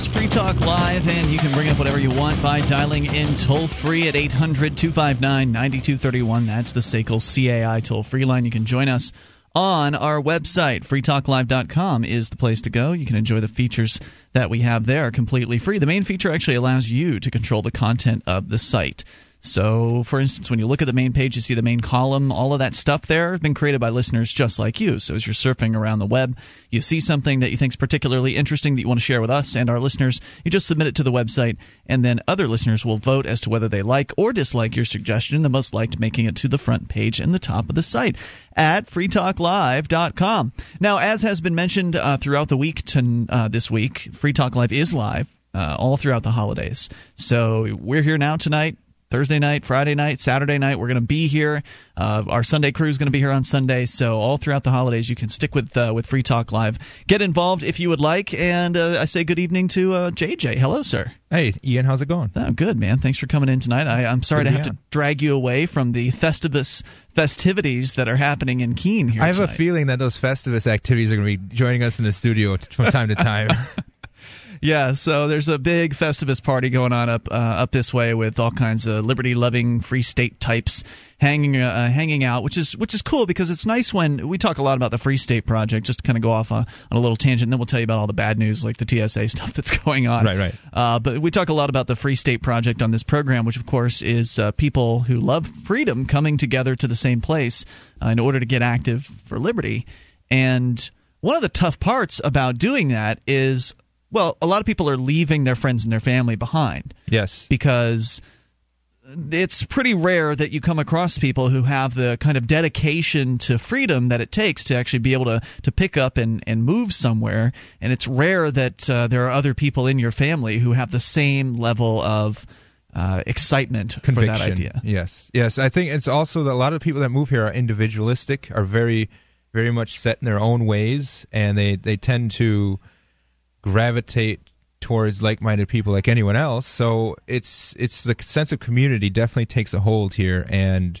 is Free Talk Live, and you can bring up whatever you want by dialing in toll free at 800 259 9231. That's the SACL CAI toll free line. You can join us on our website. freetalklive.com is the place to go. You can enjoy the features that we have there completely free. The main feature actually allows you to control the content of the site. So, for instance, when you look at the main page, you see the main column. All of that stuff there has been created by listeners just like you. So, as you're surfing around the web, you see something that you think is particularly interesting that you want to share with us and our listeners, you just submit it to the website, and then other listeners will vote as to whether they like or dislike your suggestion. The most liked making it to the front page and the top of the site at freetalklive.com. Now, as has been mentioned uh, throughout the week to uh, this week, Free Talk Live is live. Uh, all throughout the holidays. So we're here now tonight Thursday night, Friday night, Saturday night. We're going to be here. Uh, our Sunday crew is going to be here on Sunday. So all throughout the holidays, you can stick with uh, with Free Talk Live. Get involved if you would like. And uh, I say good evening to JJ. Uh, Hello, sir. Hey, Ian. How's it going? Oh, good, man. Thanks for coming in tonight. I, am sorry to have to drag you away from the Festivus festivities that are happening in Keene here. I have tonight. a feeling that those Festivus activities are going to be joining us in the studio from time to time. Yeah, so there's a big Festivus party going on up uh, up this way with all kinds of liberty-loving free state types hanging uh, uh, hanging out, which is which is cool because it's nice when we talk a lot about the Free State Project. Just to kind of go off on a little tangent, and then we'll tell you about all the bad news, like the TSA stuff that's going on. Right, right. Uh, but we talk a lot about the Free State Project on this program, which of course is uh, people who love freedom coming together to the same place uh, in order to get active for liberty. And one of the tough parts about doing that is well, a lot of people are leaving their friends and their family behind. Yes. Because it's pretty rare that you come across people who have the kind of dedication to freedom that it takes to actually be able to, to pick up and, and move somewhere. And it's rare that uh, there are other people in your family who have the same level of uh, excitement Conviction. for that idea. Yes. Yes. I think it's also that a lot of people that move here are individualistic, are very, very much set in their own ways, and they, they tend to gravitate towards like-minded people like anyone else. So it's it's the sense of community definitely takes a hold here, and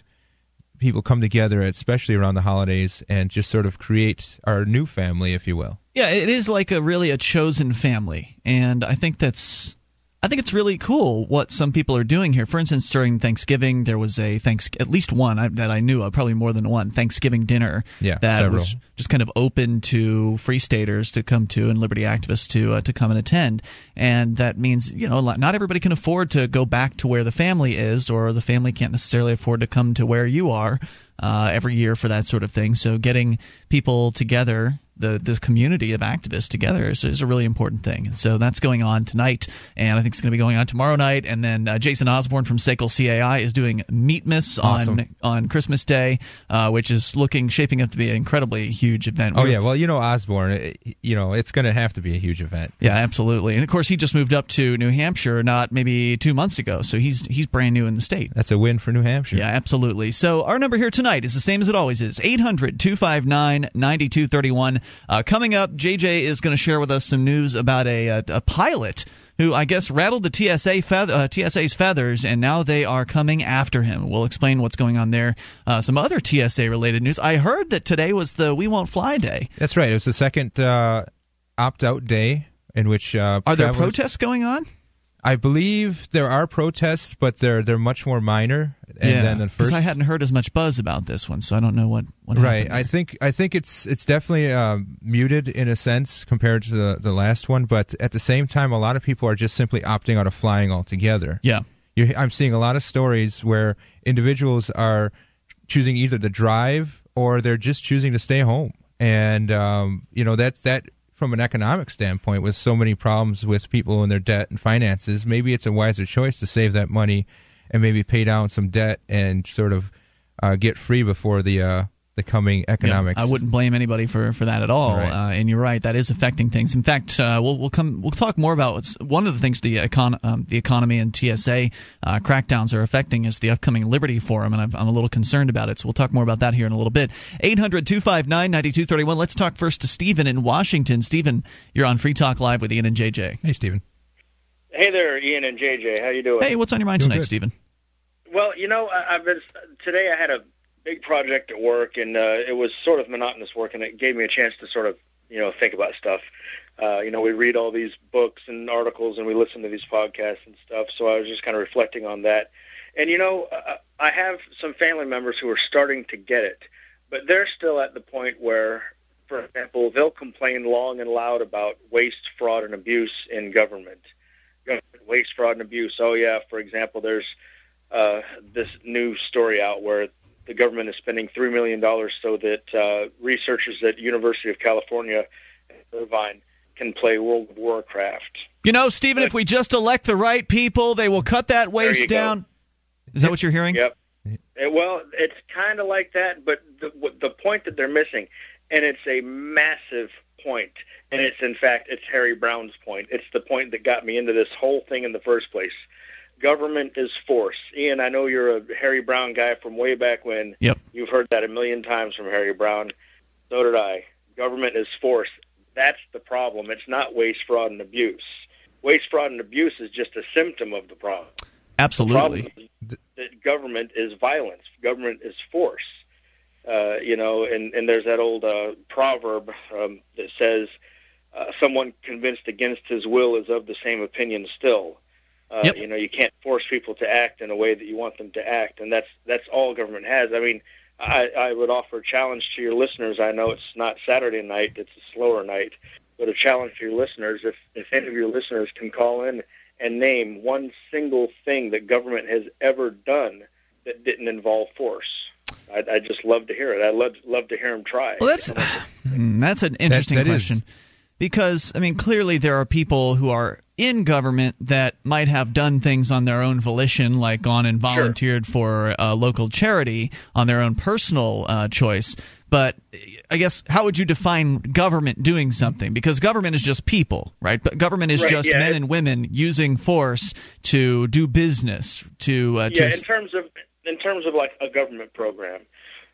people come together, especially around the holidays, and just sort of create our new family, if you will. Yeah, it is like a really a chosen family, and I think that's I think it's really cool what some people are doing here. For instance, during Thanksgiving, there was a thanks at least one that I knew of, probably more than one Thanksgiving dinner yeah, that several. was just kind of open to free staters to come to and liberty activists to uh, to come and attend. And that means you know not everybody can afford to go back to where the family is, or the family can't necessarily afford to come to where you are uh, every year for that sort of thing. So getting people together the the community of activists together is, is, a really important thing. And so that's going on tonight, and I think it's going to be going on tomorrow night. And then uh, Jason Osborne from SACL CAI is doing Meatmas awesome. on on Christmas Day, uh, which is looking shaping up to be an incredibly huge event. Oh We're, yeah, well you know Osborne, you know it's going to have to be a huge event. Yeah, absolutely. And of course he just moved up to New Hampshire not maybe two months ago, so he's he's brand new in the state. That's a win for New Hampshire. Yeah, absolutely. So our number here tonight is the same as it always is 800 259 9231. Uh, coming up, JJ is going to share with us some news about a, a, a pilot who I guess rattled the TSA feather, uh, TSA's feathers, and now they are coming after him. We'll explain what's going on there. Uh, some other TSA related news. I heard that today was the We Won't Fly Day. That's right. It was the second uh, opt out day in which uh, are there protests going on? I believe there are protests, but they're they're much more minor. And yeah, then the first, I hadn't heard as much buzz about this one, so I don't know what. what right, I think I think it's it's definitely uh, muted in a sense compared to the the last one, but at the same time, a lot of people are just simply opting out of flying altogether. Yeah, You're, I'm seeing a lot of stories where individuals are choosing either to drive or they're just choosing to stay home, and um, you know that's that from an economic standpoint, with so many problems with people and their debt and finances, maybe it's a wiser choice to save that money and maybe pay down some debt and sort of uh, get free before the uh, the coming economics. Yeah, I wouldn't blame anybody for, for that at all. Right. Uh, and you're right, that is affecting things. In fact, uh, we'll we'll come we'll talk more about what's, one of the things the econ- um, the economy and TSA uh, crackdowns are affecting is the upcoming Liberty Forum, and I'm, I'm a little concerned about it. So we'll talk more about that here in a little bit. 800-259-9231. Let's talk first to Stephen in Washington. Stephen, you're on Free Talk Live with Ian and JJ. Hey, Stephen. Hey there, Ian and JJ. How you doing? Hey, what's on your mind Doing tonight, good. Stephen? Well, you know, I, I've been today. I had a big project at work, and uh, it was sort of monotonous work, and it gave me a chance to sort of, you know, think about stuff. Uh, you know, we read all these books and articles, and we listen to these podcasts and stuff. So I was just kind of reflecting on that. And you know, uh, I have some family members who are starting to get it, but they're still at the point where, for example, they'll complain long and loud about waste, fraud, and abuse in government. Government waste, fraud, and abuse. Oh yeah, for example, there's uh, this new story out where the government is spending three million dollars so that uh, researchers at University of California, Irvine, can play World of Warcraft. You know, Stephen, if we just elect the right people, they will cut that waste down. Go. Is that what you're hearing? Yep. Well, it's kind of like that, but the, the point that they're missing, and it's a massive point, and it's in fact it's Harry Browne's point. It's the point that got me into this whole thing in the first place government is force. Ian, I know you're a Harry Browne guy from way back when. Yep. You've heard that a million times from Harry Browne. So did I. Government is force. That's the problem. It's not waste, fraud, and abuse. Waste, fraud, and abuse is just a symptom of the problem. Absolutely. The problem that government is violence. Government is force. Uh, you know, and, and there's that old uh, proverb um, that says, uh, "Someone convinced against his will is of the same opinion still." Uh, yep. You know, you can't force people to act in a way that you want them to act, and that's that's all government has. I mean, I, I would offer a challenge to your listeners. I know it's not Saturday night; it's a slower night, but a challenge to your listeners. If if any of your listeners can call in and name one single thing that government has ever done that didn't involve force, I'd, I'd just love to hear it. I'd love love to hear them try. Well, that's that's an interesting that, that question. Is. Because I mean, clearly there are people who are in government that might have done things on their own volition, like gone and volunteered sure. for a local charity on their own personal uh, choice. But I guess how would you define government doing something? Because government is just people, right? But government is right, just yeah, men and women using force to do business. To uh, yeah, to... in terms of in terms of like a government program,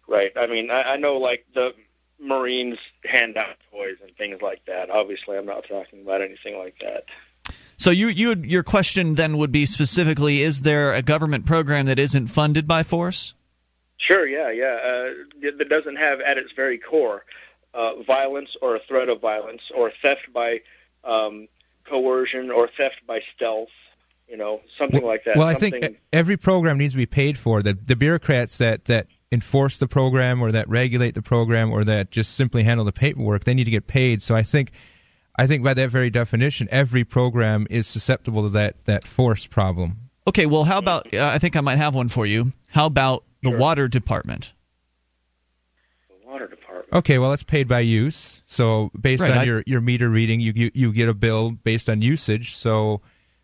right? I mean, I, I know like the Marines hand out toys and things like that. Obviously, I'm not talking about anything like that. So you, you your question then would be specifically: Is there a government program that isn't funded by force? Sure. Yeah. Yeah. Uh, that doesn't have at its very core uh, violence or a threat of violence or theft by um, coercion or theft by stealth. You know, something well, like that. Well, something... I think every program needs to be paid for. The the bureaucrats that that enforce the program or that regulate the program or that just simply handle the paperwork, they need to get paid. So I think I think by that very definition, every program is susceptible to that that force problem. Okay, well, how about? Uh, I think I might have one for you. How about the sure. water department? The water department. Okay, well, it's paid by use. So based right, on I, your your meter reading, you, you you get a bill based on usage. So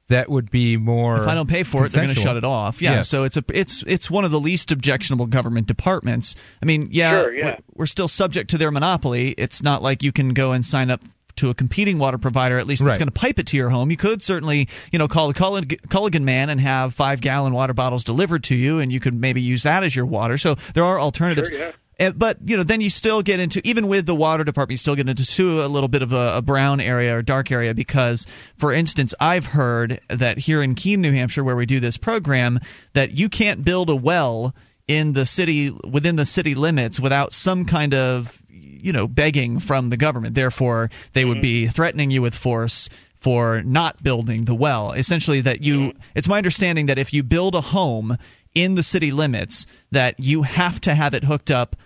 that would be more. If I don't pay for it, they're going to shut it off. Yeah, yes. so it's a it's it's one of the least objectionable government departments. I mean, yeah, sure, yeah. We're, we're, still subject to their monopoly. It's not like you can go and sign up to a competing water provider, at least right. that's going to pipe it to your home. You could certainly, you know, call a Culligan man and have five gallon water bottles delivered to you, and you could maybe use that as your water. So there are alternatives. Sure, yeah. Eh, but you know, then you still get into even with the water department, you still get into a little bit of a, a, brown area or dark area because, for instance, I've heard that here in Keene, New Hampshire, where we do this program, that you can't build a well in the city within the city limits without some kind of you know begging from the government. Therefore, they would be mm-hmm. threatening you with force for not building the well. Essentially, that you. Mm-hmm. It's my understanding that if you build a home in the city limits, that you have to have it hooked up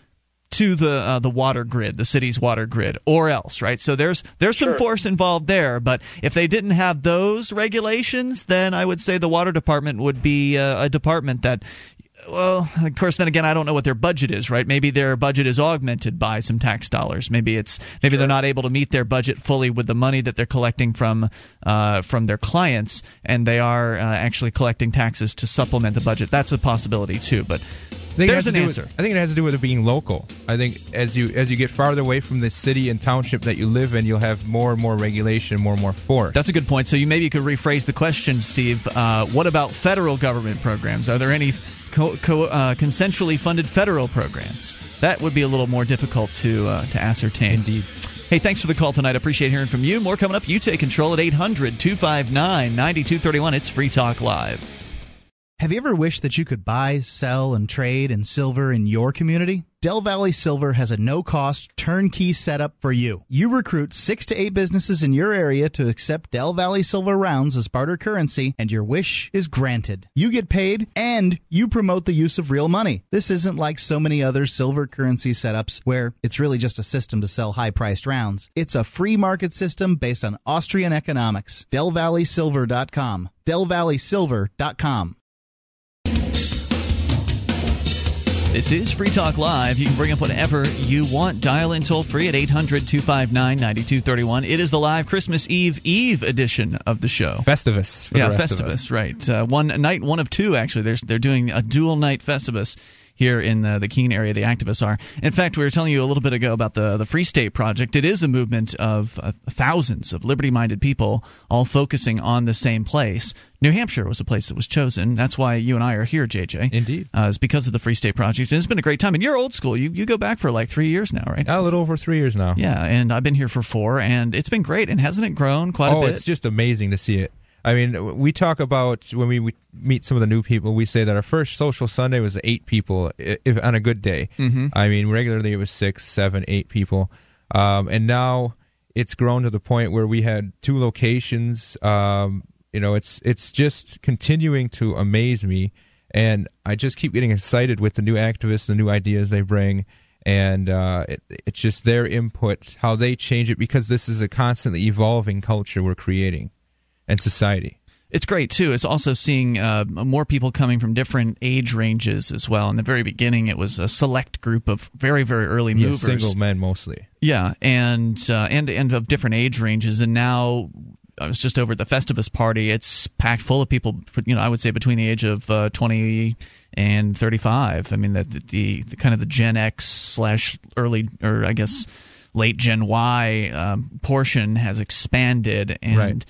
to the uh, the water grid, the city's water grid, or else, right? So there's there's some force involved there. But if they didn't have those regulations, then I would say the water department would be uh, a department that well, of course, then again, I don't know what their budget is, right? Maybe their budget is augmented by some tax dollars. Maybe it's maybe sure. they're not able to meet their budget fully with the money that they're collecting from uh, from their clients, and they are uh, actually collecting taxes to supplement the budget. That's a possibility too. But there's an answer. With, I think it has to do with it being local. I think as you as you get farther away from the city and township that you live in, you'll have more and more regulation, more and more force. That's a good point. So you maybe you could rephrase the question, Steve. Uh, what about federal government programs? Are there any co- co- uh, consensually funded federal programs? That would be a little more difficult to uh, to ascertain. Indeed. Hey, thanks for the call tonight. Appreciate hearing from you. More coming up. You take control at 800 259 9231. It's Free Talk Live. Have you ever wished that you could buy, sell, and trade in silver in your community? Del Valley Silver has a no cost turnkey setup for you. You recruit six to eight businesses in your area to accept Del Valley Silver rounds as barter currency, and your wish is granted. You get paid and you promote the use of real money. This isn't like so many other silver currency setups where it's really just a system to sell high priced rounds. It's a free market system based on Austrian economics. DelValleySilver.com. DelValleySilver.com. This is Free Talk Live. You can bring up whatever you want. Dial in toll free at 800 259 9231. It is the live Christmas Eve Eve edition of the show. Festivus. For yeah, the rest Festivus, Of us. right. Uh, one night, one of two, actually. They're, they're doing a dual night Festivus here in the, the Keene area, the activists are. In fact, we were telling you a little bit ago about the, the Free State Project. It is a movement of uh, thousands of liberty minded people all focusing on the same place. New Hampshire was a place that was chosen. That's why you and I are here, JJ. Indeed. Uh, it's because of the Free State Project. And it's been a great time. And you're old school. You, you go back for like three years now, right? A little over three years now. Yeah, and I've been here for four, and it's been great. And hasn't it grown quite oh, a bit? Oh, it's just amazing to see it. I mean, we talk about when we, we meet some of the new people. We say that our first social Sunday was eight people, if on a good day. Mm-hmm. I mean, regularly it was six, seven, eight people, um, and now it's grown to the point where we had two locations. Um, you know, it's it's just continuing to amaze me, and I just keep getting excited with the new activists, the new ideas they bring. And uh, it, it's just their input, how they change it, because this is a constantly evolving culture we're creating and society. It's great too. It's also seeing uh, more people coming from different age ranges as well. In the very beginning, it was a select group of very, very early Yeah, movers. single men mostly. Yeah, and uh, and and of different age ranges, and now I was just over at the Festivus party. It's packed full of people. You know, I would say between the age of uh, twenty and thirty-five. I mean, the, the the kind of the Gen X slash early or I guess late Gen Y um, portion has expanded, and Right.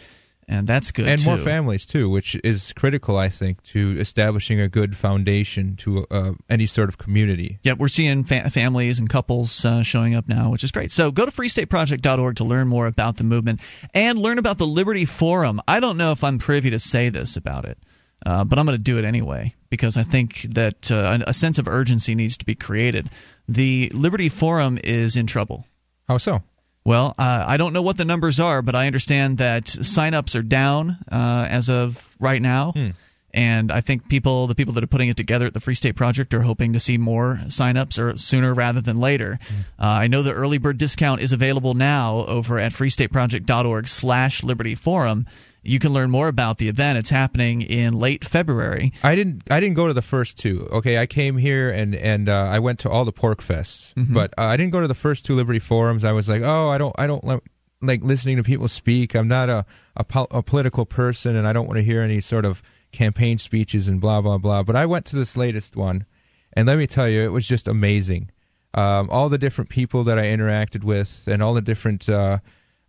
And that's good and more families too, which is critical, I think, to establishing a good foundation to uh, any sort of community. Yep, we're seeing fa- families and couples uh, showing up now, which is great. So go to freestateproject.org to learn more about the movement and learn about the Liberty Forum. I don't know if I'm privy to say this about it, uh, but I'm going to do it anyway because I think that uh, a sense of urgency needs to be created. The Liberty Forum is in trouble. How so? Well, uh, I don't know what the numbers are, but I understand that signups are down uh, as of right now. And I think people, the people that are putting it together at the Free State Project, are hoping to see more signups or sooner rather than later. Uh, I know the early bird discount is available now over at freestateproject.org/slash Liberty Forum. You can learn more about the event. It's happening in late February. I didn't. I didn't go to the first two. Okay, I came here and and uh, I went to all the pork fests, but uh, I didn't go to the first two Liberty forums. I was like, oh, I don't. I don't like, like listening to people speak. I'm not a a, pol- a political person, and I don't want to hear any sort of campaign speeches and blah blah blah. But I went to this latest one, and let me tell you, it was just amazing. Um, all the different people that I interacted with, and all the different. Uh,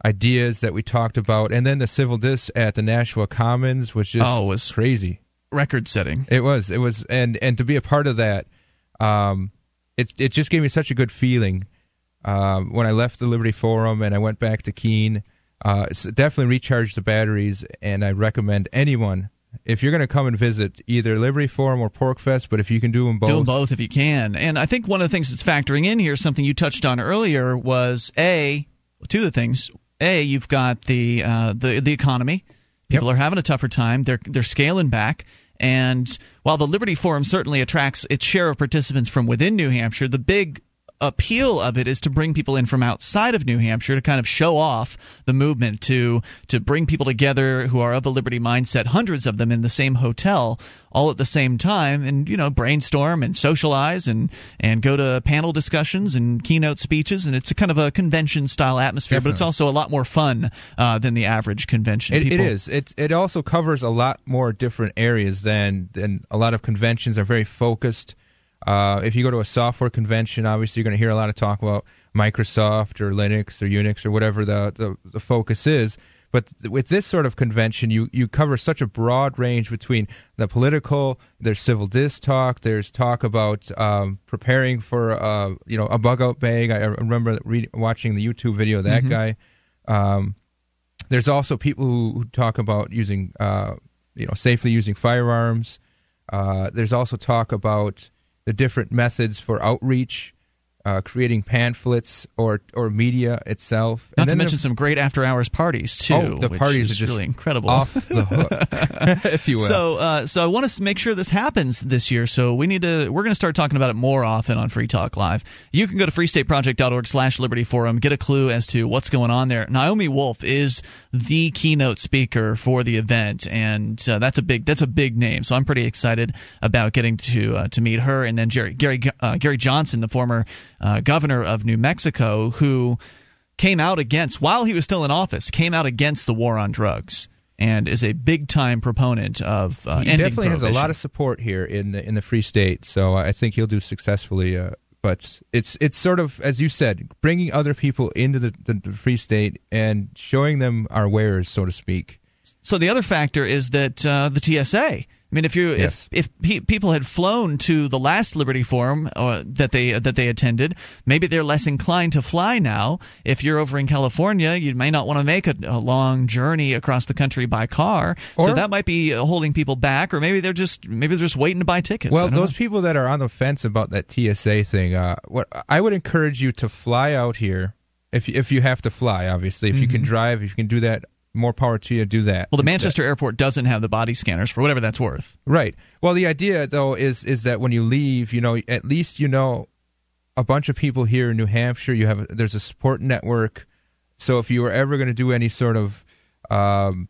ideas that we talked about and then the civil dis at the nashua commons was just Oh, was- crazy Record setting. it was. It was, and and to be a part of that, um, it it just gave me such a good feeling. Um, when I left the Liberty Forum and I went back to Keene, uh, it's definitely recharged the batteries, and I recommend anyone if you're going to come and visit either Liberty Forum or Porkfest, but if you can do them both, Do them both if you can. And I think one of the things that's factoring in here, something you touched on earlier, was a two of the things. A, you've got the uh, the the economy. People are having a tougher time. They're they're scaling back. And while the Liberty Forum certainly attracts its share of participants from within New Hampshire, the big appeal of it is to bring people in from outside of New Hampshire to kind of show off the movement to to bring people together who are of a liberty mindset hundreds of them in the same hotel all at the same time and you know brainstorm and socialize and and go to panel discussions and keynote speeches and it's a kind of a convention style atmosphere but it's also a lot more fun uh, than the average convention It, it People- is. It it also covers a lot more different areas than than a lot of conventions are very focused. Uh, if you go to a software convention, obviously you're going to hear a lot of talk about Microsoft or Linux or Unix or whatever the, the, the focus is. But th- with this sort of convention, you, you cover such a broad range between the political, there's civil dis talk, there's talk about um, preparing for uh, you know a bug out bag. I remember read, watching the YouTube video of that guy. Um, there's also people who, who talk about using, uh, you know, safely using firearms. Uh, there's also talk about the different methods for outreach. Uh, creating pamphlets or or media itself. Not And to mention some great after hours parties too. oh, the which parties are just really incredible. off the hook, if you will. So, uh, so I want to make sure this happens this year. So we need to. We're going to start talking about it more often on Free Talk Live. You can go to freestateproject.org/slash Liberty Forum, get a clue as to what's going on there. Naomi Wolf is the keynote speaker for the event, and uh, that's a big that's a big name. So I'm pretty excited about getting to uh, to meet her, and then Jerry Gary uh, Gary Johnson, the former uh, governor of New Mexico, who came out against while he was still in office, came out against the war on drugs. And is a big time proponent of uh, he definitely has a lot of support here in the in the Free State, so I think he'll do successfully. Uh, but it's it's sort of as you said, bringing other people into the, the, the Free State and showing them our wares, so to speak. So the other factor is that uh, the TSA. I mean, if you Yes. if if pe- people had flown to the last Liberty Forum uh, that they that they attended, maybe they're less inclined to fly now. If you're over in California, you may not want to make a, a long journey across the country by car. so that might be uh, holding people back, or maybe they're just maybe they're just waiting to buy tickets. Well, don't know. those people that are on the fence about that TSA thing, uh, what I would encourage you to fly out here if if you have to fly. Obviously, if you can drive, if you can do that, more power to you. Do that. Well, the instead. Manchester airport doesn't have the body scanners for whatever that's worth. Right. Well, the idea though is is that when you leave, you know, at least you know a bunch of people here in New Hampshire. You have there's a support network. So if you were ever going to do any sort of um,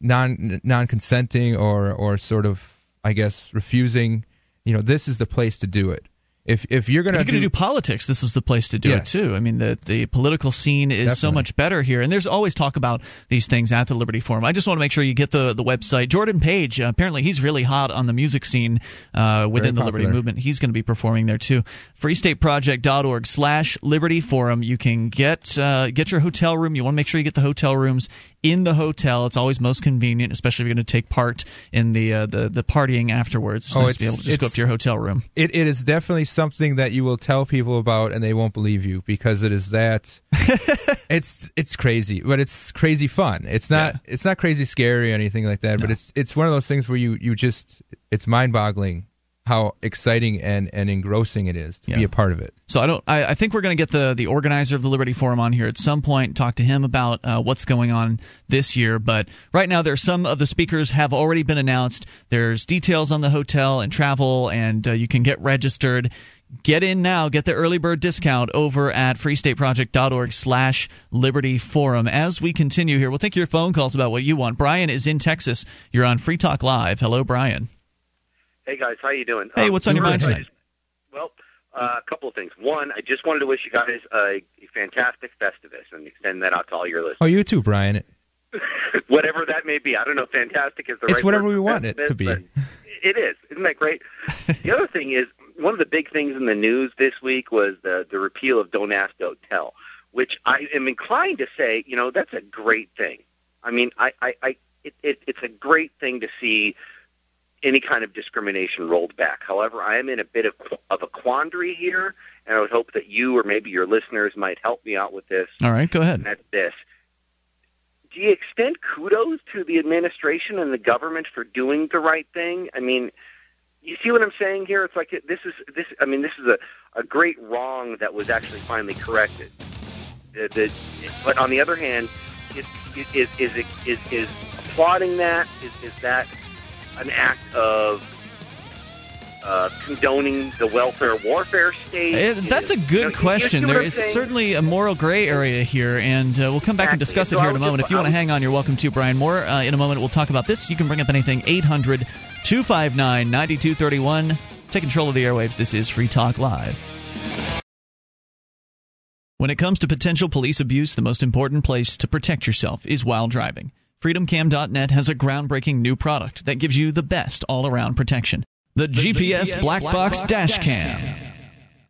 non non consenting or or sort of I guess refusing, you know, this is the place to do it. If if you're going to to do politics, this is the place to do Yes. it too. I mean, the the political scene is so much better here, and there's always talk about these things at the Liberty Forum. I just want to make sure you get the the website. Jordan Page, uh, apparently, he's really hot on the music scene uh, within the Liberty movement. He's going to be performing there too. FreeStateProject.org/slash Liberty Forum. You can get uh, get your hotel room. You want to make sure you get the hotel rooms in the hotel. It's always most convenient, especially if you're going to take part in the uh, the the partying afterwards. It's Oh, nice to be it's- able to just go up to your hotel room. it, it is definitely something that you will tell people about and they won't believe you because it is that it's it's crazy but it's crazy fun it's not it's not crazy scary or anything like that but it's it's one of those things where you you just it's mind-boggling how exciting and and engrossing it is to be a part of it So I don't. I, I think we're going to get the the organizer of the Liberty Forum on here at some point. Talk to him about uh, what's going on this year. But right now, there's some of the speakers have already been announced. There's details on the hotel and travel, and uh, you can get registered. Get in now. Get the early bird discount over at freestateproject.org slash Liberty Forum. As we continue here, we'll take your phone calls about what you want. Brian is in Texas. You're on Free Talk Live. Hello, Brian. Hey guys, how you doing? Hey, what's on your mind tonight? Well, uh, a couple of things. One, I just wanted to wish you guys a, a fantastic Festivus and extend that out to all your listeners. oh you too brian Whatever that may be, I don't know. Fantastic is the. It's right whatever we want it to be. It is. Isn't that great? the other thing is one of the big things in the news this week was the the repeal of Don't Ask, Don't Tell, which I am inclined to say, you know, that's a great thing. I mean, I, I, I it, it, it's a great thing to see any kind of discrimination rolled back. However, I am in a bit of of a quandary here, and I would hope that you or maybe your listeners might help me out with this. All right, go ahead. And that's this. Do you extend kudos to the administration and the government for doing the right thing? I mean, you see what I'm saying here? It's like this is this. I mean, this is a, a great wrong that was actually finally corrected. The, the, but on the other hand, is is is is, is, is applauding that is is that an act of uh, condoning the welfare warfare state? Eh, that's a good you know, question. There is saying? certainly a moral gray area here, and uh, we'll come back and discuss it So here in a moment. just- If you want to hang on, you're welcome to, Brian Moore. Uh, in a moment, we'll talk about this. You can bring up anything. 800 259 9231. Take control of the airwaves. This is Free Talk Live. When it comes to potential police abuse, the most important place to protect yourself is while driving. FreedomCam.net has a groundbreaking new product that gives you the best all around protection the, GPS, Black, Box, Dash Cam.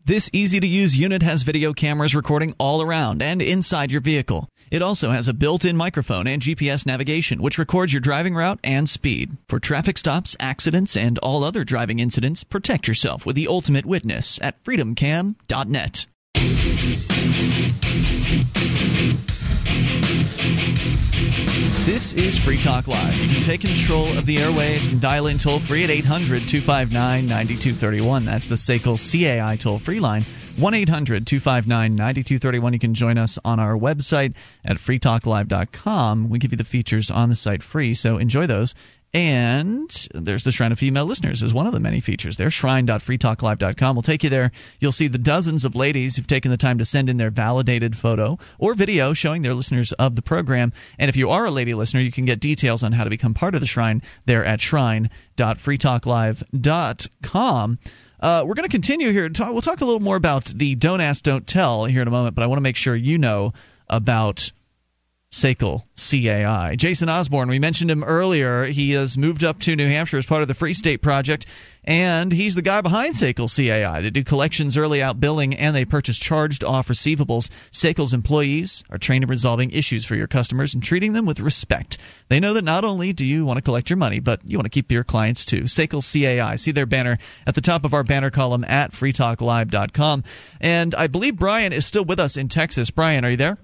This easy to use unit has video cameras recording all around and inside your vehicle. It also has a built in microphone and GPS navigation, which records your driving route and speed. For traffic stops, accidents, and all other driving incidents, protect yourself with the ultimate witness at freedomcam.net. This is Free Talk Live. You can take control of the airwaves and dial in toll free at 800 259 9231. That's the SACL CAI toll free line. 1 800 259 9231. You can join us on our website at freetalklive.com. We give you the features on the site free, so enjoy those. And there's the Shrine of Female Listeners is one of the many features there. Shrine.freetalklive.com will take you there. You'll see the dozens of ladies who've taken the time to send in their validated photo or video showing they're listeners of the program. And if you are a lady listener, you can get details on how to become part of the Shrine there at shrine.freetalklive.com. Uh, we're going to continue here. We'll talk a little more about the Don't Ask, Don't Tell here in a moment, but I want to make sure you know about SACL CAI. Jason Osborne, we mentioned him earlier. He has moved up to New Hampshire as part of the Free State Project, and he's the guy behind SACL CAI. They do collections, early out billing, and they purchase charged off receivables. SACL's employees are trained in resolving issues for your customers and treating them with respect. They know that not only do you want to collect your money, but you want to keep your clients too. SACL CAI. See their banner at the top of our banner column at freetalklive.com. And I believe Brian is still with us in Texas. Brian, are you there?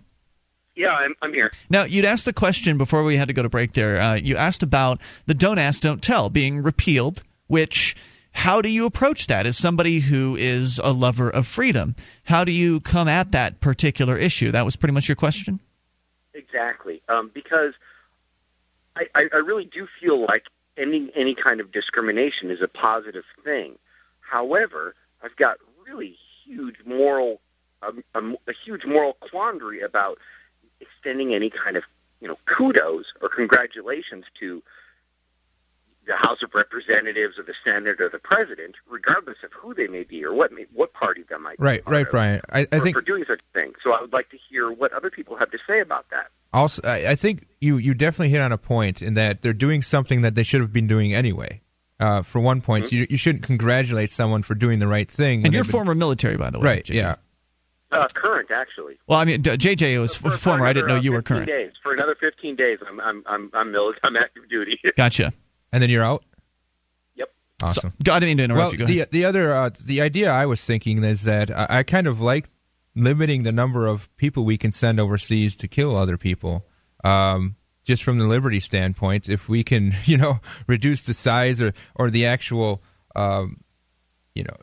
Yeah, I'm, I'm here. Now, you'd asked the question before we had to go to break there. Uh, you asked about the Don't Ask, Don't Tell being repealed, which. How do you approach that as somebody who is a lover of freedom? How do you come at that particular issue? That was pretty much your question? Exactly. Um, because I, I, really do feel like any, any kind of discrimination is a positive thing. However, I've got really huge moral, um, a, a huge moral quandary about extending any kind of you know kudos or congratulations to the House of Representatives or the Senate or the President, regardless of who they may be or what may, what party they might right, be. Right, right, Brian. I, I for, think for doing such a thing. So I would like to hear what other people have to say about that. Also, I, I think you you definitely hit on a point in that they're doing something that they should have been doing anyway. Uh, for one point, mm-hmm. you, you shouldn't congratulate someone for doing the right thing. And you're been, former military, by the way. Right? JJ. Yeah. Uh, current, actually. Well, I mean, JJ was for, former. For another, I didn't know uh, you were current. Days. For another 15 days, I'm I'm I'm I'm, mili- I'm active duty. Gotcha. And then you're out. Yep. Awesome. So, I didn't mean to interrupt well, you. Go the ahead. the other uh, the idea I was thinking is that I, I kind of like limiting the number of people we can send overseas to kill other people. Um, just from the liberty standpoint, if we can, you know, reduce the size or or the actual, um, you know,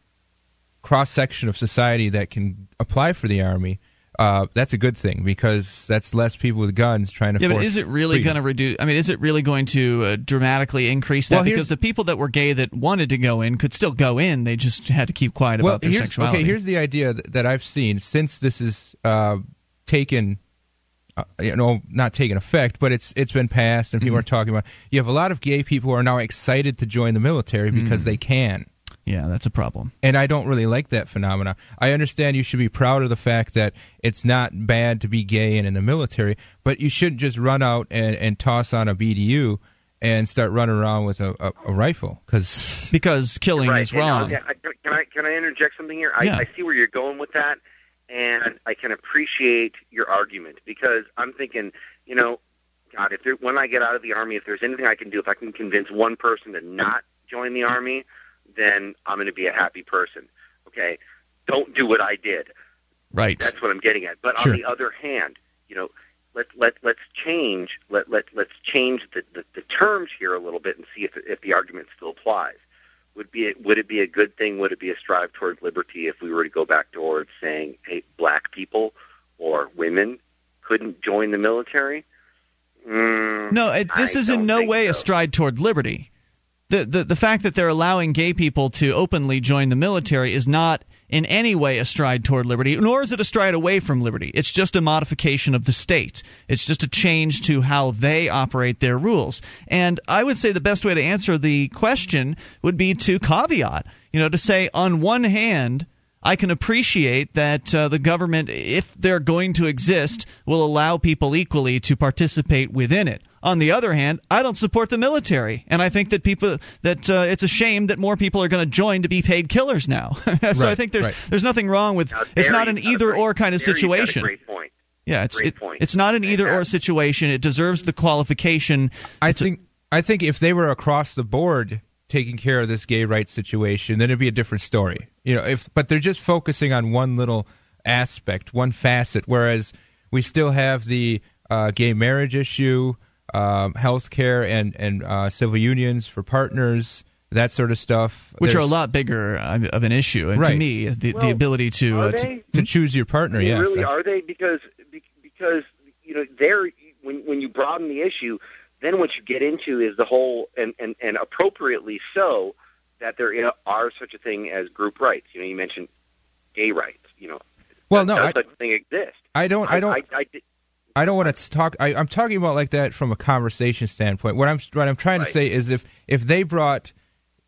cross section of society that can apply for the army, uh, that's a good thing because that's less people with guns trying to. Yeah, force but is it really going to reduce? I mean, is it really going to uh, dramatically increase that? Well, because the people that were gay that wanted to go in could still go in. They just had to keep quiet well, about their here's, sexuality. Okay, here's the idea that, that I've seen since this is uh, taken, uh, you know, not taken effect, but it's it's been passed and people Mm-hmm. are talking about. You have a lot of gay people who are now excited to join the military because Mm. they can, yeah, that's a problem. and I don't really like that phenomena. I understand you should be proud of the fact that it's not bad to be gay and in the military, but you shouldn't just run out and, and toss on a BDU. And start running around with a, a, a rifle because Because killing right. is And, uh, wrong. yeah, can I can I interject something here? I, Yeah. I see where you're going with that, and I can appreciate your argument because I'm thinking, you know, God, if there, when I get out of the army, if there's anything I can do, if I can convince one person to not join the army, then I'm going to be a happy person. Okay, don't do what I did. right. That's what I'm getting at. But Sure. on the other hand, you know, let let let's change let let let's change the, the, the terms here a little bit and see if if the argument still applies. Would be it, would it be a good thing? Would it be a strive towards liberty if we were to go back towards saying, hey, black people or women couldn't join the military? Mm, No, it, this I is in no way a stride toward liberty. The, the the fact that they're allowing gay people to openly join the military is not in any way a stride toward liberty, nor is it a stride away from liberty. It's just a modification of the state. It's just a change to how they operate their rules. And I would say the best way to answer the question would be to caveat, you know, to say on one hand, I can appreciate that uh, the government, if they're going to exist, will allow people equally to participate within it. On the other hand, I don't support the military, and I think that people that uh, it's a shame that more people are going to join to be paid killers now. so I think there's right. there's nothing wrong with Now, it's not an either great- or kind of there you've got a situation. great point. Yeah, it's it, it's not an either or situation. It deserves the qualification. I think I think if they were across the board taking care of this gay rights situation, then it'd be a different story. You know, if but they're just focusing on one little aspect, one facet, whereas we still have the uh, gay marriage issue, um, health care, and and uh, civil unions for partners. That sort of stuff, which There's- are a lot bigger uh, of an issue. And to me, the, the ability to, uh, to they? to choose your partner. I mean, yes, really, I- are they? Because because you know, they're when when you broaden the issue, then what you get into is the whole and and and appropriately so that there are such a thing as group rights. You know, you mentioned gay rights. You know, well, does, no, does I, such a thing exist? I don't, I don't, I, I, I don't want to talk. I, I'm talking about like that from a conversation standpoint. What I'm what I'm trying Right. to say is if if they brought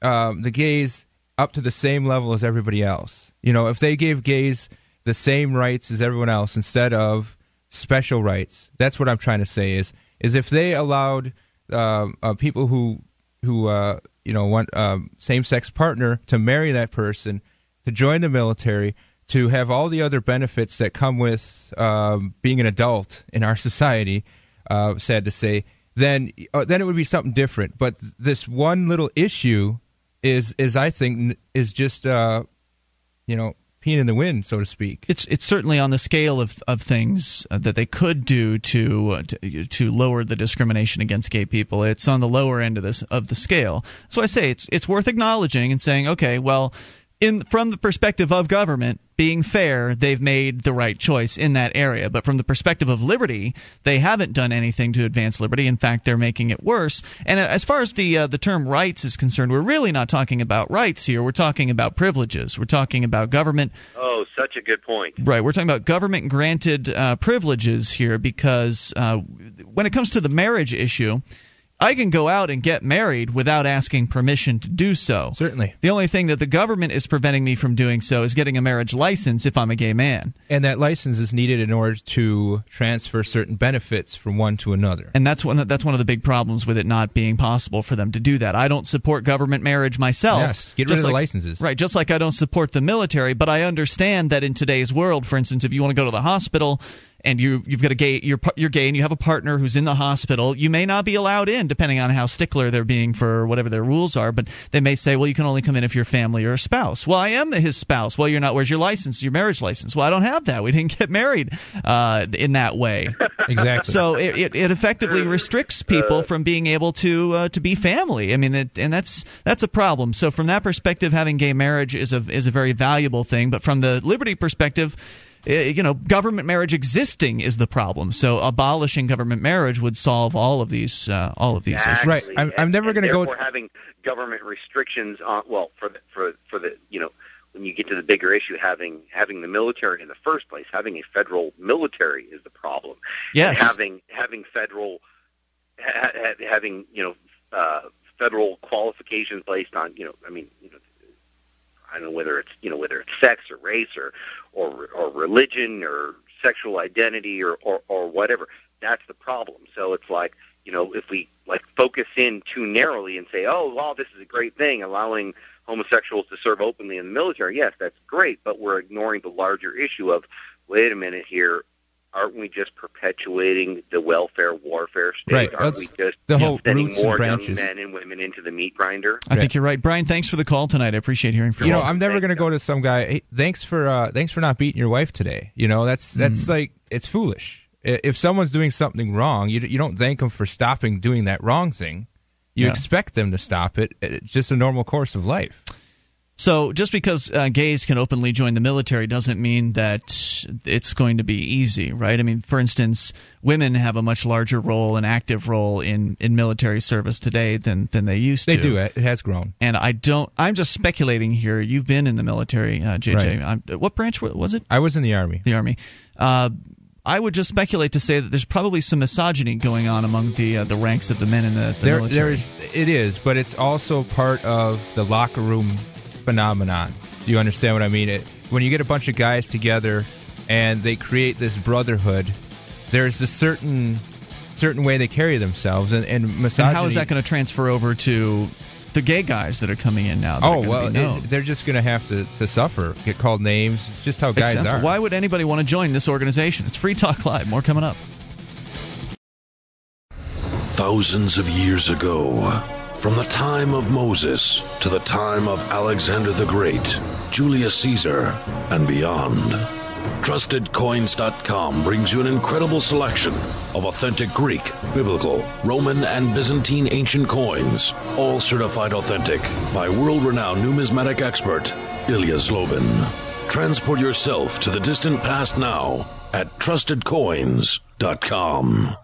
um, the gays up to the same level as everybody else, you know, if they gave gays the same rights as everyone else instead of special rights, that's what I'm trying to say. Is is if they allowed um, uh, people who who uh, you know want um, same sex partner to marry that person, to join the military, to have all the other benefits that come with um, being an adult in our society. Uh, sad to say, then uh, then it would be something different. But this one little issue is is I think is just uh, you know peeing in the wind, so to speak. it's it's certainly on the scale of, of things uh, that they could do to, uh, to to lower the discrimination against gay people. It's on the lower end of this of the scale. So I say it's it's worth acknowledging and saying, okay, well, in from the perspective of government being fair, they've made the right choice in that area. But from the perspective of liberty, they haven't done anything to advance liberty. In fact, they're making it worse. And uh, as far as the uh, the term rights is concerned, we're really not talking about rights here. We're talking about privileges. We're talking about government oh, such a good point. Right. We're talking about government granted uh, privileges here because uh, when it comes to the marriage issue, I can go out and get married without asking permission to do so. Certainly. The only thing that the government is preventing me from doing so is getting a marriage license if I'm a gay man. And that license is needed in order to transfer certain benefits from one to another. And that's one that's one of the big problems with it not being possible for them to do that. I don't support government marriage myself. Yes, get rid of the licenses. Right, just like I don't support the military, but I understand that in today's world, for instance, if you want to go to the hospital and you you've got a gay you're you're gay and you have a partner who's in the hospital, you may not be allowed in depending on how stickler they're being for whatever their rules are, but they may say, "Well, you can only come in if you're family or a spouse." Well, I am his spouse. Well, you're not. Where's your license? Your marriage license? Well, I don't have that. We didn't get married uh, in that way. Exactly. So it, it, it effectively restricts people from being able to uh, to be family. I mean, it, and that's that's a problem. So from that perspective, having gay marriage is a is a very valuable thing. But from the liberty perspective. Eh, You know, government marriage existing is the problem. So abolishing government marriage would solve all of these uh, all of these issues. Right. I'm- I'm never gonna go- therefore having government restrictions on well for the for for the you know when you get to the bigger issue having having the military in the first place having a federal military is the problem. Yes. And having having federal ha, ha, having you know uh, federal qualifications based on you know I mean you know I don't know whether it's you know whether it's sex or race or or or religion or sexual identity or or, or whatever. That's the problem. So it's like you know if we like focus in too narrowly and say, oh well, this is a great thing, allowing homosexuals to serve openly in the military. Yes, that's great, but we're ignoring the larger issue of wait a minute here. Aren't we just perpetuating the welfare warfare state? Right. Aren't That's we just the whole sending roots and more young branches. men and women into the meat grinder? I think you're right, Brian. Thanks for the call tonight. I appreciate hearing from you you. know, I'm never going to go to some guy. Hey, thanks for uh, thanks for not beating your wife today. You know, that's that's like it's foolish. If someone's doing something wrong, you you don't thank them for stopping doing that wrong thing. You Yeah. expect them to stop it. It's just a normal course of life. So just because uh, gays can openly join the military doesn't mean that it's going to be easy, right? I mean, for instance, women have a much larger role, an active role in, in military service today than than they used They to. They do it. It has grown. And I don't. I'm just speculating here. You've been in the military, uh, JJ. Right. I'm- what branch was it? I was in the army. The army. Uh, I would just speculate to say that there's probably some misogyny going on among the uh, the ranks of the men in the, the There, military. there is. It is, but it's also part of the locker room phenomenon. Do you understand what I mean? It, when you get a bunch of guys together and they create this brotherhood, there's a certain certain way they carry themselves, and, and misogyny. and how is that going to transfer over to the gay guys that are coming in now? Oh well, be known? it- they're just going to have to to suffer, get called names. It's just how guys are. Why would anybody want to join this organization? It's Free Talk Live. More coming up. Thousands of years ago, from the time of Moses to the time of Alexander the Great, Julius Caesar, and beyond, TrustedCoins.com brings you an incredible selection of authentic Greek, Biblical, Roman, and Byzantine ancient coins, all certified authentic by world renowned numismatic expert Ilya Zlobin. Transport yourself to the distant past now at TrustedCoins.com.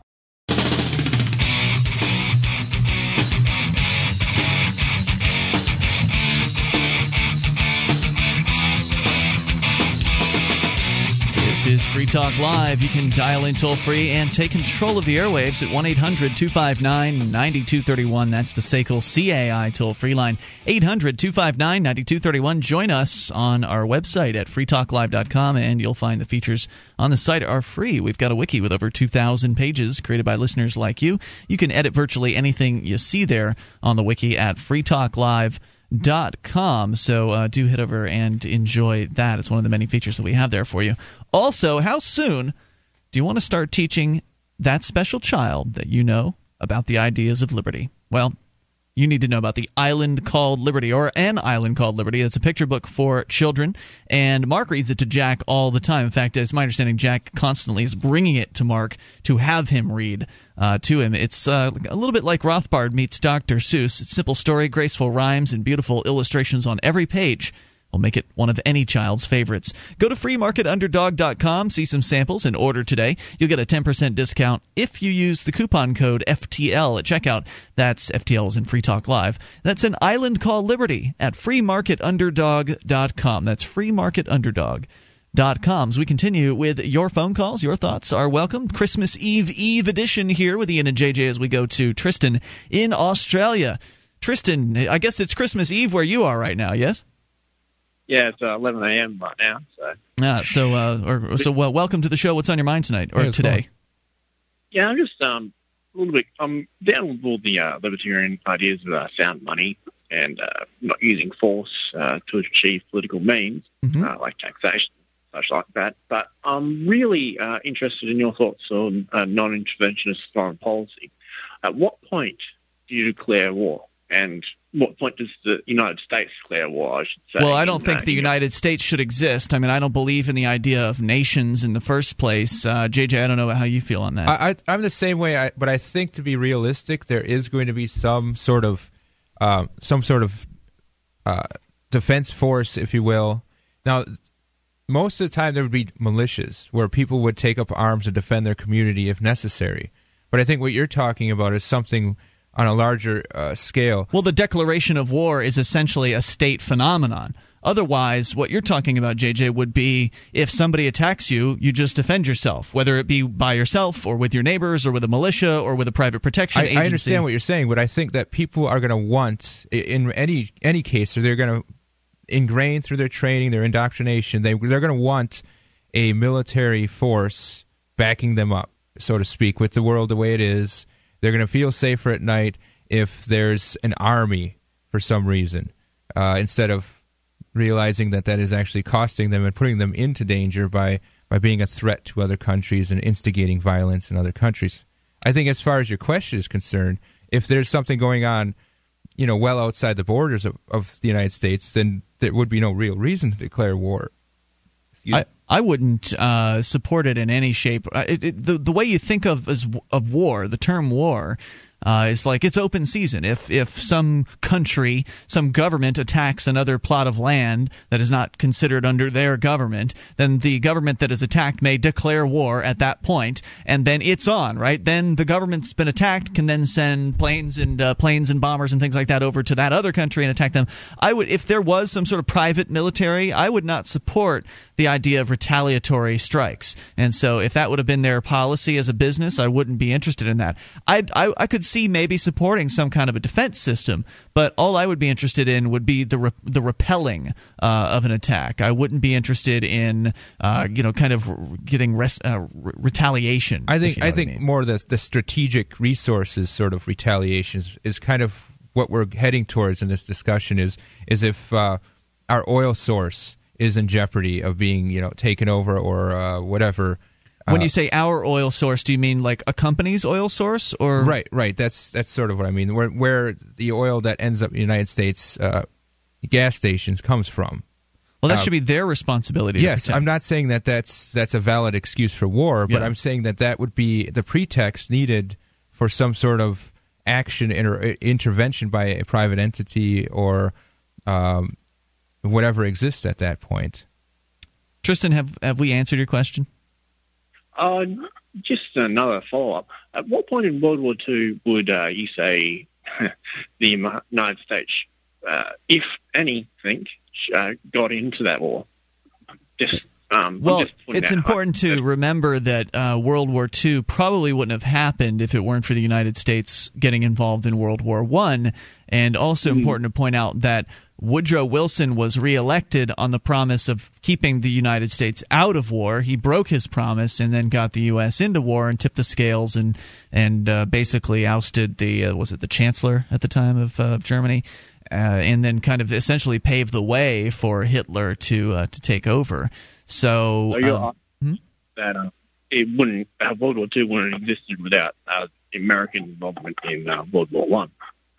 This is Free Talk Live. You can dial in toll free and take control of the airwaves at 1 800 259 9231. That's the SACL CAI toll free line. 800 259 9231. Join us on our website at freetalklive.com and you'll find the features on the site are free. We've got a wiki with over 2,000 pages created by listeners like you. You can edit virtually anything you see there on the wiki at freetalklive.com com. So uh, do head over and enjoy that. It's one of the many features that we have there for you. Also, how soon do you want to start teaching that special child that you know about the ideas of liberty? Well, you need to know about the island called Liberty or an island called Liberty. It's a picture book for children, and Mark reads it to Jack all the time. In fact, it's my understanding Jack constantly is bringing it to Mark to have him read uh, to him. It's uh, a little bit like Rothbard meets Dr. Seuss. It's simple story, graceful rhymes, and beautiful illustrations on every page will make it one of any child's favorites. Go to freemarketunderdog.com, see some samples, and order today. You'll get a 10% discount if you use the coupon code FTL at checkout. That's FTL is in Free Talk Live. That's an island called Liberty at freemarketunderdog.com. That's freemarketunderdog.com. Dot com. As we continue with your phone calls, your thoughts are welcome. Christmas Eve Eve edition here with Ian and JJ as we go to Tristan in Australia. Tristan, I guess it's Christmas Eve where you are right now, yes? Yeah, it's uh, 11 a.m. right now. So. Ah, so uh, or, so well, welcome to the show. What's on your mind tonight or Yeah, today? Yeah, I'm just um a little bit. I'm down with all the uh, libertarian ideas of uh, sound money and uh, not using force uh, to achieve political means, Mhm. uh, like taxation, such like that. But I'm really uh, interested in your thoughts on uh, non-interventionist foreign policy. At what point do you declare war? And what point does the United States declare war? I should say. Well, I don't in, think uh, the in- United States should exist. I mean, I don't believe in the idea of nations in the first place. Uh, JJ, I don't know how you feel on that. I, I, I'm the same way, I, but I think to be realistic, there is going to be some sort of uh, some sort of uh, defense force, if you will. Now, most of the time, there would be militias where people would take up arms and defend their community if necessary. But I think what you're talking about is something on a larger uh, scale. Well, the declaration of war is essentially a state phenomenon. Otherwise, what you're talking about, JJ, would be if somebody attacks you, you just defend yourself, whether it be by yourself or with your neighbors or with a militia or with a private protection I, agency. I understand what you're saying, but I think that people are going to want, in any any case, or they're going to ingrain through their training, their indoctrination, they they're going to want a military force backing them up, so to speak, with the world the way it is. They're going to feel safer at night if there's an army for some reason, uh, instead of realizing that that is actually costing them and putting them into danger by by being a threat to other countries and instigating violence in other countries. I think as far as your question is concerned, if there's something going on, you know, well outside the borders of, of the United States, then there would be no real reason to declare war. You- I, I wouldn't uh, support it in any shape. Uh, It, it, the the way you think of as of war, the term war, uh, is like it's open season. If if some country, some government attacks another plot of land that is not considered under their government, then the government that is attacked may declare war at that point, and then it's on. Right then, the government's been attacked can then send planes and uh, planes and bombers and things like that over to that other country and attack them. I would, if there was some sort of private military, I would not support the idea of retaliatory strikes. And so, if that would have been their policy as a business, I wouldn't be interested in that. I'd, I I could see maybe supporting some kind of a defense system, but all I would be interested in would be the re- the repelling uh, of an attack. I wouldn't be interested in uh, you know kind of getting res- uh, re- retaliation. I think you know I think mean. more the the strategic resources sort of retaliation is, is kind of what we're heading towards in this discussion is is if uh, our oil source is in jeopardy of being you know taken over or uh, whatever. When you say our oil source, do you mean like a company's oil source, or Right, right. That's that's sort of what I mean. Where where the oil that ends up in the United States uh, gas stations comes from. Well, that Uh, should be their responsibility. Yes. I'm not saying that that's that's a valid excuse for war, but Yeah. I'm saying that that would be the pretext needed for some sort of action or intervention by a private entity or um, whatever exists at that point. Tristan, have have we answered your question? Uh, just another follow-up. At what point in World War II would uh, you say the United States, uh, if anything, uh, got into that war? Just um, Well, it's important to remember that uh, World War II probably wouldn't have happened if it weren't for the United States getting involved in World War One, and also important to point out that Woodrow Wilson was reelected on the promise of keeping the United States out of war. He broke his promise and then got the U.S. into war and tipped the scales and and uh, basically ousted the uh, was it the Chancellor at the time of, uh, of Germany. Uh, and then kind of essentially paved the way for Hitler to uh, to take over. So um, arguing that uh, it wouldn't uh, World War II wouldn't have existed without uh, American involvement in uh, World War One.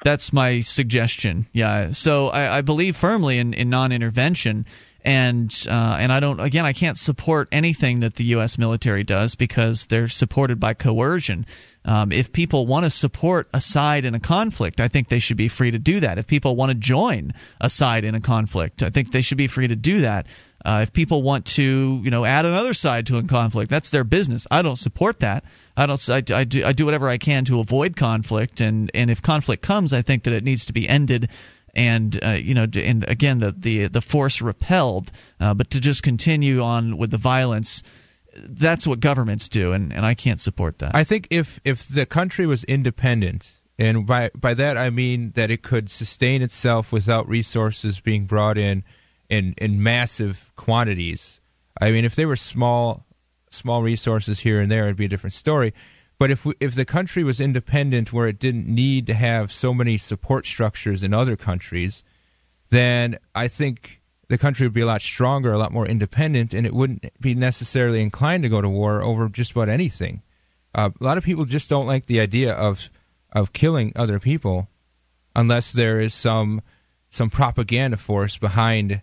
That's my suggestion. Yeah. So I, I believe firmly in, in non-intervention, and uh, and I don't. Again, I can't support anything that the U.S. military does because they're supported by coercion. Um, if people want to support a side in a conflict, I think they should be free to do that. If people want to join a side in a conflict, I think they should be free to do that. Uh, if people want to, you know, add another side to a conflict, that's their business. I don't support that. I don't. I, I do. I do whatever I can to avoid conflict, and and if conflict comes, I think that it needs to be ended. And uh, you know, and again, the the the force repelled, uh, but to just continue on with the violence, that's what governments do, and, and I can't support that. I think if if the country was independent, and by by that I mean that it could sustain itself without resources being brought in in in massive quantities. I mean, if they were small small resources here and there, it'd be a different story. But if we, if the country was independent, where it didn't need to have so many support structures in other countries, then I think the country would be a lot stronger, a lot more independent, and it wouldn't be necessarily inclined to go to war over just about anything. Uh, a lot of people just don't like the idea of of killing other people unless there is some some propaganda force behind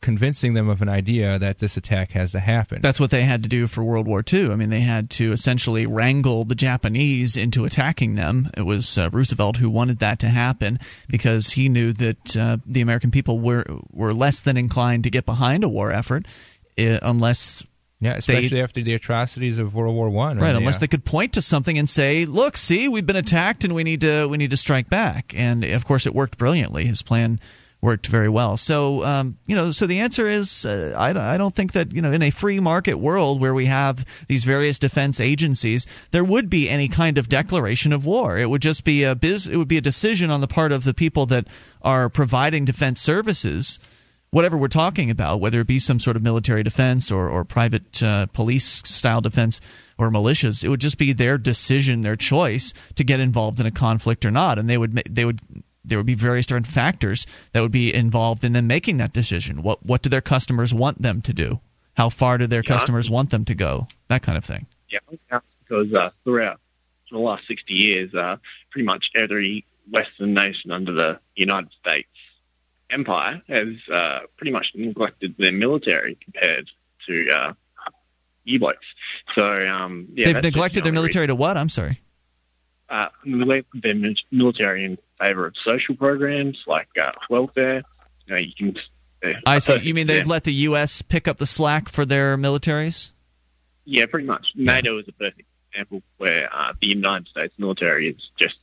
convincing them of an idea that this attack has to happen. That's what they had to do for World War II. I mean, they had to essentially wrangle the Japanese into attacking them. It was uh, Roosevelt who wanted that to happen because he knew that uh, the American people were were less than inclined to get behind a war effort uh, unless yeah, especially after the atrocities of World War One. right unless they could point to something and say look see we've been attacked and we need to we need to strike back and of course it worked brilliantly his plan worked very well. So um, you know so the answer is uh, I, I don't think that you know in a free market world where we have these various defense agencies there would be any kind of declaration of war. It would just be a biz it would be a decision on the part of the people that are providing defense services whatever we're talking about, whether it be some sort of military defense or, or private uh, police style defense or militias, it would just be their decision, their choice to get involved in a conflict or not, and they would they would there would be various different factors that would be involved in them making that decision. What what do their customers want them to do? How far do their customers want them to go? That kind of thing. Yeah, because uh, throughout the last 60 years, uh, pretty much every Western nation under the United States empire has uh, pretty much neglected their military compared to uh, U-boats. So, um, yeah, They've neglected their military to what? I'm sorry. uh, their military in favor of social programs like uh, welfare. You know, you can. Uh, I see. You mean they've example- let the U.S. pick up the slack for their militaries? Yeah, pretty much. NATO is a perfect example where uh, the United States military is just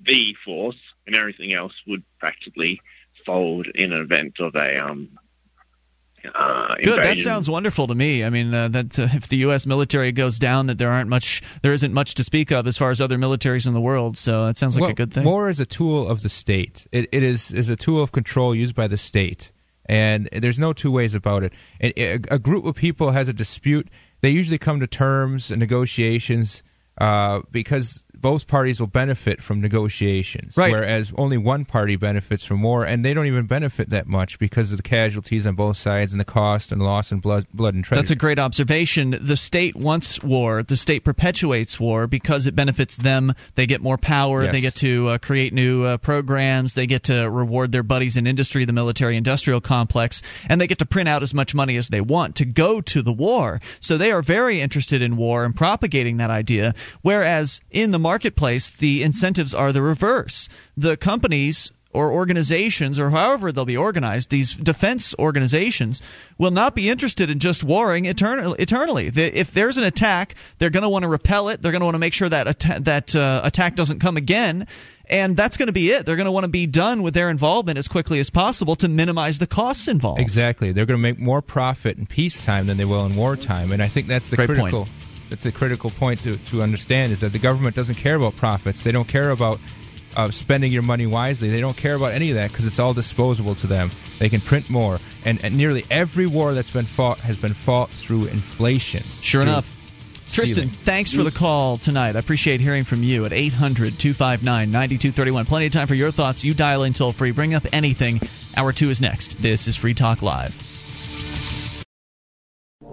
the force, and everything else would practically fold in an event of a um. Uh, Good. That sounds wonderful to me. I mean, uh, that uh, if the U.S. military goes down, that there aren't much, there isn't much to speak of as far as other militaries in the world. So it sounds like well, a good thing. War is a tool of the state. It, it is is a tool of control used by the state, and there's no two ways about it. And a, a group of people has a dispute. They usually come to terms and negotiations uh, because both parties will benefit from negotiations, Right. whereas only one party benefits from war, and they don't even benefit that much because of the casualties on both sides and the cost and loss and blood, blood and treasure. That's a great observation. The state wants war. The state perpetuates war because it benefits them. They get more power. Yes. They get to uh, create new uh, programs. They get to reward their buddies in industry, the military industrial complex, and they get to print out as much money as they want to go to the war. So they are very interested in war and propagating that idea. Whereas in the marketplace, the incentives are the reverse. The companies or organizations or however they'll be organized, these defense organizations will not be interested in just warring eternal, eternally. The, if there's an attack, they're going to want to repel it. They're going to want to make sure that atta- that uh, attack doesn't come again. And that's going to be it. They're going to want to be done with their involvement as quickly as possible to minimize the costs involved. Exactly. They're going to make more profit in peacetime than they will in wartime, and I think that's the Great point. That's a critical point to, to understand is that the government doesn't care about profits. They don't care about uh, spending your money wisely. They don't care about any of that because it's all disposable to them. They can print more, and, and nearly every war that's been fought has been fought through inflation. Sure Through enough. Tristan, thanks for the call tonight. I appreciate hearing from you at 800 259 9231. Plenty of time for your thoughts. You dial in toll free. Bring up anything. Hour two is next. This is Free Talk Live.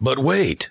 But wait.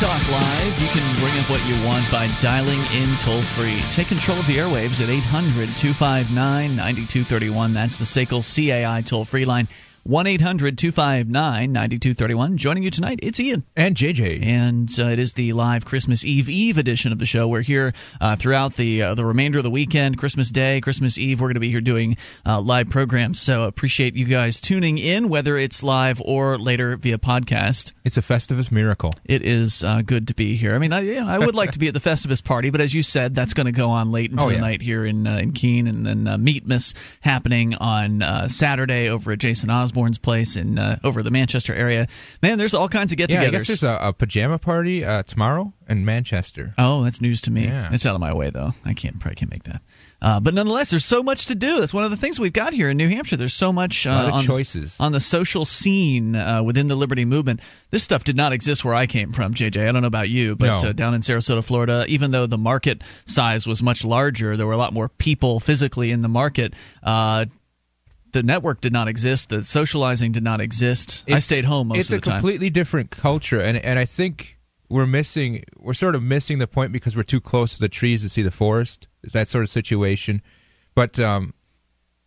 Talk Live. You can bring up what you want by dialing in toll free. Take control of the airwaves at 800 259 9231. That's the SACL CAI toll free line. 1 800 259 9231. Joining you tonight, it's Ian. And JJ. And uh, it is the live Christmas Eve Eve edition of the show. We're here uh, throughout the uh, the remainder of the weekend, Christmas Day, Christmas Eve. We're going to be here doing uh, live programs. So appreciate you guys tuning in, whether it's live or later via podcast. It's a Festivus miracle. It is uh, good to be here. I mean, I, know, I would like to be at the Festivus party, but as you said, that's going to go on late into Oh, the night here in uh, in Keene, and then uh, Meetmas happening on uh, Saturday over at Jason Osborne's place in uh, over the Manchester area. Man, there's all kinds of get-togethers. Yeah, I guess there's a, a pajama party uh, tomorrow in Manchester. Oh, that's news to me. Yeah. It's out of my way though. I can't probably can't make that. Uh, but nonetheless, there's so much to do. That's one of the things we've got here in New Hampshire. There's so much uh, on, choices. on the social scene uh, within the liberty movement. This stuff did not exist where I came from, JJ. I don't know about you, but No. uh, down in Sarasota, Florida, even though the market size was much larger, there were a lot more people physically in the market. The network did not exist. The socializing did not exist. I stayed home most of the time. It's a completely different culture, and and I think we're missing. We're sort of missing the point because we're too close to the trees to see the forest. It's that sort of situation. But um,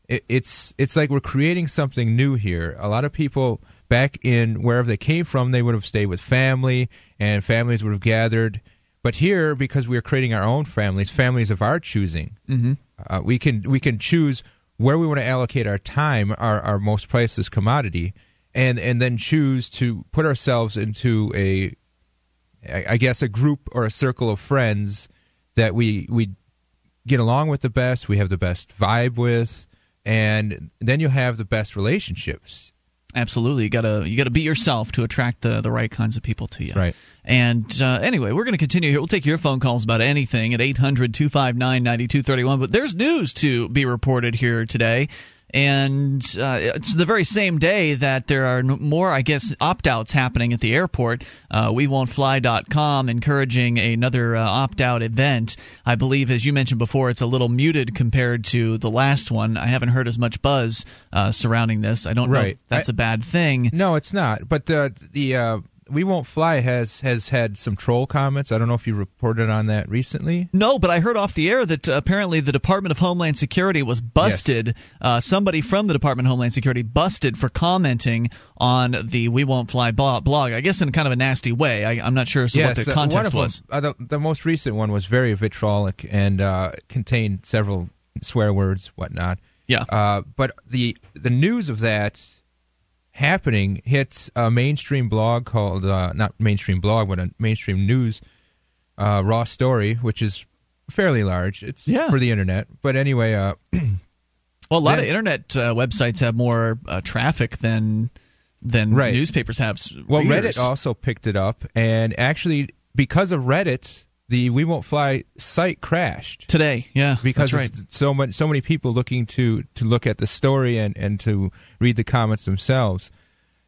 it, it's it's like we're creating something new here. A lot of people back in wherever they came from, they would have stayed with family, and families would have gathered. But here, because we are creating our own families, families of our choosing, mm-hmm. uh, we can we can choose where we want to allocate our time, our, our most priceless commodity, and and then choose to put ourselves into a, I guess, a group or a circle of friends that we we get along with the best, we have the best vibe with, and then you'll have the best relationships. Absolutely, you gotta you gotta be yourself to attract the the right kinds of people to you. Right. And uh, anyway, we're going to continue here. We'll take your phone calls about anything at 800 259 9231. But there's news to be reported here today. And uh, it's the very same day that there are more, I guess, opt outs happening at the airport. Uh, we won't fly.com encouraging another uh, opt out event. I believe, as you mentioned before, it's a little muted compared to the last one. I haven't heard as much buzz uh, surrounding this. I don't know Right. if that's I- a bad thing. No, it's not. But uh, the uh, we won't fly has has had some troll comments. I don't know if you reported on that recently. No, but I heard off the air that uh, apparently the Department of Homeland Security was busted. Uh, somebody from the Department of Homeland Security busted for commenting on the "We Won't Fly" blog. I guess in kind of a nasty way. I, I'm not sure as to what the uh, context was. Them, uh, the, the most recent one was very vitriolic and uh, contained several swear words, whatnot. Yeah. Uh, but the the news of that happening hits a mainstream blog called uh, not mainstream blog, but a mainstream news uh, raw story, which is fairly large. It's Yeah. for the internet. But anyway, uh, Well, a lot of internet uh, websites have more uh, traffic than than Right. newspapers have. Well, readers. Reddit also picked it up, and actually, because of Reddit, the We Won't Fly site crashed today. Yeah, because right. so much, so many people looking to to look at the story and and to read the comments themselves.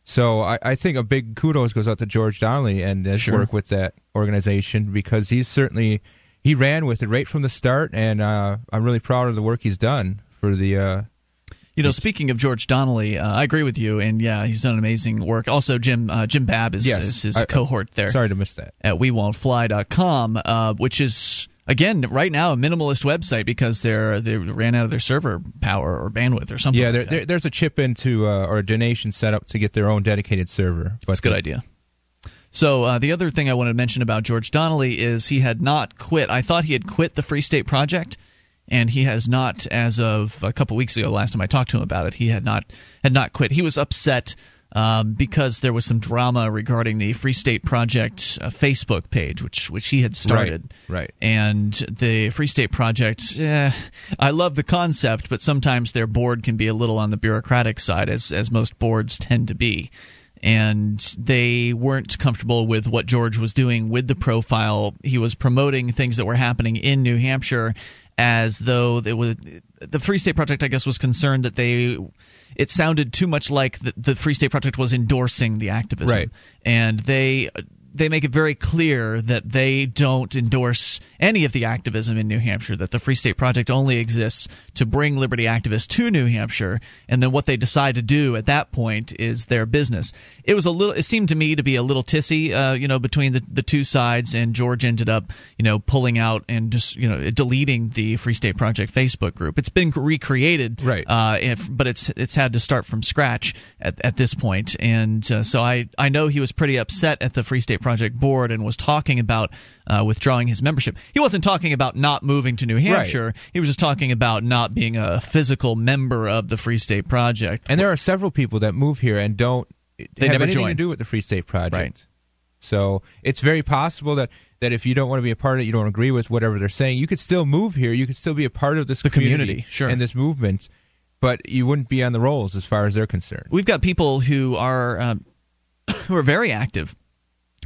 So I, I think a big kudos goes out to George Donnelly and his Sure. work with that organization because he's certainly he ran with it right from the start, and uh, I'm really proud of the work he's done for the. Uh, You know, speaking of George Donnelly, uh, I agree with you, and yeah, he's done amazing work. Also, Jim uh, Jim Babb is, Yes. is his I- cohort there. Sorry to miss that. at we won't fly.com, uh, which is again right now a minimalist website because they're they ran out of their server power or bandwidth or something. Yeah, like there, there's a chip into uh, or a donation set up to get their own dedicated server. But That's a good idea. So uh, the other thing I wanted to mention about George Donnelly is he had not quit. I thought he had quit the Free State Project, and he has not, as of a couple weeks ago. Last time I talked to him about it, he had not had not quit. He was upset um, because there was some drama regarding the Free State Project uh, Facebook page, which which he had started. right. And the Free State Project, eh, I love the concept, but sometimes their board can be a little on the bureaucratic side, as as most boards tend to be and they weren't comfortable with what George was doing with the profile. He was promoting things that were happening in New Hampshire as though it was the Free State Project. I guess was concerned that they it sounded too much like the, the Free State Project was endorsing the activism, Right. and they they make it very clear that they don't endorse any of the activism in New Hampshire, that the Free State Project only exists to bring liberty activists to New Hampshire, and then what they decide to do at that point is their business. It was a little, it seemed to me to be a little tissy, uh, you know, between the, the two sides, and George ended up, you know, pulling out and just, you know, deleting the Free State Project Facebook group. It's been recreated, Right. Uh, if, but it's it's had to start from scratch at, at this point, and uh, so I I know he was pretty upset at the Free State Project board and was talking about uh, withdrawing his membership. He wasn't talking about not moving to New Hampshire. He was just talking about not being a physical member of the Free State Project. And there are several people that move here and don't They have never anything join. to do with the Free State Project. Right. So it's very possible that, that if you don't want to be a part of it, you don't agree with whatever they're saying, you could still move here. You could still be a part of this The community, sure. and this movement, but you wouldn't be on the rolls as far as they're concerned. We've got people who are um, who are very active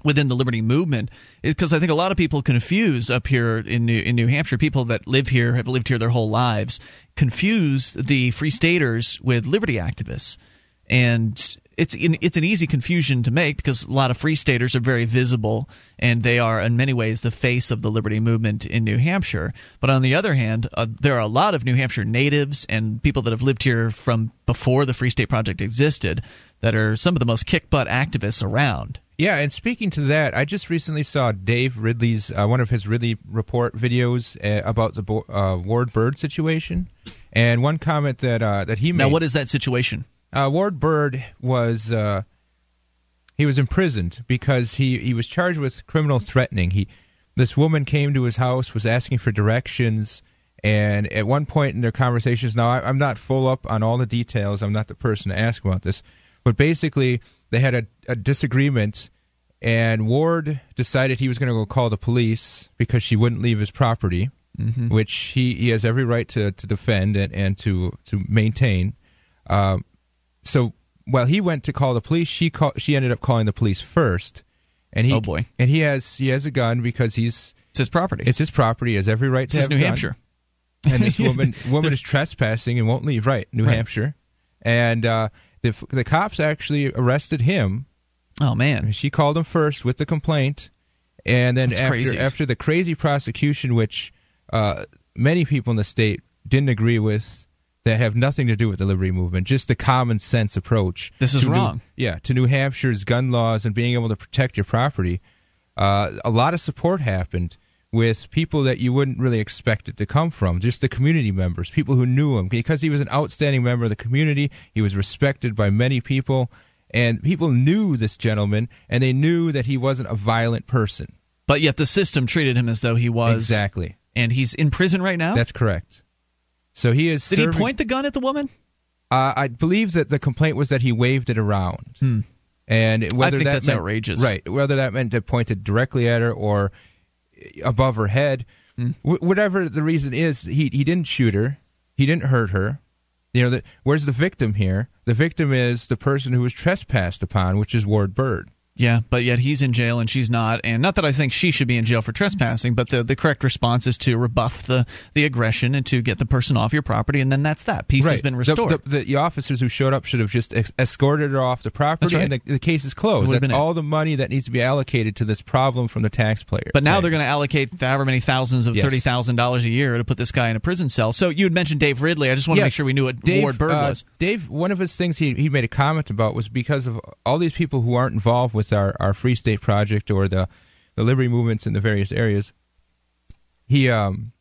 within the liberty movement is because I think a lot of people confuse up here in New, in New Hampshire people that live here have lived here their whole lives confuse the free staters with liberty activists and it's in, it's an easy confusion to make because a lot of free staters are very visible and they are in many ways the face of the liberty movement in New Hampshire. But on the other hand, uh, there are a lot of New Hampshire natives and people that have lived here from before the Free State Project existed that are some of the most kick butt activists around. Yeah, and speaking to that, I just recently saw Dave Ridley's uh, one of his Ridley report videos uh, about the Bo- uh, Ward Bird situation, and one comment that uh, that he made. Now, what is that situation? Uh, Ward Bird was uh, he was imprisoned because he, he was charged with criminal threatening. He this woman came to his house, was asking for directions, and at one point in their conversations, now I, I'm not full up on all the details. I'm not the person to ask about this, but basically they had a, a disagreement, and Ward decided he was going to go call the police because she wouldn't leave his property, which he, he has every right to, to defend and, and to to maintain. Um, so while he went to call the police, she call, she ended up calling the police first, and he Oh, boy. and he has he has a gun because he's It's his property. it's his property. He has every right It's to his have a New gun. Hampshire. and this woman woman is trespassing and won't leave. Right, New Right. Hampshire, and uh, the the cops actually arrested him. Oh man, She called him first with the complaint, and then That's after crazy. after the crazy prosecution, which uh, many people in the state didn't agree with, that have nothing to do with the liberty movement, just a common sense approach. This is to New- wrong. yeah, to New Hampshire's gun laws and being able to protect your property. Uh, a lot of support happened with people that you wouldn't really expect it to come from, just the community members, people who knew him. Because he was an outstanding member of the community, he was respected by many people, and people knew this gentleman, and they knew that he wasn't a violent person. but yet the system treated him as though he was Exactly. and he's in prison right now. That's correct. So he is. Did serving- he point the gun at the woman? Uh, I believe that the complaint was that he waved it around, and whether think that that's meant- outrageous. right? Whether that meant to point it directly at her or above her head, hmm. wh- whatever the reason is, he he didn't shoot her, he didn't hurt her. You know, the, where's the victim here? The victim is the person who was trespassed upon, which is Ward Bird. Yeah, but yet he's in jail and she's not. And not that I think she should be in jail for trespassing, but the, the correct response is to rebuff the, the aggression and to get the person off your property, and then that's that. Peace has been restored. The, the, officers who showed up should have just ex- escorted her off the property, right. and the, the case is closed. It. all the money that needs to be allocated to this problem from the taxpayer. but now they're going to allocate however many thousands of Yes. thirty thousand dollars a year to put this guy in a prison cell. So you had mentioned Dave Ridley. I just want to Yes. make sure we knew what Dave, Ward Bird uh, was. Dave, one of his things he, he made a comment about was because of all these people who aren't involved with our, our Free State Project or the, the liberty movements in the various areas. He um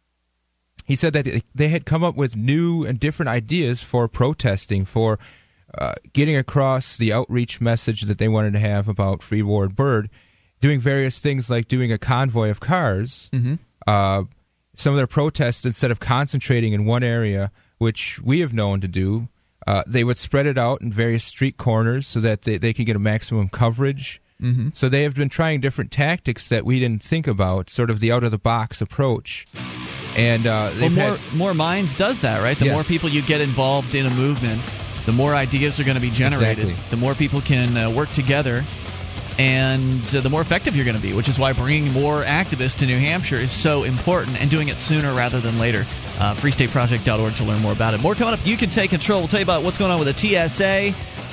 he said that they had come up with new and different ideas for protesting, for uh, getting across the outreach message that they wanted to have about Free Ward Bird, doing various things like doing a convoy of cars. Mm-hmm. Uh, some of their protests, instead of concentrating in one area, which we have known to do, uh, they would spread it out in various street corners so that they, they could get a maximum coverage. Mm-hmm. So they have been trying different tactics that we didn't think about, sort of the out of the box approach. And uh, Well, more had, more minds does that, right? The Yes. more people you get involved in a movement, the more ideas are going to be generated. Exactly. The more people can uh, work together, and uh, the more effective you're going to be. Which is why bringing more activists to New Hampshire is so important, and doing it sooner rather than later. Uh, FreeStateProject.org to learn more about it. More coming up. You can take control. We'll tell you about what's going on with the TSA,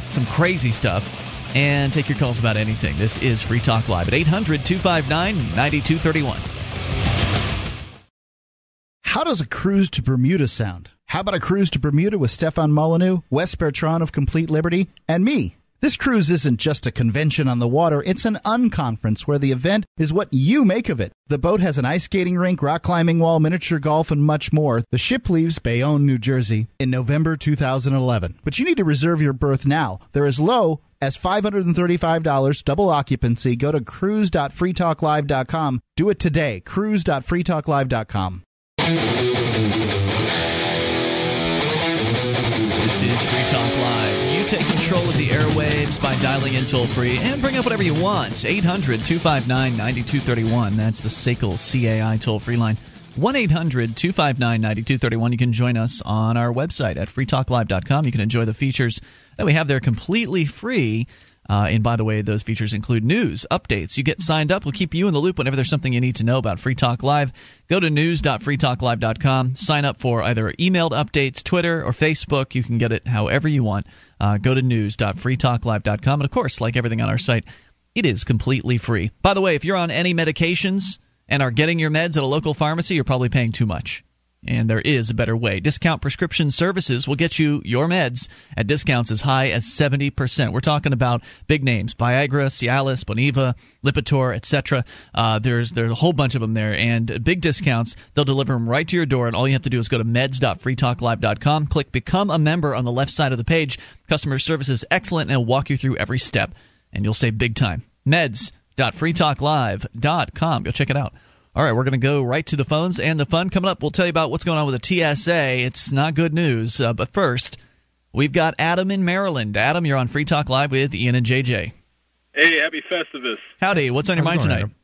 some crazy stuff. And take your calls about anything. This is Free Talk Live at 800 259 9231. How does a cruise to Bermuda sound? How about a cruise to Bermuda with Stefan Molyneux, Wes Bertrand of Complete Liberty, and me? This cruise isn't just a convention on the water, it's an unconference where the event is what you make of it. The boat has an ice skating rink, rock climbing wall, miniature golf, and much more. The ship leaves Bayonne, New Jersey in November 2011. But you need to reserve your berth now. They're as low as $535, double occupancy. Go to cruise.freetalklive.com. Do it today. cruise.freetalklive.com. This is Free control of the airwaves by dialing in toll free and bring up whatever you want. 800 259 9231. That's the SACL CAI toll free line. 1 800 259 9231. You can join us on our website at freetalklive.com. You can enjoy the features that we have there completely free. Uh, and by the way, those features include news, updates. You get signed up. We'll keep you in the loop whenever there's something you need to know about Free Talk Live. Go to news.freetalklive.com. Sign up for either emailed updates, Twitter, or Facebook. You can get it however you want. Uh, go to news.freetalklive.com. And of course, like everything on our site, it is completely free. By the way, if you're on any medications and are getting your meds at a local pharmacy, you're probably paying too much. And there is a better way. Discount Prescription Services will get you your meds at discounts as high as 70%. We're talking about big names Viagra, Cialis, Boniva, Lipitor, etc. Uh, there's, there's a whole bunch of them there, and big discounts. They'll deliver them right to your door, and all you have to do is go to meds.freetalklive.com, click Become a Member on the left side of the page. Customer service is excellent, and it'll walk you through every step, and you'll save big time. Meds.freetalklive.com. Go check it out. All right, we're going to go right to the phones and the fun. Coming up, we'll tell you about what's going on with the TSA. It's not good news. Uh, but first, we've got Adam in Maryland. Adam, you're on Free Talk Live with Ian and JJ. Hey, happy Festivus. Howdy, what's on your How's mind going, tonight? Adam?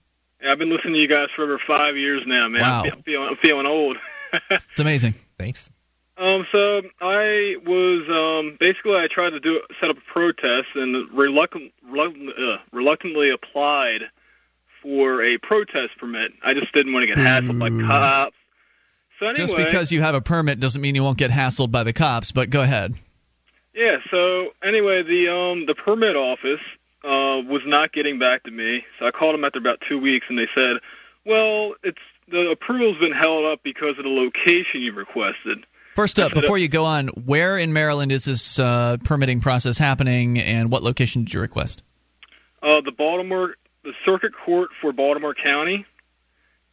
Yeah, I've been listening to you guys for over five years now, man. Wow. I'm, feeling, I'm feeling old. It's amazing. Thanks. um, so I was um, basically I tried to do set up a protest and reluctant, reluctant, uh, reluctantly applied for a protest permit. I just didn't want to get hassled by cops. So anyway, Just because you have a permit doesn't mean you won't get hassled by the cops. But go ahead. Yeah. So anyway, the um the permit office uh was not getting back to me. So I called them after about two weeks, and they said, "Well, it's the approval's been held up because of the location you requested." First up, before you go on, where in Maryland is this uh, permitting process happening, and what location did you request? Uh, the Baltimore, the Circuit Court for Baltimore County,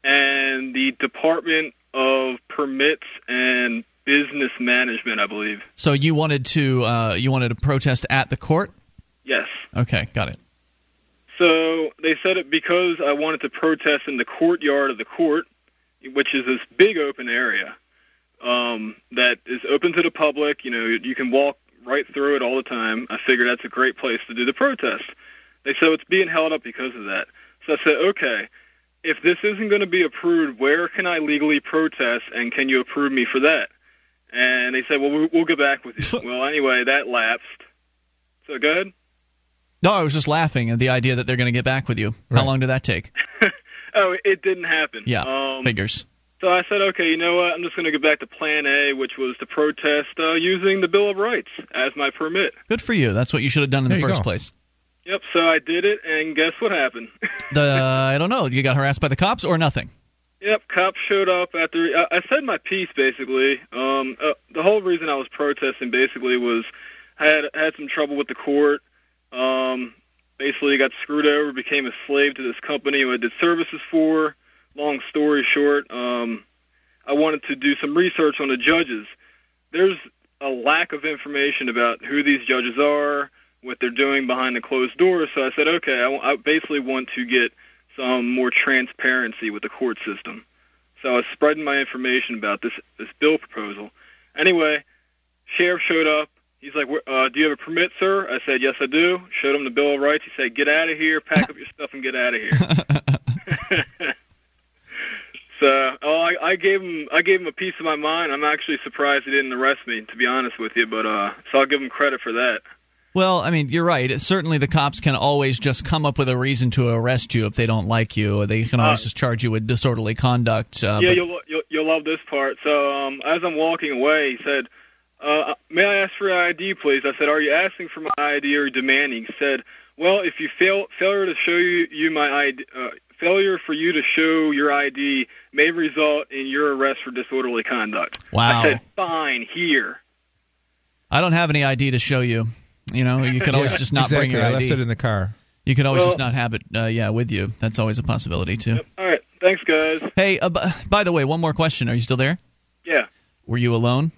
and the Department of Permits and Business Management, I believe. So you wanted to uh, you wanted to protest at the court? Yes. Okay, got it. So they said it because I wanted to protest in the courtyard of the court, which is this big open area um, that is open to the public. You know, you can walk right through it all the time. I figured that's a great place to do the protest. They said it's being held up because of that. So I said, okay, if this isn't going to be approved, where can I legally protest, and can you approve me for that? And they said, well, we'll, we'll get back with you. well, anyway, that lapsed. So go ahead. No, I was just laughing at the idea that they're going to get back with you. How long did that take? Oh, it didn't happen. Yeah, Um, figures. So I said, okay, you know what? I'm just going to go back to Plan A, which was to protest uh, using the Bill of Rights as my permit. Good for you. That's what you should have done in There the first go. place. Yep. So I did it, and guess what happened? The I don't know. You got harassed by the cops or nothing? Yep, cops showed up after I, I said my piece. Basically, um, uh, the whole reason I was protesting basically was I had had some trouble with the court. Um, basically, got screwed over, became a slave to this company who I did services for. Long story short, um, I wanted to do some research on the judges. There's a lack of information about who these judges are, what they're doing behind the closed doors. So I said, okay, I, I basically want to get some more transparency with the court system. So I was spreading my information about this this bill proposal. Anyway, sheriff showed up. He's like, uh, "Do you have a permit, sir?" I said, "Yes, I do." Showed him the Bill of Rights. He said, "Get out of here, pack up your stuff, and get out of here." so, oh, I, I gave him I gave him a piece of my mind. I'm actually surprised he didn't arrest me, to be honest with you. But uh, so I'll give him credit for that. Well, I mean, you're right. Certainly, the cops can always just come up with a reason to arrest you if they don't like you. They can always Uh, just charge you with disorderly conduct. Uh, yeah, but- you'll, you'll you'll love this part. So um, as I'm walking away, he said, uh, "May I ask for your ID, please?" I said, "Are you asking for my ID or demanding?" He said, "Well, if you fail failure to show you, you my ID, uh, failure for you to show your ID may result in your arrest for disorderly conduct." Wow. I said, "Fine, here." I don't have any ID to show you. You know, you could always Yeah, just not exactly. bring your I left it in the car. you could always Well- just not have it, uh, yeah, with you. That's always a possibility too. All right, thanks, guys. Hey, uh, b- by the way, one more question. Are you still there? Yeah. Were you alone?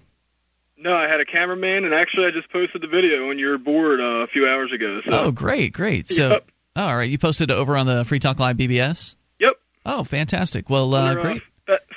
No, I had a cameraman, and actually, I just posted the video on your board uh, a few hours ago. So. Oh, great, great. So, Yep. all right, you posted it over on the Free Talk Live BBS. Yep. Oh, fantastic. Well, uh, great. Fe-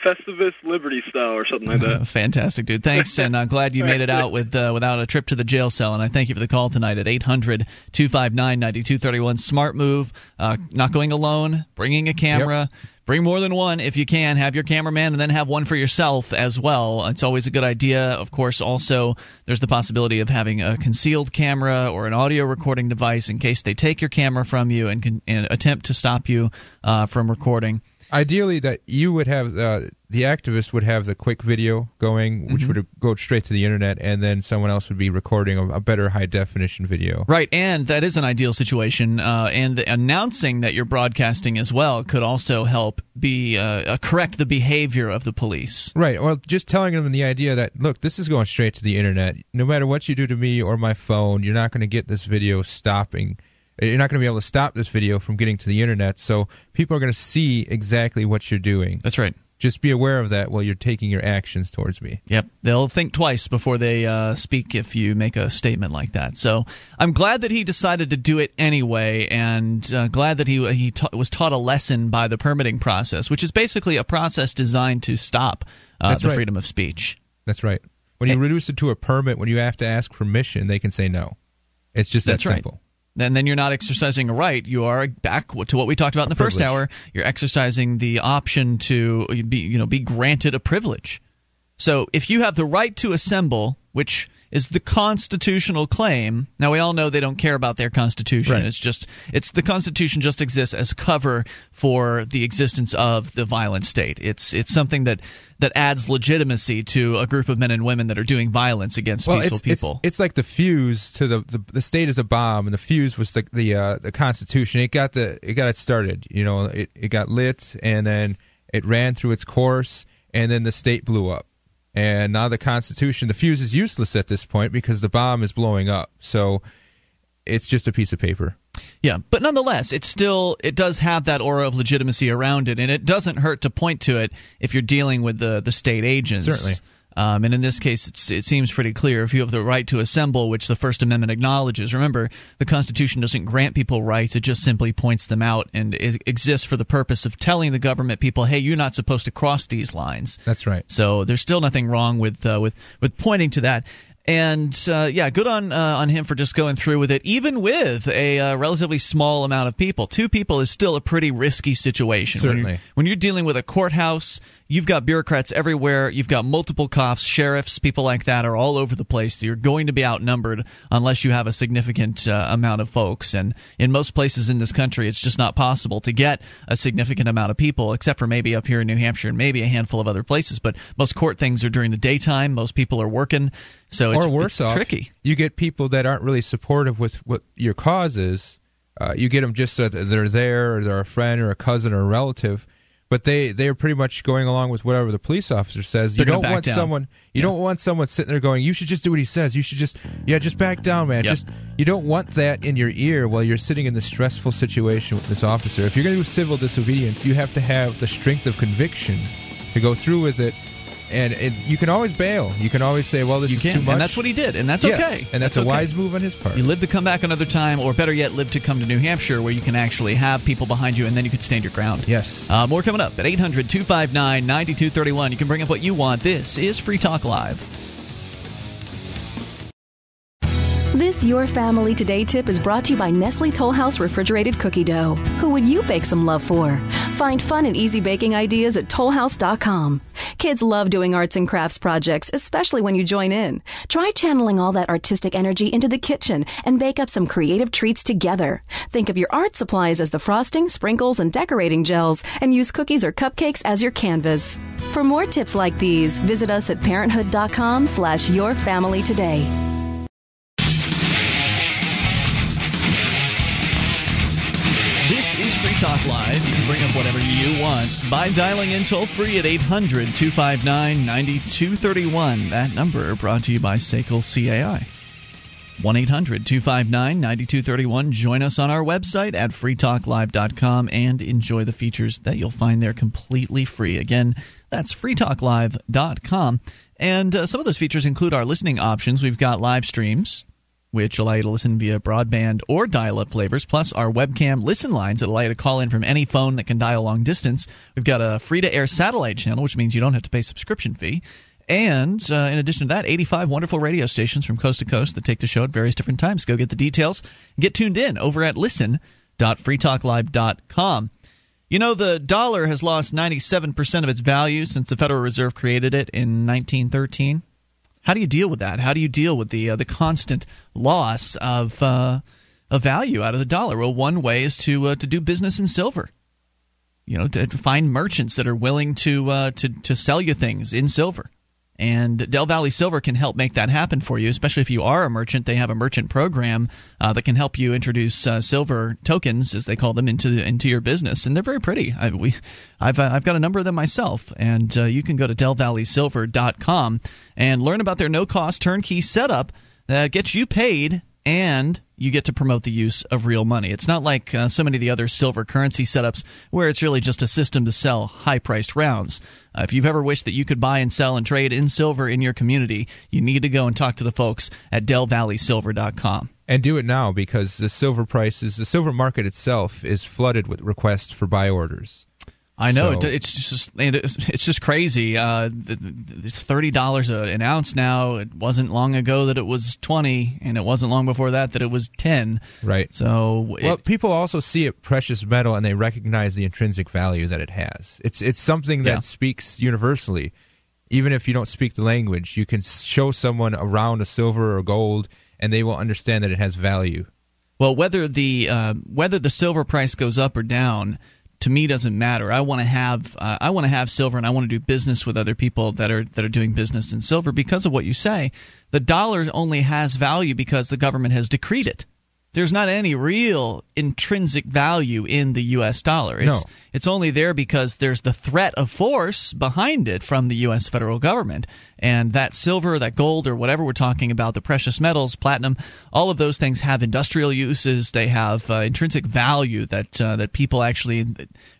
Festivus Liberty style or something like that. Uh, fantastic, dude. Thanks, and I'm glad you made it out with uh, without a trip to the jail cell. And I thank you for the call tonight at 800 259 9231. Smart move. Uh, not going alone, bringing a camera. Bring more than one if you can. Have your cameraman and then have one for yourself as well. It's always a good idea. Of course, also, there's the possibility of having a concealed camera or an audio recording device in case they take your camera from you and, can, and attempt to stop you uh, from recording. Ideally, that you would have uh, the activist would have the quick video going, which Mhm. would go straight to the internet, and then someone else would be recording a, a better high definition video. Right, and that is an ideal situation. Uh, and the announcing that you're broadcasting as well could also help be uh, uh, correct the behavior of the police. Right. or just telling them the idea that look, this is going straight to the internet. No matter what you do to me or my phone, you're not going to get this video stopping. You're not going to be able to stop this video from getting to the internet. So people are going to see exactly what you're doing. That's right. Just be aware of that while you're taking your actions towards me. Yep, they'll think twice before they uh, speak if you make a statement like that. So I'm glad that he decided to do it anyway, and uh, glad that he he ta- was taught a lesson by the permitting process, which is basically a process designed to stop uh, the right. freedom of speech. That's right. When you reduce it to a permit, when you have to ask permission, they can say no. It's just that That's right. And then you're not exercising a right. You are back to what we talked about in the first hour. You're exercising the option to uh, be, you know, be granted a privilege. So if you have the right to assemble, which is the constitutional claim. Now we all know they don't care about their constitution. Right. It's just it's the constitution just exists as cover for the existence of the violent state. It's it's something that that adds legitimacy to a group of men and women that are doing violence against well, peaceful it's, people. It's, it's like the fuse to the, the the state is a bomb, and the fuse was the the uh, the Constitution. It got the it got it started. You know, it it got lit, and then it ran through its course, and then the state blew up. And now the Constitution, the fuse is useless at this point because the bomb is blowing up. So it's just a piece of paper. Yeah, but nonetheless, it still it does have that aura of legitimacy around it, and it doesn't hurt to point to it if you're dealing with the the state agents. Certainly. Um, and in this case, it's, it seems pretty clear. If you have the right to assemble, which the First Amendment acknowledges, remember, the Constitution doesn't grant people rights, it just simply points them out, and it exists for the purpose of telling the government people, hey, you're not supposed to cross these lines. That's right. So there's still nothing wrong with uh, with with pointing to that. And uh, yeah, good on uh, on him for just going through with it, even with a uh, relatively small amount of people. Two people is still a pretty risky situation. When Certainly. you're, when you're dealing with a courthouse, you've got bureaucrats everywhere. You've got multiple cops, sheriffs, people like that are all over the place. You're going to be outnumbered unless you have a significant uh, amount of folks. And in most places in this country, it's just not possible to get a significant amount of people, except for maybe up here in New Hampshire and maybe a handful of other places. But most court things are during the daytime. Most people are working. So it's, or worse it's off, tricky. you get people that aren't really supportive with what your cause is. Uh, you get them just so that they're there, or they're a friend, or a cousin, or a relative, but they they are pretty much going along with whatever the police officer says. They're you don't want down. someone. You Yeah. don't want someone sitting there going, "You should just do what he says. You should just yeah, just back down, man." Yep. Just you don't want that in your ear while you're sitting in this stressful situation with this officer. If you're going to do civil disobedience, you have to have the strength of conviction to go through with it. And it, you can always bail. You can always say, "Well, this You is can, too much," and that's what he did, and that's Yes, okay. and that's, okay. a wise move on his part. You live to come back another time, or better yet, live to come to New Hampshire, where you can actually have people behind you, and then you could stand your ground. Yes. Uh, more coming up at 800 259 9231. You can bring up what you want. This is Free Talk Live. This Your Family Today tip is brought to you by Nestle Tollhouse Refrigerated Cookie Dough. Who would you bake some love for? Find fun and easy baking ideas at tollhouse.com. Kids love doing arts and crafts projects, especially when you join in. Try channeling all that artistic energy into the kitchen and bake up some creative treats together. Think of your art supplies as the frosting, sprinkles, and decorating gels, and use cookies or cupcakes as your canvas. For more tips like these, visit us at parenthood.com slash your family today. Is Free Talk Live. You can bring up whatever you want by dialing in toll free at 800 259 9231. That number brought to you by Sekel CAI. 1 800 259 9231. Join us on our website at freetalklive.com and enjoy the features that you'll find there completely free. Again, that's freetalklive.com. And uh, some of those features include our listening options. We've got live streams, which allow you to listen via broadband or dial up flavors, plus our webcam listen lines that allow you to call in from any phone that can dial long distance. We've got a free to air satellite channel, which means you don't have to pay subscription fee. And uh, in addition to that, 85 wonderful radio stations from coast to coast that take the show at various different times. Go get the details. Get tuned in over at listen.freetalklive.com. You know, the dollar has lost 97% of its value since the Federal Reserve created it in 1913. How do you deal with that? How do you deal with the uh, the constant loss of uh, value out of the dollar? Well, one way is to uh, to do business in silver. You know, to, to find merchants that are willing to uh, to to sell you things in silver. And Del Valley Silver can help make that happen for you, especially if you are a merchant. They have a merchant program uh, that can help you introduce uh, silver tokens, as they call them, into the, into your business, and they're very pretty. I, we, I've uh, I've got a number of them myself, and uh, you can go to DelValleySilver.com and learn about their no-cost turnkey setup that gets you paid and you get to promote the use of real money. It's not like uh, so many of the other silver currency setups where it's really just a system to sell high priced rounds. Uh, if you've ever wished that you could buy and sell and trade in silver in your community, you need to go and talk to the folks at DelValleySilver.com. and do it now because the silver prices, the silver market itself, is flooded with requests for buy orders. I know So- it, it's just and it's it's just crazy. Uh, th- th- it's thirty dollars an ounce now. It wasn't long ago that it was twenty, and it wasn't long before that that it was ten. Right. So it- Well, people also see it precious metal and they recognize the intrinsic value that it has. It's it's something that Yeah. speaks universally. even if you don't speak the language, you can show someone around a silver or gold, and they will understand that it has value. Well, whether the uh, whether the silver price goes up or down, to me doesn't matter. I want to have uh, I want to have silver, and I want to do business with other people that are that are doing business in silver because of what you say. The dollar only has value because the government has decreed it there's not any real intrinsic value in the U.S. dollar. It's, no. it's only there because there's the threat of force behind it from the U.S. federal government. And that silver, that gold, or whatever we're talking about, the precious metals, platinum, all of those things have industrial uses. They have uh, intrinsic value that uh, that people actually,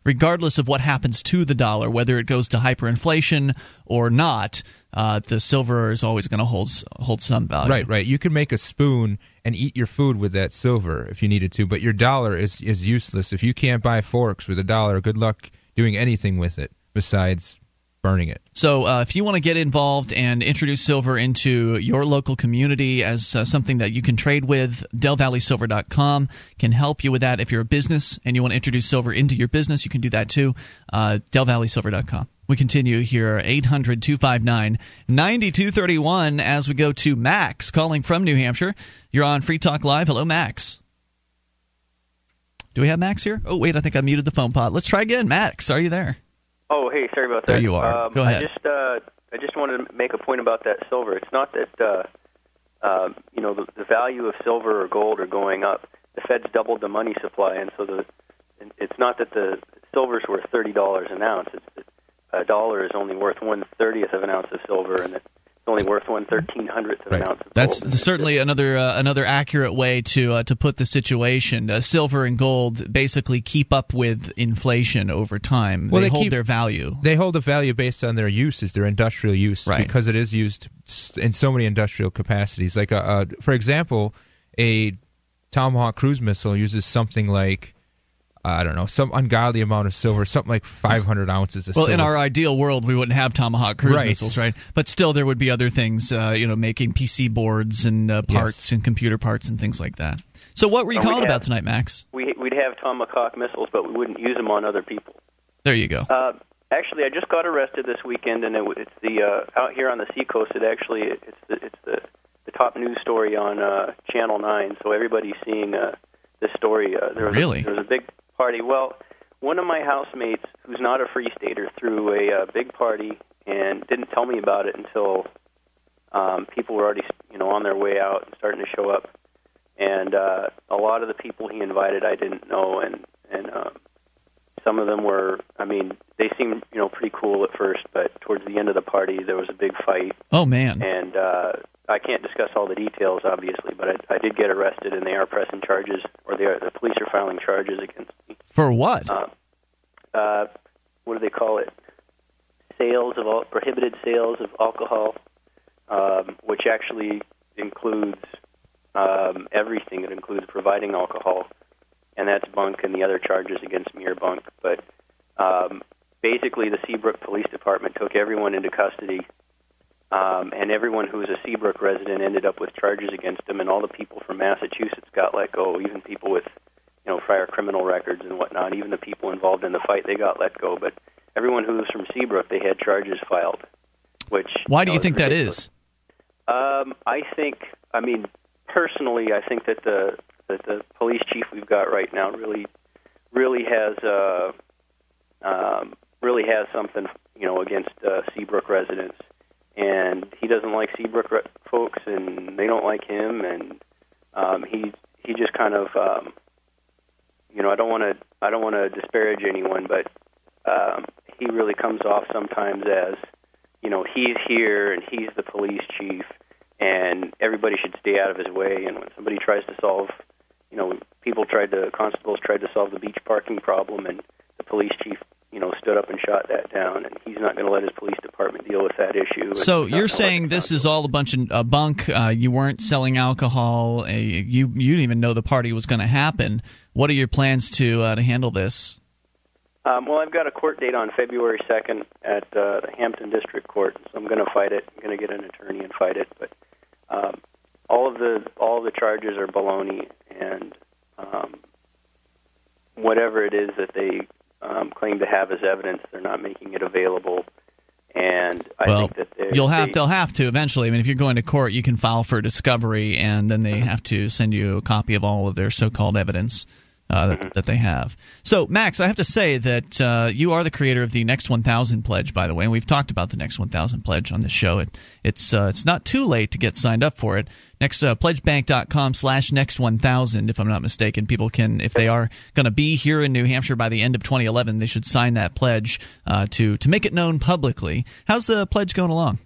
regardless of what happens to the dollar, whether it goes to hyperinflation or not, uh, the silver is always going to hold hold some value. Right, right. You can make a spoon and eat your food with that silver if you needed to, but your dollar is is useless if you can't buy forks with a dollar. Good luck doing anything with it besides burning it. So, uh, if you want to get involved and introduce silver into your local community as uh, something that you can trade with, DelValleySilver.com can help you with that. If you're a business and you want to introduce silver into your business, you can do that too. Uh, DelValleySilver.com. We continue here, 800 259 9231, as we go to Max calling from New Hampshire. You're on Free Talk Live. Hello, Max. Do we have Max here? Oh, wait, I think I muted the phone pot. Let's try again. Max, are you there? Oh, hey, sorry about that. There you are. Um, Go ahead. I just, uh, I just wanted to make a point about that silver. It's not that, uh, uh, you know, the, the value of silver or gold are going up. The Fed's doubled the money supply, and so the, it's not that the silver's worth thirty dollars an ounce. It's that a dollar is only worth one thirtieth of an ounce of silver, and it's only worth one thirteen hundredth of right. an ounce. Of That's gold. certainly another uh, another accurate way to uh, to put the situation. Uh, silver and gold basically keep up with inflation over time. Well, they, they hold keep- their value. They hold a value based on their uses, their industrial use, Right. because it is used in so many industrial capacities. Like, a, uh for example, a Tomahawk cruise missile uses something like I don't know, some ungodly amount of silver, something like 500 ounces of silver. Well, silver. in our ideal world, we wouldn't have Tomahawk cruise Right. missiles, right? But still, there would be other things, uh, you know, making PC boards and uh, parts Yes. and computer parts and things like that. So, what were you And calling about have- tonight, Max? we we'd have Tomahawk missiles, but we wouldn't use them on other people. There you go. Uh, actually, I just got arrested this weekend, and it, it's the uh, out here on the seacoast. It actually it's the it's the the top news story on uh, Channel Nine. So everybody's seeing uh, this story. Uh, there was Really? a, there was a big party. Well, one of my housemates, who's not a free stater, threw a uh, big party and didn't tell me about it until um, people were already you know on their way out and starting to show up. And uh, a lot of the people he invited, I didn't know, and and um, some of them were. I mean, they seemed you know pretty cool at first, but towards the end of the party, there was a big fight, Oh man. and uh, I can't discuss all the details, obviously, but I, I did get arrested, and they are pressing charges, or they are, the police are filing charges against. For what? Uh, uh, what do they call it? Sales of al- prohibited sales of alcohol, um, which actually includes um, everything. It includes providing alcohol, and that's bunk, and the other charges against me are bunk. But um, basically, the Seabrook Police Department took everyone into custody, um, and everyone who was a Seabrook resident ended up with charges against them, and all the people from Massachusetts got let go, even people with you know prior criminal records and whatnot. Even the people involved in the fight, they got let go. But everyone who was from Seabrook, they had charges filed. Which Why do know, you think that is? Um, I think, I mean, personally, I think that the that the police chief we've got right now really, really has uh, um, really has something, you know, against uh, Seabrook residents, and he doesn't like Seabrook re- folks, and they don't like him, and um, he he just kind of, um, you know, I don't want to I don't want to disparage anyone, but um, he really comes off sometimes as you know, he's here and he's the police chief, and everybody should stay out of his way. And when somebody tries to solve, you know, people tried to, constables tried to solve the beach parking problem, and the police chief, you know, stood up and shot that down, and he's not going to let his police department deal with that issue. So you're saying this is all a bunch of uh, bunk? Uh, you weren't selling alcohol. Uh, you you didn't even know the party was going to happen. What are your plans to uh, to handle this? Um, well, I've got a court date on February 2nd at uh, the Hampton District Court, so I'm going to fight it. I'm going to get an attorney and fight it. But um, all of the all of the charges are baloney, and um, whatever it is that they um, claim to have as evidence, they're not making it available. And I well, think that you'll have they- they'll have to eventually. I mean, if you're going to court, you can file for discovery, and then they have to send you a copy of all of their so-called evidence. Uh, that, that they have. So, Max, I have to say that uh, you are the creator of the Next 1000 pledge, by the way, and we've talked about the Next 1000 pledge on this show. It, it's uh, it's not too late to get signed up for it. Next, uh, pledgebank.com slash next 1000, if I'm not mistaken. People can, if they are going to be here in New Hampshire by the end of 2011, they should sign that pledge uh, to, to make it known publicly. How's the pledge going along?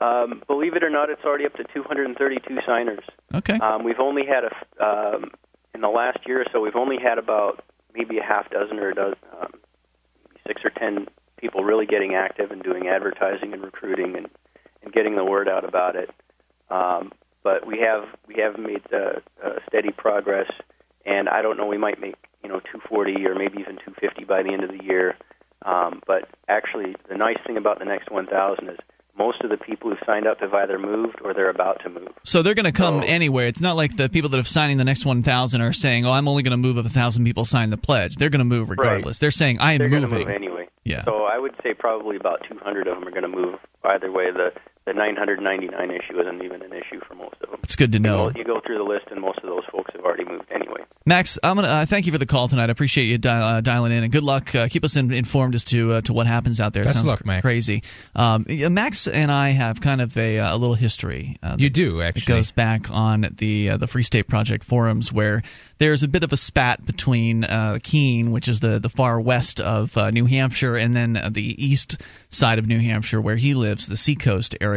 Um, believe it or not, it's already up to 232 signers. Okay. Um, we've only had a, um, in the last year or so. We've only had about maybe a half dozen or a dozen, um, six or ten people really getting active and doing advertising and recruiting and, and getting the word out about it. Um, but we have we have made uh, uh, steady progress, and I don't know. We might make you know 240 or maybe even 250 by the end of the year. Um, but actually, the nice thing about the next 1,000 is most of the people who've signed up have either moved or they're about to move. So they're going to come anyway. It's not like the people that have signing the next 1,000 are saying, "Oh, I'm only going to move if a thousand people sign the pledge." They're going to move regardless. They're saying, "I am they're moving." going to move anyway. Yeah. So I would say probably about 200 of them are going to move either way. The the 999 issue isn't even an issue for most of them. It's good to You know. go, you go through the list, and most of those folks have already moved anyway. Max, I'm gonna uh, thank you for the call tonight. I appreciate you dial, uh, dialing in, and good luck. Uh, keep us in, informed as to uh, to what happens out there. It Best Sounds luck, Max. Crazy. Um, Max and I have kind of a, uh, a little history. Uh, You that- do, It goes back on the uh, the Free State Project forums where there's a bit of a spat between uh, Keene, which is the the far west of uh, New Hampshire, and then uh, the east side of New Hampshire where he lives, the Seacoast area.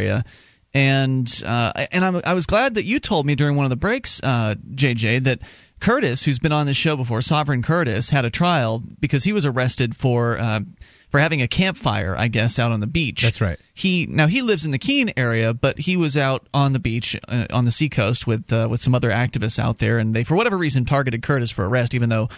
And uh, and I'm, I was glad that you told me during one of the breaks, uh, JJ, that Curtis, who's been on this show before, Sovereign Curtis, had a trial because he was arrested for uh, for having a campfire, I guess, out on the beach. That's right. He now he lives in the Keene area, but he was out on the beach uh, on the seacoast with uh, with some other activists out there, and they for whatever reason targeted Curtis for arrest, even though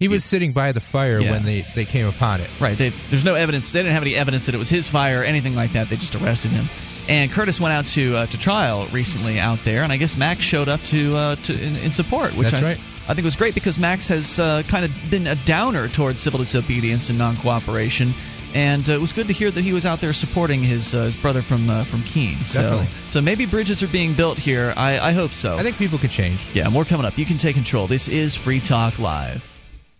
He was sitting by the fire Yeah. when they, they came upon it. Right. They, there's no evidence. They didn't have any evidence that it was his fire or anything like that. They just arrested him. And Curtis went out to uh, to trial recently out there, and I guess Max showed up to uh, to in, in support, which That's I, right. I think was great because Max has uh, kind of been a downer towards civil disobedience and non cooperation. And uh, it was good to hear that he was out there supporting his uh, his brother from uh, from Keene. So Definitely. so maybe bridges are being built here. I, I hope so. I think people could change. Yeah, more coming up. You can take control. This is Free Talk Live.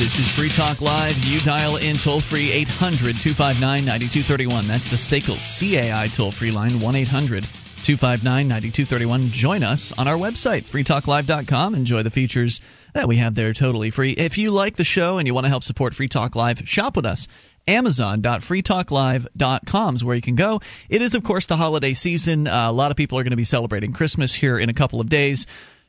This is Free Talk Live. You dial in toll free 800 259 9231. That's the SACL CAI toll free line 1 800 259 9231. Join us on our website, freetalklive.com. Enjoy the features that we have there totally free. If you like the show and you want to help support Free Talk Live, shop with us. Amazon.freetalklive.com is where you can go. It is, of course, the holiday season. Uh, a lot of people are going to be celebrating Christmas here in a couple of days.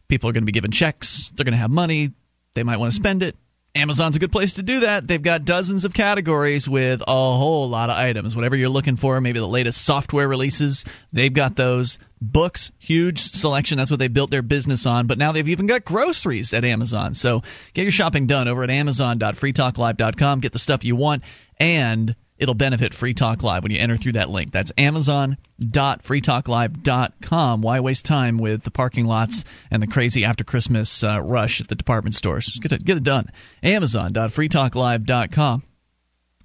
People are going to be given checks. They're going to have money. They might want to spend it. Amazon's a good place to do that. They've got dozens of categories with a whole lot of items. Whatever you're looking for, maybe the latest software releases, they've got those. Books, huge selection. That's what they built their business on. But now they've even got groceries at Amazon. So get your shopping done over at amazon.freetalklive.com. Get the stuff you want, and it'll benefit Free Talk Live when you enter through that link. That's amazon.freetalklive.com. Why waste time with the parking lots and the crazy after Christmas uh, rush at the department stores? Just get it, get it done. Amazon.freetalklive.com.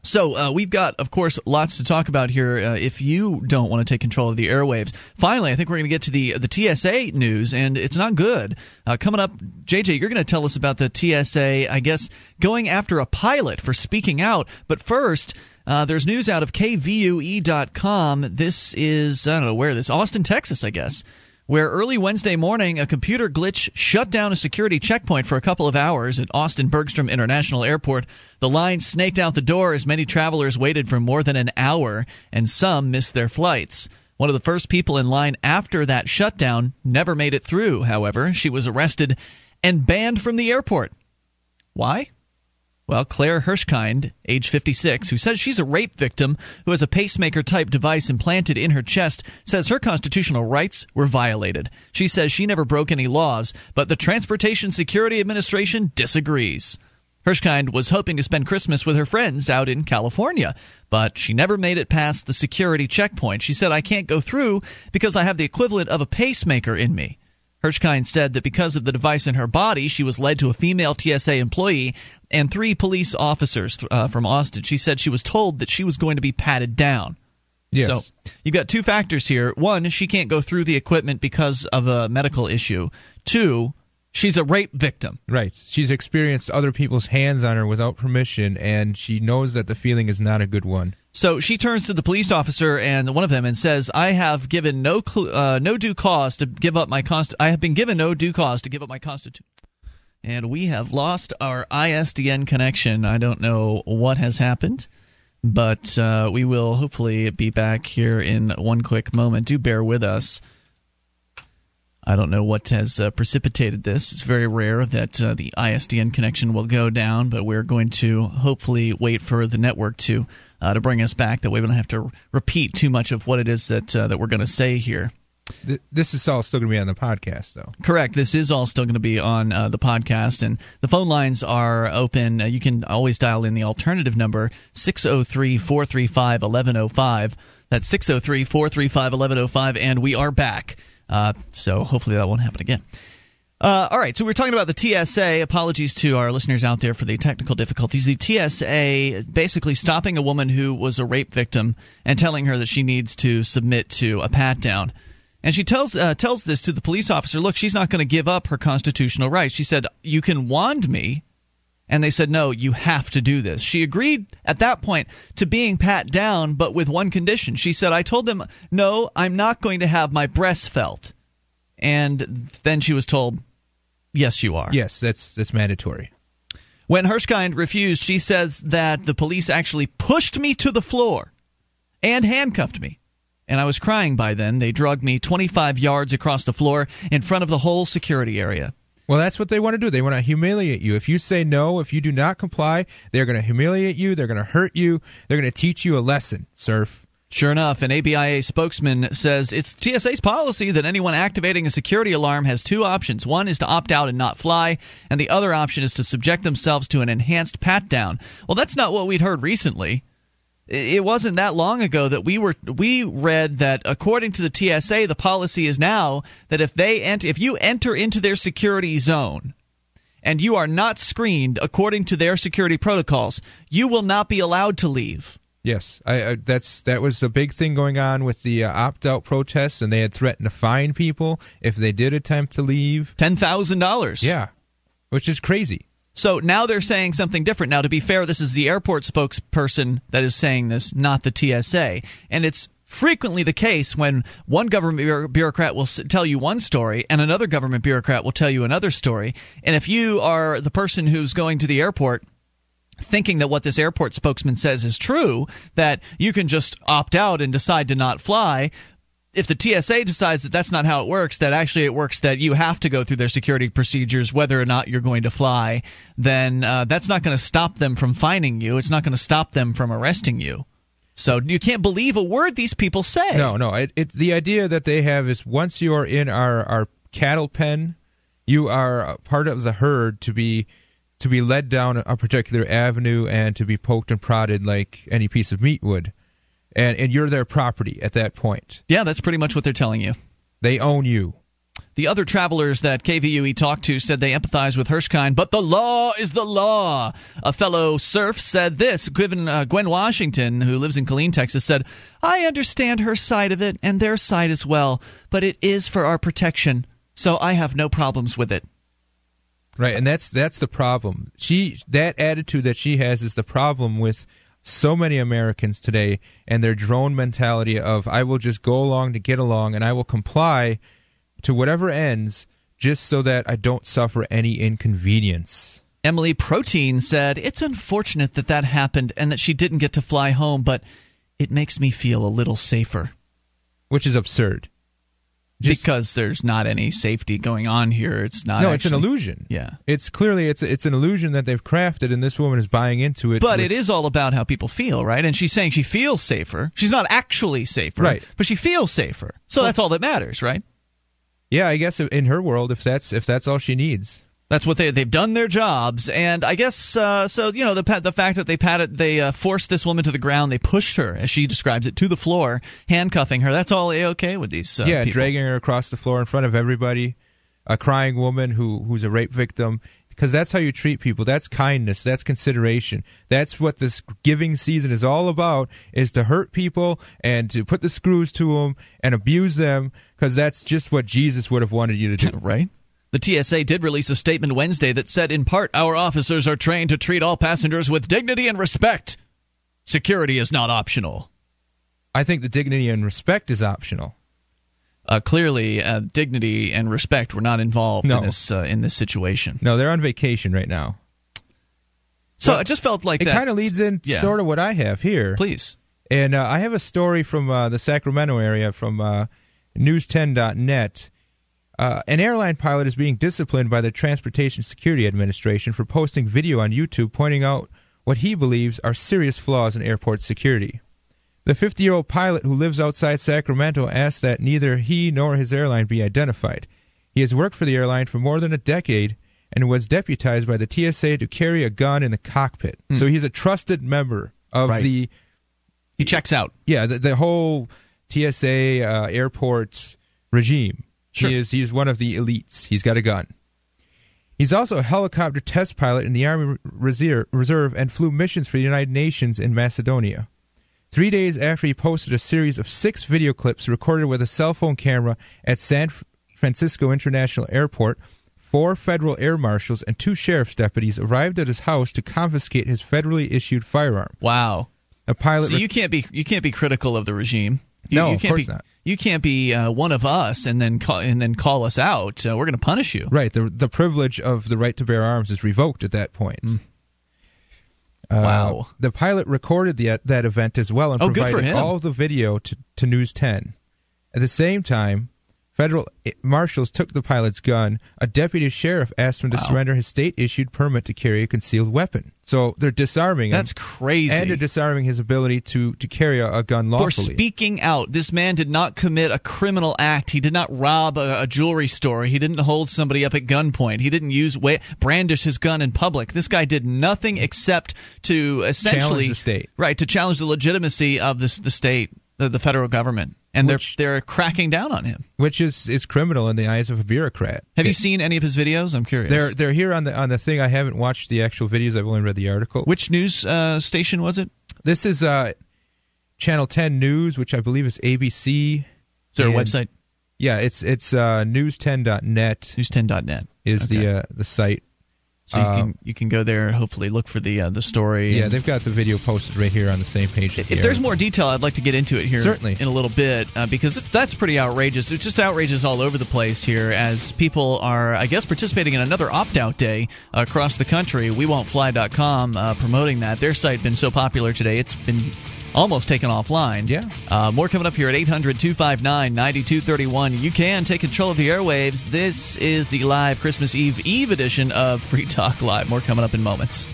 So uh, we've got, of course, lots to talk about here. Uh, if you don't want to take control of the airwaves, finally, I think we're going to get to the the TSA news, and it's not good. Uh, coming up, JJ, you're going to tell us about the TSA. I guess going after a pilot for speaking out. But first. Uh, there's news out of KVUE.com. This is, I don't know where this, Austin, Texas, I guess, where early Wednesday morning a computer glitch shut down a security checkpoint for a couple of hours at Austin Bergstrom International Airport. The line snaked out the door as many travelers waited for more than an hour, and some missed their flights. One of the first people in line after that shutdown never made it through, however. She was arrested and banned from the airport. Why? Well, Claire Hirschkind, age 56, who says she's a rape victim who has a pacemaker type device implanted in her chest, says her constitutional rights were violated. She says she never broke any laws, but the Transportation Security Administration disagrees. Hirschkind was hoping to spend Christmas with her friends out in California, but she never made it past the security checkpoint. She said, I can't go through because I have the equivalent of a pacemaker in me. Hirschkind said that because of the device in her body, she was led to a female TSA employee and three police officers uh, from Austin. She said she was told that she was going to be patted down. Yes. So you've got two factors here. One, she can't go through the equipment because of a medical issue. Two, she's a rape victim. Right. She's experienced other people's hands on her without permission, and she knows that the feeling is not a good one. So she turns to the police officer and one of them and says, "I have given no cl- uh, no due cause to give up my const. I have been given no due cause to give up my constitution." And we have lost our ISDN connection. I don't know what has happened, but uh, we will hopefully be back here in one quick moment. Do bear with us. I don't know what has uh, precipitated this. It's very rare that uh, the ISDN connection will go down, but we're going to hopefully wait for the network to uh, to bring us back. That way, we don't have to repeat too much of what it is that uh, that we're going to say here. This is all still going to be on the podcast, though. Correct. This is all still going to be on uh, the podcast, and the phone lines are open. Uh, you can always dial in the alternative number 603 435 1105. That's 603 435 1105, and we are back. Uh, so hopefully that won't happen again. Uh, all right, so we're talking about the TSA. Apologies to our listeners out there for the technical difficulties. The TSA basically stopping a woman who was a rape victim and telling her that she needs to submit to a pat down. And she tells uh, tells this to the police officer. Look, she's not going to give up her constitutional rights. She said, "You can wand me," and they said, "No, you have to do this." She agreed at that point to being pat down, but with one condition. She said, "I told them, no, I'm not going to have my breasts felt." And then she was told, "Yes, you are." Yes, that's that's mandatory. When Hirschkind refused, she says that the police actually pushed me to the floor and handcuffed me. And I was crying by then. They drugged me 25 yards across the floor in front of the whole security area. Well, that's what they want to do. They want to humiliate you. If you say no, if you do not comply, they're going to humiliate you. They're going to hurt you. They're going to teach you a lesson, serf. Sure enough, an ABIA spokesman says it's TSA's policy that anyone activating a security alarm has two options. One is to opt out and not fly, and the other option is to subject themselves to an enhanced pat down. Well, that's not what we'd heard recently. It wasn't that long ago that we were we read that according to the TSA, the policy is now that if they ent- if you enter into their security zone and you are not screened according to their security protocols, you will not be allowed to leave. Yes, I, I, that's that was the big thing going on with the uh, opt-out protests, and they had threatened to fine people if they did attempt to leave. Ten thousand dollars. Yeah, which is crazy. So now they're saying something different. Now, to be fair, this is the airport spokesperson that is saying this, not the TSA. And it's frequently the case when one government bureaucrat will tell you one story and another government bureaucrat will tell you another story. And if you are the person who's going to the airport, thinking that what this airport spokesman says is true, that you can just opt out and decide to not fly. If the TSA decides that that's not how it works, that actually it works that you have to go through their security procedures whether or not you're going to fly, then uh, that's not going to stop them from finding you. It's not going to stop them from arresting you. So you can't believe a word these people say. No, no. It, it, the idea that they have is once you are in our, our cattle pen, you are part of the herd to be to be led down a particular avenue and to be poked and prodded like any piece of meat would. And and you're their property at that point. Yeah, that's pretty much what they're telling you. They own you. The other travelers that KVUE talked to said they empathize with Hirschkind, but the law is the law. A fellow serf said this. Gwen, uh, Gwen Washington, who lives in Killeen, Texas, said, I understand her side of it and their side as well, but it is for our protection, so I have no problems with it. Right, and that's that's the problem. She that attitude that she has is the problem with so many Americans today and their drone mentality of I will just go along to get along and I will comply to whatever ends just so that I don't suffer any inconvenience. Emily Protein said, It's unfortunate that that happened and that she didn't get to fly home, but it makes me feel a little safer. which is absurd. Because there's not any safety going on here. It's not. no, it's an illusion. Yeah. It's clearly it's it's an illusion that they've crafted, and this woman is buying into it. But with- it is all about how people feel, right? And she's saying she feels safer. She's not actually safer, Right. But she feels safer. So that's all that matters, right? Yeah, I guess in her world, if that's if that's all she needs. That's what they they've done their jobs, and I guess uh, so. You know the the fact that they patted they uh, forced this woman to the ground, they pushed her, as she describes it, to the floor, handcuffing her. That's all a okay with these. Uh, yeah, people. dragging her across the floor in front of everybody, a crying woman who who's a rape victim. Because that's how you treat people. That's kindness. That's consideration. That's what this giving season is all about: is to hurt people and to put the screws to them and abuse them. Because that's just what Jesus would have wanted you to do. right. The TSA did release a statement Wednesday that said, in part, our officers are trained to treat all passengers with dignity and respect. Security is not optional. I think the dignity and respect is optional. Uh, clearly, uh, dignity and respect were not involved No. in this uh, in this situation. No, they're on vacation right now. So Well, it just felt like it kind of leads in Yeah. sort of what I have here. Please. And uh, I have a story from uh, the Sacramento area from uh, news10.net. Uh, an airline pilot is being disciplined by the Transportation Security Administration for posting video on YouTube pointing out what he believes are serious flaws in airport security. The 50 year old pilot who lives outside Sacramento asked that neither he nor his airline be identified. He has worked for the airline for more than a decade and was deputized by the TSA to carry a gun in the cockpit. So he's a trusted member of Right. the He checks out. yeah, the, the whole TSA uh, airport regime. Sure. He is he is one of the elites. He's got a gun. He's also a helicopter test pilot in the Army Reserve, Reserve and flew missions for the United Nations in Macedonia. Three days after he posted a series of six video clips recorded with a cell phone camera at San Francisco International Airport, four federal air marshals and two sheriff's deputies arrived at his house to confiscate his federally issued firearm. Wow. A pilot. So you can't be you can't be critical of the regime. You, No, you of can't course be, not. You can't be uh, one of us and then call, and then call us out. Uh, we're going to punish you. Right. The the privilege of the right to bear arms is revoked at that point. Uh, Wow. The pilot recorded the, that event as well and Oh, provided all the video to, to News 10. At the same time, federal marshals took the pilot's gun. A deputy sheriff asked him to Wow. surrender his state issued permit to carry a concealed weapon. So they're disarming him. That's crazy. And they're disarming his ability to, to carry a, a gun for speaking out. This man did not commit a criminal act. He did not rob a, a jewelry store. He didn't hold somebody up at gunpoint. He didn't use brandish his gun in public. This guy did nothing except to essentially Challenge the state. right to challenge the legitimacy of this the state, the, the federal government, and Which- they're they're cracking down on him. which is, is criminal in the eyes of a bureaucrat. Have you seen any of his videos? I'm curious. They're they're here on the on the thing. I haven't watched the actual videos. I've only read the article. Which news uh, station was it? This is uh, Channel 10 News, which I believe is ABC. Is there a website? Yeah, it's it's uh, news10.net News10.net. is Okay. the uh, the site. So you uh, can you can go there. And hopefully, look for the uh, the story. Yeah, they've got the video posted right here on the same page. If the there's more detail, I'd like to get into it here Certainly. in a little bit uh, because that's pretty outrageous. It's just outrageous all over the place here as people are, I guess, participating in another opt out day across the country. We won't fly.com uh, promoting that. Their site been so popular today, it's been almost taken offline. Yeah. Uh, more coming up here at 800 259 9231. You can take control of the airwaves. This is the live Christmas Eve Eve edition of Free Talk Live. More coming up in moments.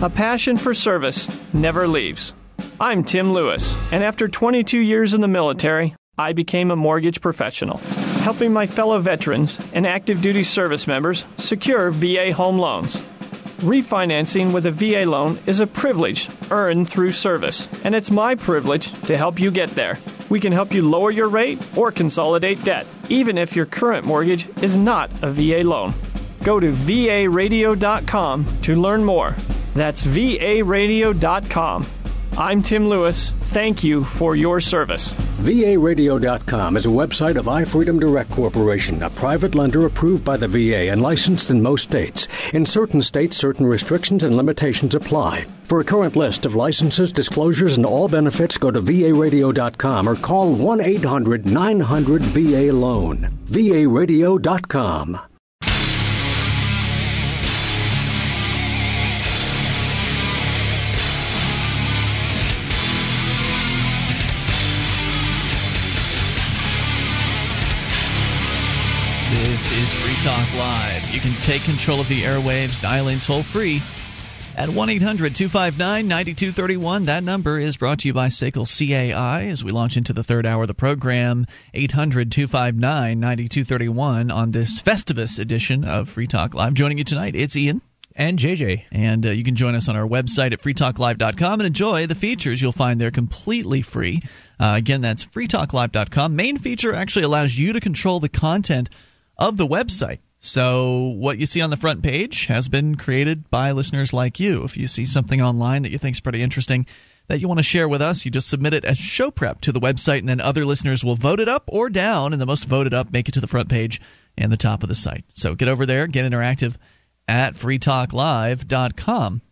A passion for service never leaves. I'm Tim Lewis, and after 22 years in the military, I became a mortgage professional, helping my fellow veterans and active duty service members secure VA home loans. Refinancing with a VA loan is a privilege earned through service, and it's my privilege to help you get there. We can help you lower your rate or consolidate debt, even if your current mortgage is not a VA loan. Go to varadio.com to learn more. That's varadio.com. I'm Tim Lewis. Thank you for your service. VARadio.com is a website of iFreedom Direct Corporation, a private lender approved by the VA and licensed in most states. In certain states, certain restrictions and limitations apply. For a current list of licenses, disclosures, and all benefits, go to VARadio.com or call 1 800 900 VA Loan. VARadio.com. This is Free Talk Live. You can take control of the airwaves, dial in toll free at 1 800 259 9231. That number is brought to you by SACL CAI as we launch into the third hour of the program. 800 259 9231 on this Festivus edition of Free Talk Live. Joining you tonight, it's Ian. And JJ. And uh, you can join us on our website at freetalklive.com and enjoy the features you'll find there completely free. Uh, again, that's freetalklive.com. Main feature actually allows you to control the content of the website. So, what you see on the front page has been created by listeners like you. If you see something online that you think is pretty interesting that you want to share with us, you just submit it as show prep to the website, and then other listeners will vote it up or down, and the most voted up make it to the front page and the top of the site. So, get over there, get interactive at freetalklive.com.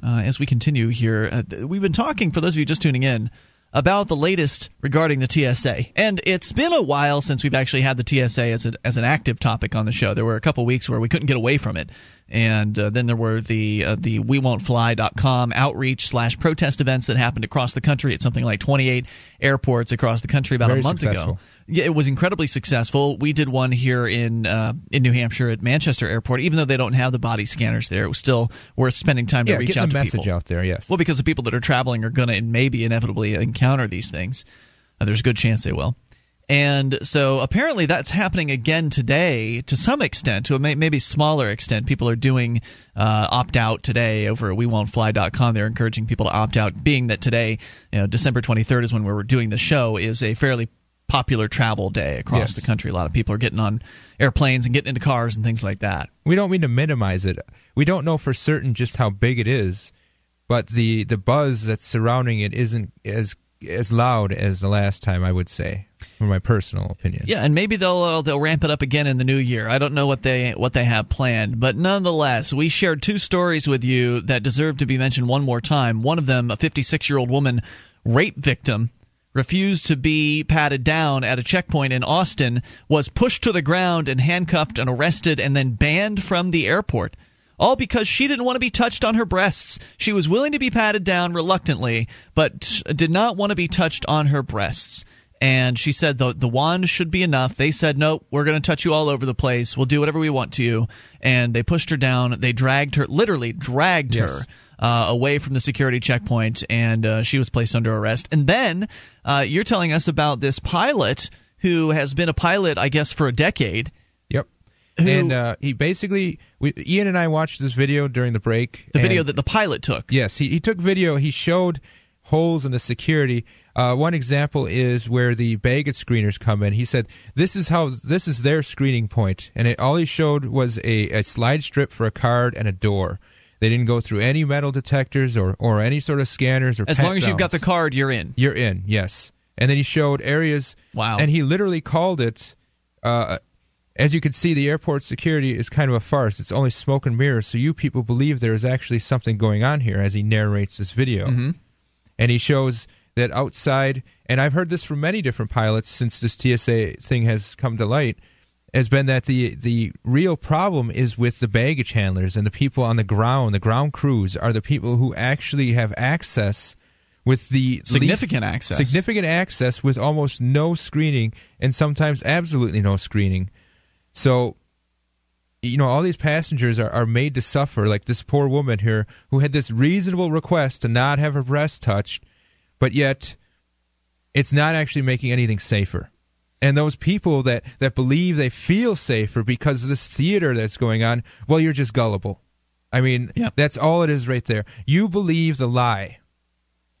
Uh, as we continue here, uh, we've been talking, for those of you just tuning in, about the latest regarding the TSA. And it's been a while since we've actually had the TSA as, a, as an active topic on the show. There were a couple weeks where we couldn't get away from it. And uh, then there were the uh, the we won't fly.com outreach slash protest events that happened across the country at something like 28 airports across the country about Very a month successful. ago. Yeah, it was incredibly successful. We did one here in uh, in New Hampshire at Manchester Airport. Even though they don't have the body scanners there, it was still worth spending time to Yeah, reach out the to message people. out there, yes. Well, because the people that are traveling are going to and maybe inevitably encounter these things. Uh, there's a good chance they will. And so apparently that's happening again today to some extent, to a may- maybe smaller extent. People are doing uh, opt out today over at WeWon'tFly.com. They're encouraging people to opt out, being that today, you know, December 23rd is when we're doing the show, is a fairly popular travel day across Yes. the country. A lot of people are getting on airplanes and getting into cars and things like that. We don't mean to minimize it. We don't know for certain just how big it is, but the the buzz that's surrounding it isn't as as loud as the last time. I would say, from my personal opinion. Yeah, and maybe they'll uh, they'll ramp it up again in the new year. I don't know what they what they have planned, but nonetheless, we shared two stories with you that deserve to be mentioned one more time. One of them, a 56 year old woman, rape victim, refused to be patted down at a checkpoint in Austin, was pushed to the ground and handcuffed and arrested, and then banned from the airport. All because she didn't want to be touched on her breasts. She was willing to be patted down reluctantly, but did not want to be touched on her breasts and she said the the wand should be enough. They said no, we're going to touch you all over the place. We'll do whatever we want to you. And they pushed her down. They dragged her, literally dragged Yes. her. Uh, away from the security checkpoint, and uh, she was placed under arrest. And then uh, you're telling us about this pilot who has been a pilot, I guess, for a decade. Yep. Who- and uh, he basically, we, Ian and I watched this video during the break. The video that the pilot took. Yes, he, he took video. He showed holes in the security. Uh, one example is where the baggage screeners come in. He said this is how this is their screening point, and it, all he showed was a, a slide strip for a card and a door. They didn't go through any metal detectors or, or any sort of scanners or. As long as you've got the card, you're in. You're in, yes. And then he showed areas. Wow. And he literally called it. Uh, as you can see, the airport security is kind of a farce. It's only smoke and mirrors, so you people believe there is actually something going on here as he narrates this video. Mm-hmm. And he shows that outside, and I've heard this from many different pilots since this TSA thing has come to light, has been that the the real problem is with the baggage handlers and the people on the ground. The ground crews are the people who actually have access with the Significant least- access. significant access with almost no screening and sometimes absolutely no screening. So, you know, all these passengers are, are made to suffer. Like this poor woman here who had this reasonable request to not have her breast touched, but yet it's not actually making anything safer. And those people that, that believe they feel safer because of this theater that's going on, well, you're just gullible. I mean, that's all it is right there. You believe the lie.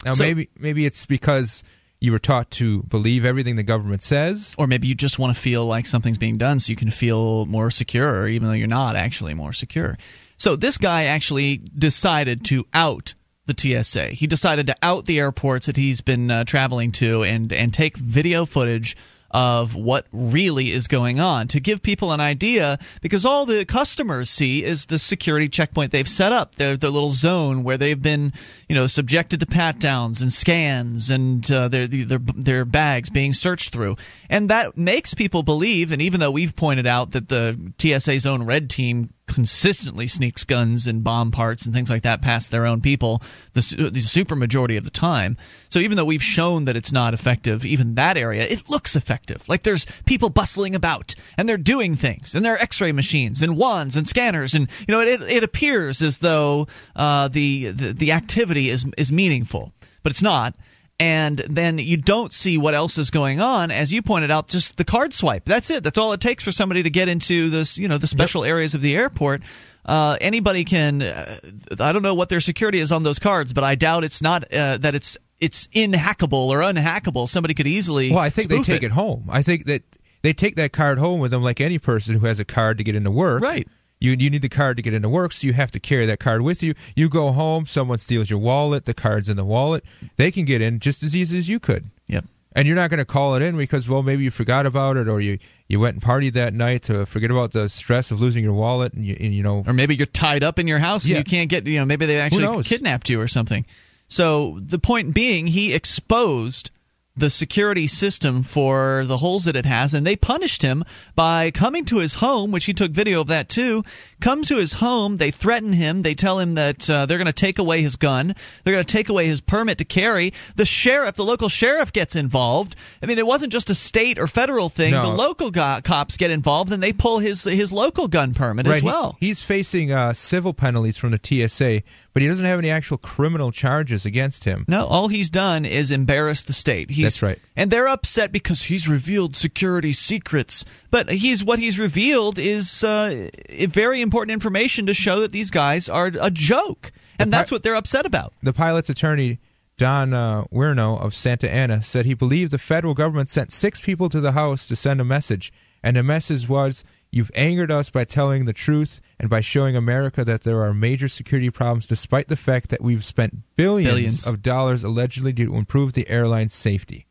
Now, So- maybe maybe it's because you were taught to believe everything the government says. Or maybe you just want to feel like something's being done so you can feel more secure, even though you're not actually more secure. So this guy actually decided to out the TSA. He decided to out the airports that he's been uh, traveling to and, and take video footage of what really is going on to give people an idea because all the customers see is the security checkpoint they've set up their their little zone where they've been you know subjected to pat downs and scans and uh, their their their bags being searched through. And that makes people believe and even though we've pointed out that the TSA's own red team consistently sneaks guns and bomb parts and things like that past their own people the, the super majority of the time. So even though we've shown that it's not effective, even that area, it looks effective. Like there's people bustling about and they're doing things and there are X-ray machines and wands and scanners and you know it it appears as though uh, the, the the activity is is meaningful, but it's not and then you don't see what else is going on. As you pointed out just the card swipe. That's it. That's all it takes for somebody to get into this you know the special yep. areas of the airport. Uh, anybody can uh, i don't know what their security is on those cards but i doubt it's not uh, that it's it's inhackable or unhackable. Somebody could easily well i think they take it. it home. I think that they take that card home with them like any person who has a card to get into work. Right you you need the card to get into work, so you have to carry that card with you. You go home, someone steals your wallet, the card's in the wallet. They can get in just as easy as you could. Yep. And you're not going to call it in because well maybe you forgot about it or you you went and partied that night to forget about the stress of losing your wallet and you, and, you know or maybe you're tied up in your house and yeah. you can't get you know maybe they actually kidnapped you or something. So the point being, he exposed the security system for the holes that it has, and they punished him by coming to his home, which he took video of that too. Come to his home, they threaten him, they tell him that uh, they're going to take away his gun, they're going to take away his permit to carry. The sheriff, the local sheriff, gets involved. I mean, it wasn't just a state or federal thing. No. The local go- cops get involved, and they pull his his local gun permit right. as well. He, he's facing uh, civil penalties from the TSA, but he doesn't have any actual criminal charges against him. No, all he's done is embarrass the state. He's, That's right. And they're upset because he's revealed security secrets. But he's what he's revealed is uh, very important information to show that these guys are a joke, and pi- that's what they're upset about. The pilot's attorney. Don uh, Werno of Santa Ana said he believed the federal government sent six people to the house to send a message, and the message was You've angered us by telling the truth and by showing America that there are major security problems, despite the fact that we've spent billions, billions. of dollars allegedly to improve the airline's safety.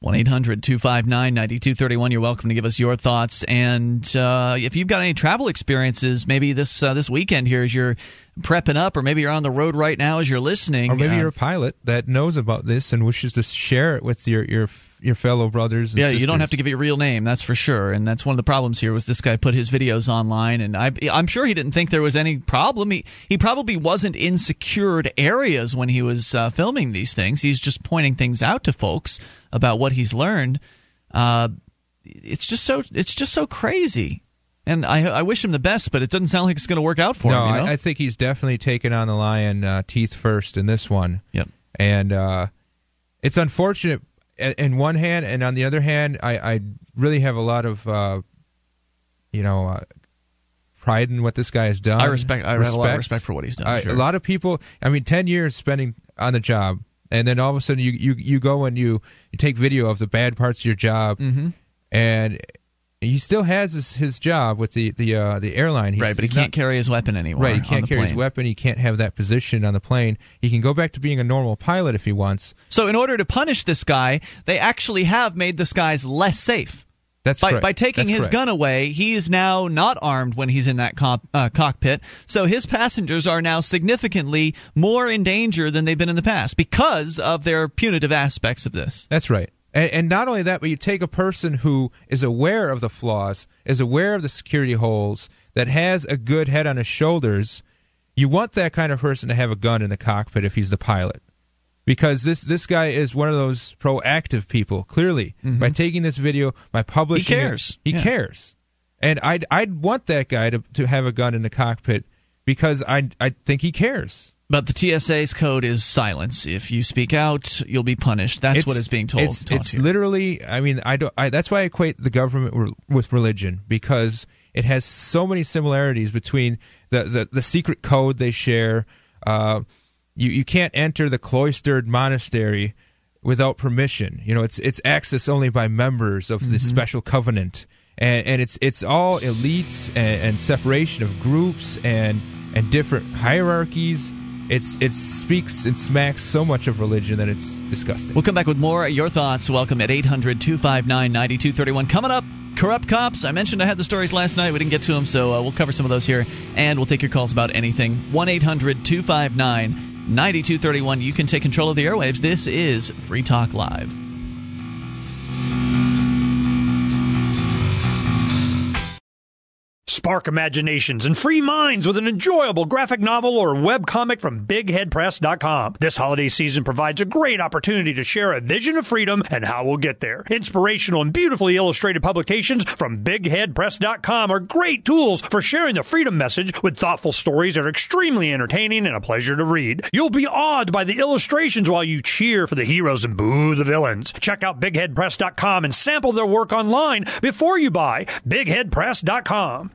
1 800 259 9231. You're welcome to give us your thoughts. And uh, if you've got any travel experiences, maybe this uh, this weekend here as you're prepping up, or maybe you're on the road right now as you're listening. Or maybe uh, you're a pilot that knows about this and wishes to share it with your, your your fellow brothers yeah sisters. you don't have to give your real name that's for sure and that's one of the problems here was this guy put his videos online and I, i'm sure he didn't think there was any problem he, he probably wasn't in secured areas when he was uh, filming these things he's just pointing things out to folks about what he's learned uh, it's just so it's just so crazy and I, I wish him the best, but it doesn't sound like it's going to work out for no, him. No, I, I, think he's definitely taken on the lion uh, teeth first in this one. Yep. And uh, it's unfortunate in one hand, and on the other hand, I, I really have a lot of, uh, you know, uh, pride in what this guy has done. I respect. I respect. have a lot of respect for what he's done. I, sure. A lot of people. I mean, ten years spending on the job, and then all of a sudden you you, you go and you, you take video of the bad parts of your job, mm-hmm. and he still has his, his job with the the uh, the airline. He's, right, but he can't not, carry his weapon anymore. Right, he can't carry plane. his weapon. He can't have that position on the plane. He can go back to being a normal pilot if he wants. So, in order to punish this guy, they actually have made this guy's less safe. That's by, correct. by taking That's his correct. gun away, he is now not armed when he's in that co- uh, cockpit. So his passengers are now significantly more in danger than they've been in the past because of their punitive aspects of this. That's right. And, and not only that, but you take a person who is aware of the flaws, is aware of the security holes, that has a good head on his shoulders. You want that kind of person to have a gun in the cockpit if he's the pilot. Because this this guy is one of those proactive people. Clearly, Mhm. by taking this video, by publishing, He cares. It, he Yeah. cares, and I'd I'd want that guy to to have a gun in the cockpit because I I think he cares. But the TSA's code is silence. If you speak out, you'll be punished. That's what is being told. It's, it's literally. I mean, I don't. I, that's why I equate the government re- with religion because it has so many similarities between the the, the secret code they share. Uh, you you can't enter the cloistered monastery without permission. You know, it's it's access only by members of this Mhm. special covenant, and and it's it's all elites and, and separation of groups and and different hierarchies. It's it speaks and smacks so much of religion that it's disgusting. We'll come back with more. Your thoughts. Welcome at 800 259 9231. Coming up, corrupt cops. I mentioned I had the stories last night. We didn't get to them, so uh, we'll cover some of those here. And we'll take your calls about anything. 1 800 259 9231. You can take control of the airwaves. This is Free Talk Live. Spark imaginations and free minds with an enjoyable graphic novel or webcomic from BigHeadPress.com. This holiday season provides a great opportunity to share a vision of freedom and how we'll get there. Inspirational and beautifully illustrated publications from BigHeadPress.com are great tools for sharing the freedom message with thoughtful stories that are extremely entertaining and a pleasure to read. You'll be awed by the illustrations while you cheer for the heroes and boo the villains. Check out BigHeadPress.com and sample their work online before you buy. BigHeadPress.com.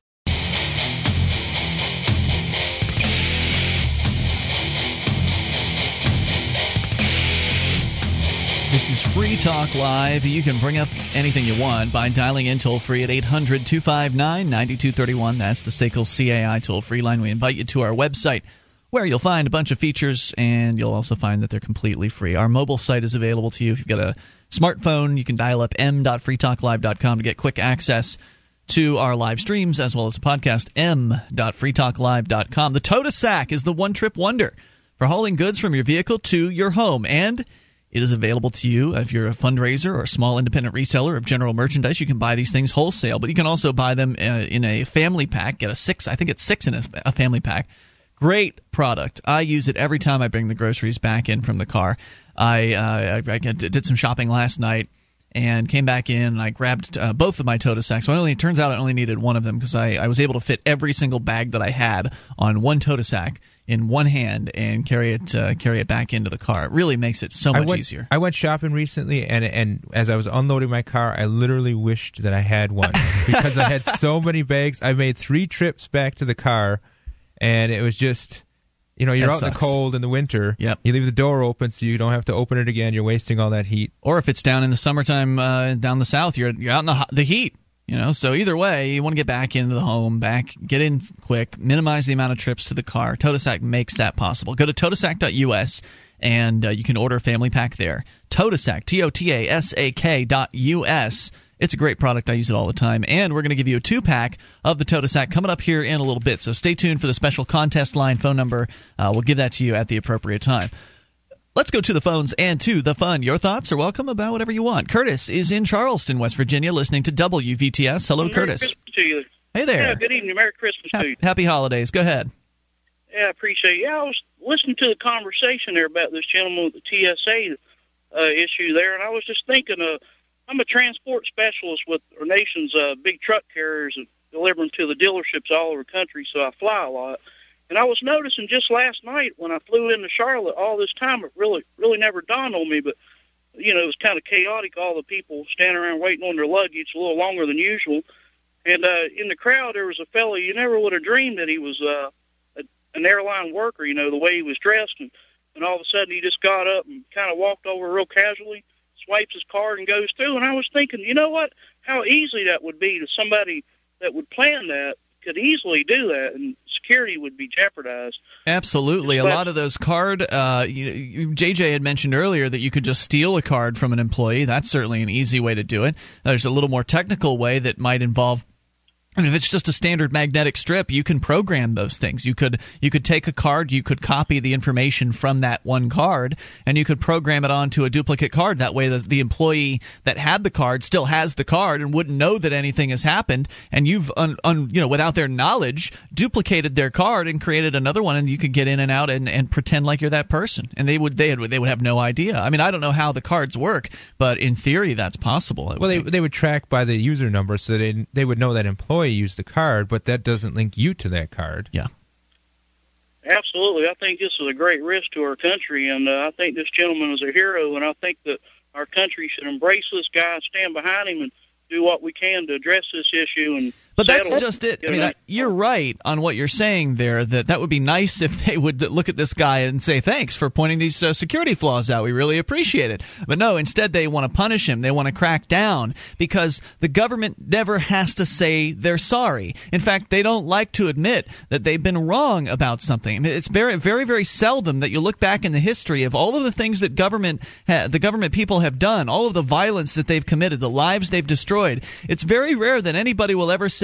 This is Free Talk Live. You can bring up anything you want by dialing in toll free at 800 259 9231. That's the SACL CAI toll free line. We invite you to our website where you'll find a bunch of features and you'll also find that they're completely free. Our mobile site is available to you. If you've got a smartphone, you can dial up m.freetalklive.com to get quick access to our live streams as well as the podcast m.freetalklive.com. The Totasak is the one trip wonder for hauling goods from your vehicle to your home and it is available to you if you're a fundraiser or a small independent reseller of general merchandise. You can buy these things wholesale, but you can also buy them uh, in a family pack. Get a six, I think it's six in a, family pack. Great product. I use it every time I bring the groceries back in from the car. I, uh, I, did some shopping last night and came back in and I grabbed uh, both of my Totasaks. So only it turns out I only needed one of them because I, I was able to fit every single bag that I had on one Totasak in one hand and carry it uh, carry it back into the car. It really makes it so much I went, easier. I went shopping recently, and and as I was unloading my car, I literally wished that I had one because I had so many bags. I made three trips back to the car, and it was just. You know, you're That out in the cold in the winter. Yep. You leave the door open so you don't have to open it again. You're wasting all that heat. Or if it's down in the summertime uh, down the south, you're you're out in the the heat. You know, so either way, you want to get back into the home, back, get in quick, minimize the amount of trips to the car. Totasak makes that possible. Go to totasak.us and uh, you can order a family pack there. Totasak, T O T A S A K dot U-S. It's a great product. I use it all the time. And we're going to give you a two pack of the Totasak coming up here in a little bit. So stay tuned for the special contest line phone number. Uh, we'll give that to you at the appropriate time. Let's go to the phones and to the fun. Your thoughts are welcome about whatever you want. Curtis is in Charleston, West Virginia, listening to WVTS. Hello, Merry Curtis. Christmas to you. Hey there. Yeah, good evening. Merry Christmas to you. Happy holidays. Go ahead. Yeah, I appreciate it. Yeah, I was listening to the conversation there about this gentleman with the TSA uh, issue there, and I was just thinking, uh, I'm a transport specialist with our nation's uh, big truck carriers and delivering to the dealerships all over the country, so I fly a lot. And I was noticing just last night when I flew into Charlotte all this time, it really, really never dawned on me, but you know, it was kind of chaotic. All the people standing around waiting on their luggage a little longer than usual. And uh, in the crowd, there was a fellow you never would have dreamed that he was uh, a, an airline worker. You know, the way he was dressed, and, and all of a sudden he just got up and kind of walked over real casually, swipes his card, and goes through. And I was thinking, you know what? How easy that would be to somebody that would plan that could easily do that, and security would be jeopardized. Absolutely. A lot of those card, uh, you, you, JJ had mentioned earlier that you could just steal a card from an employee. That's certainly an easy way to do it. There's a little more technical way that might involve Mean, if it's just a standard magnetic strip, you can program those things. You could you could take a card, you could copy the information from that one card, and you could program it onto a duplicate card. That way, the, the employee that had the card still has the card and wouldn't know that anything has happened. And you've, un, un, you know, without their knowledge, duplicated their card and created another one, and you could get in and out and, and pretend like you're that person. And they would they had, they would have no idea. I mean, I don't know how the cards work, but in theory, that's possible. Well, they they would track by the user number, so they they would know that employee used the card, but that doesn't link you to that card. Yeah. Absolutely. I think this is a great risk to our country, and uh, I think this gentleman is a hero, and I think that our country should embrace this guy, stand behind him, and do what we can to address this issue. And But that's just it. I mean, I, you're right on what you're saying there. That that would be nice if they would look at this guy and say thanks for pointing these uh, security flaws out. We really appreciate it. But no, instead they want to punish him. They want to crack down because the government never has to say they're sorry. In fact, they don't like to admit that they've been wrong about something. I mean, it's very, very, very seldom that you look back in the history of all of the things that government, ha- the government people have done, all of the violence that they've committed, the lives they've destroyed. It's very rare that anybody will ever say.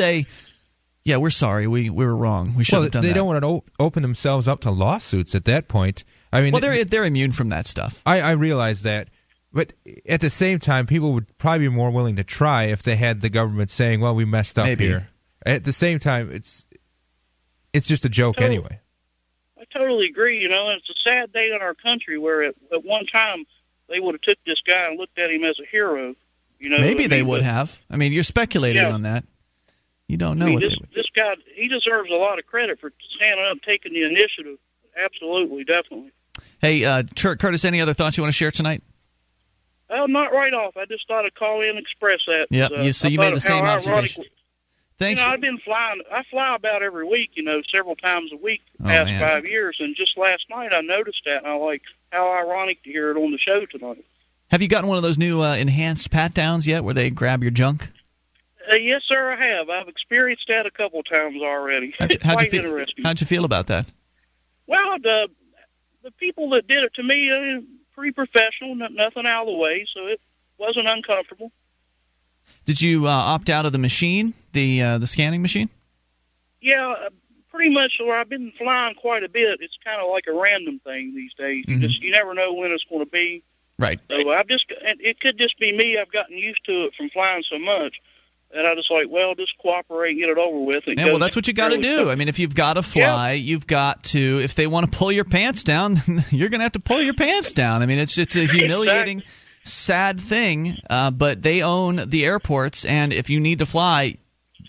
Yeah, we're sorry. We we were wrong. We should well, have done they that. don't want to o- open themselves up to lawsuits at that point. I mean, well, they're they're immune from that stuff. I, I realize that, but at the same time, people would probably be more willing to try if they had the government saying, "Well, we messed up Maybe. here." At the same time, it's it's just a joke Totally. anyway. I totally agree. You know, it's a sad day in our country where at, at one time they would have took this guy and looked at him as a hero. You know, Maybe they mean, would have. I mean, you're speculating Yeah. on that. You don't know I mean, what this this guy he deserves a lot of credit for standing up, taking the initiative. Absolutely, definitely. Hey, uh, Curtis, any other thoughts you want to share tonight? Well, not right off. I just thought I'd call in and express that. Yep, Uh, you- so you made the same ironic- observation. Thanks. You know, I've been flying. I fly about every week. You know, several times a week the Oh, past man. five years. And just last night, I noticed that, and I like how ironic to hear it on the show tonight. Have you gotten one of those new uh, enhanced pat downs yet, where they grab your junk? Uh, yes, sir, I have. I've experienced that a couple times already. How'd you, how'd you feel? How'd you feel about that? Well, the the people that did it to me, uh, pretty professional, nothing out of the way, so it wasn't uncomfortable. Did you uh, opt out of the machine, the uh, the scanning machine? Yeah, uh, pretty much. Where I've been flying quite a bit, it's kind of like a random thing these days. Mhm. You just you never know when it's going to be. Right. So I've just and it could just be me. I've gotten used to it from flying so much. And I just like, well, just cooperate get it over with. And Yeah, well, that's what you got to do. quick. I mean, if you've got to fly, you've got to. If they want to pull your pants down, you're going to have to pull your pants down. I mean, it's it's a humiliating, sad thing. Uh, but they own the airports, and if you need to fly,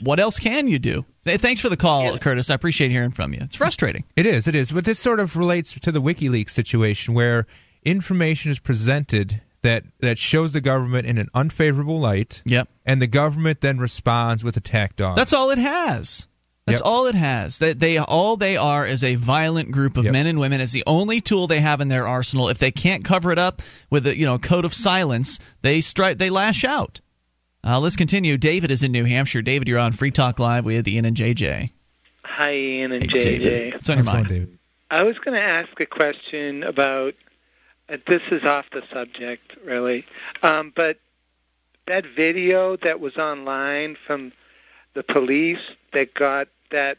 what else can you do? Hey, Thanks for the call, Curtis. I appreciate hearing from you. It's frustrating. It is, it is. But this sort of relates to the WikiLeaks situation where information is presented that, that shows the government in an unfavorable light. Yep. And the government then responds with attack dogs. That's all it has. That's Yep. all it has. That they all they are is a violent group of men and women. It's the only tool they have in their arsenal. If they can't cover it up with a you know code of silence, they strike. They lash out. Uh, let's continue. David is in New Hampshire. David, you're on Free Talk Live with Ian and JJ. Hi, Ian and Hey, JJ. David. What's on your mind? David? I was going to ask a question about. Uh, this is off the subject, really, um, but that video that was online from the police that got that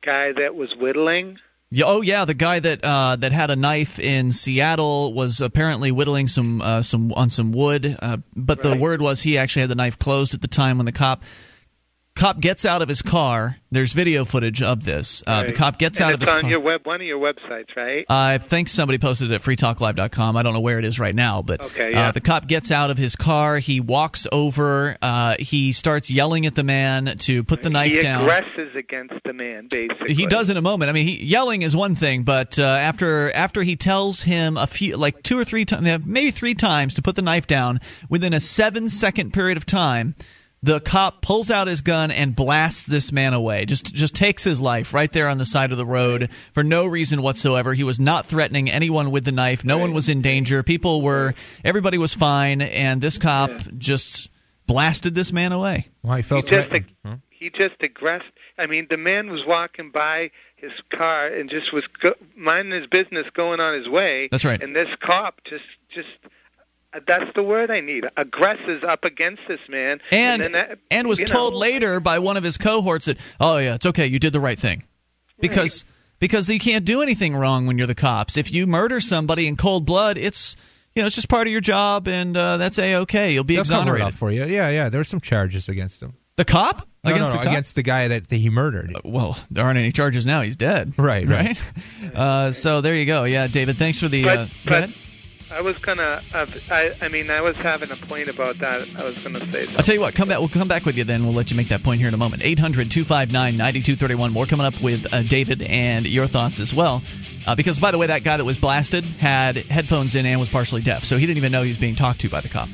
guy that was whittling. Yeah, oh yeah, the guy that uh, that had a knife in Seattle was apparently whittling some uh, some on some wood, uh, but the word was he actually had the knife closed at the time when the cop cop gets out of his car. There's video footage of this. Uh, The cop gets and out of his. it's his on car. your web, one of your websites, right? I think somebody posted it at freetalklive.com. I don't know where it is right now, but Okay, uh, yeah. the cop gets out of his car. He walks over. Uh, he starts yelling at the man to put the knife he down. aggresses against the man, basically. He does in a moment. I mean, he, yelling is one thing, but uh, after after he tells him a few, like two or three times, maybe three times, to put the knife down within a seven second period of time, the cop pulls out his gun and blasts this man away. Just just takes his life right there on the side of the road for no reason whatsoever. He was not threatening anyone with the knife. No one was in danger. People were. Everybody was fine, and this cop just blasted this man away. Well, he He just, threatened. ag- he just aggressed. I mean, the man was walking by his car and just was go- minding his business, going on his way. That's right. And this cop just, just. Uh, That's the word I need. Aggresses up against this man, and then that, and was you know, told later by one of his cohorts that oh yeah it's okay you did the right thing because because you can't do anything wrong when you're the cops if you murder somebody in cold blood it's you know it's just part of your job and uh, that's a okay you'll be They'll cover it exonerated up for you. Yeah, yeah. There were some charges against him. the cop No, against no, the cop? against the guy that, that he murdered. well there aren't any charges now he's dead Right, right. right uh, so there you go yeah David thanks for the But, uh, go but ahead. I was gonna. Uh, I, I mean, I was having a point about that. I was gonna say. I'll tell you what, come back. We'll come back with you then. We'll let you make that point here in a moment. 800 259 9231. More coming up with uh, David and your thoughts as well. Uh, because, by the way, that guy that was blasted had headphones in and was partially deaf, so he didn't even know he was being talked to by the cop.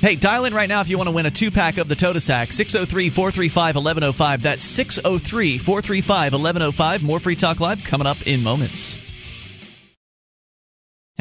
Hey, dial in right now if you want to win a two pack of the Totasak. 603 435 1105. That's 603 435 1105. More Free Talk Live coming up in moments.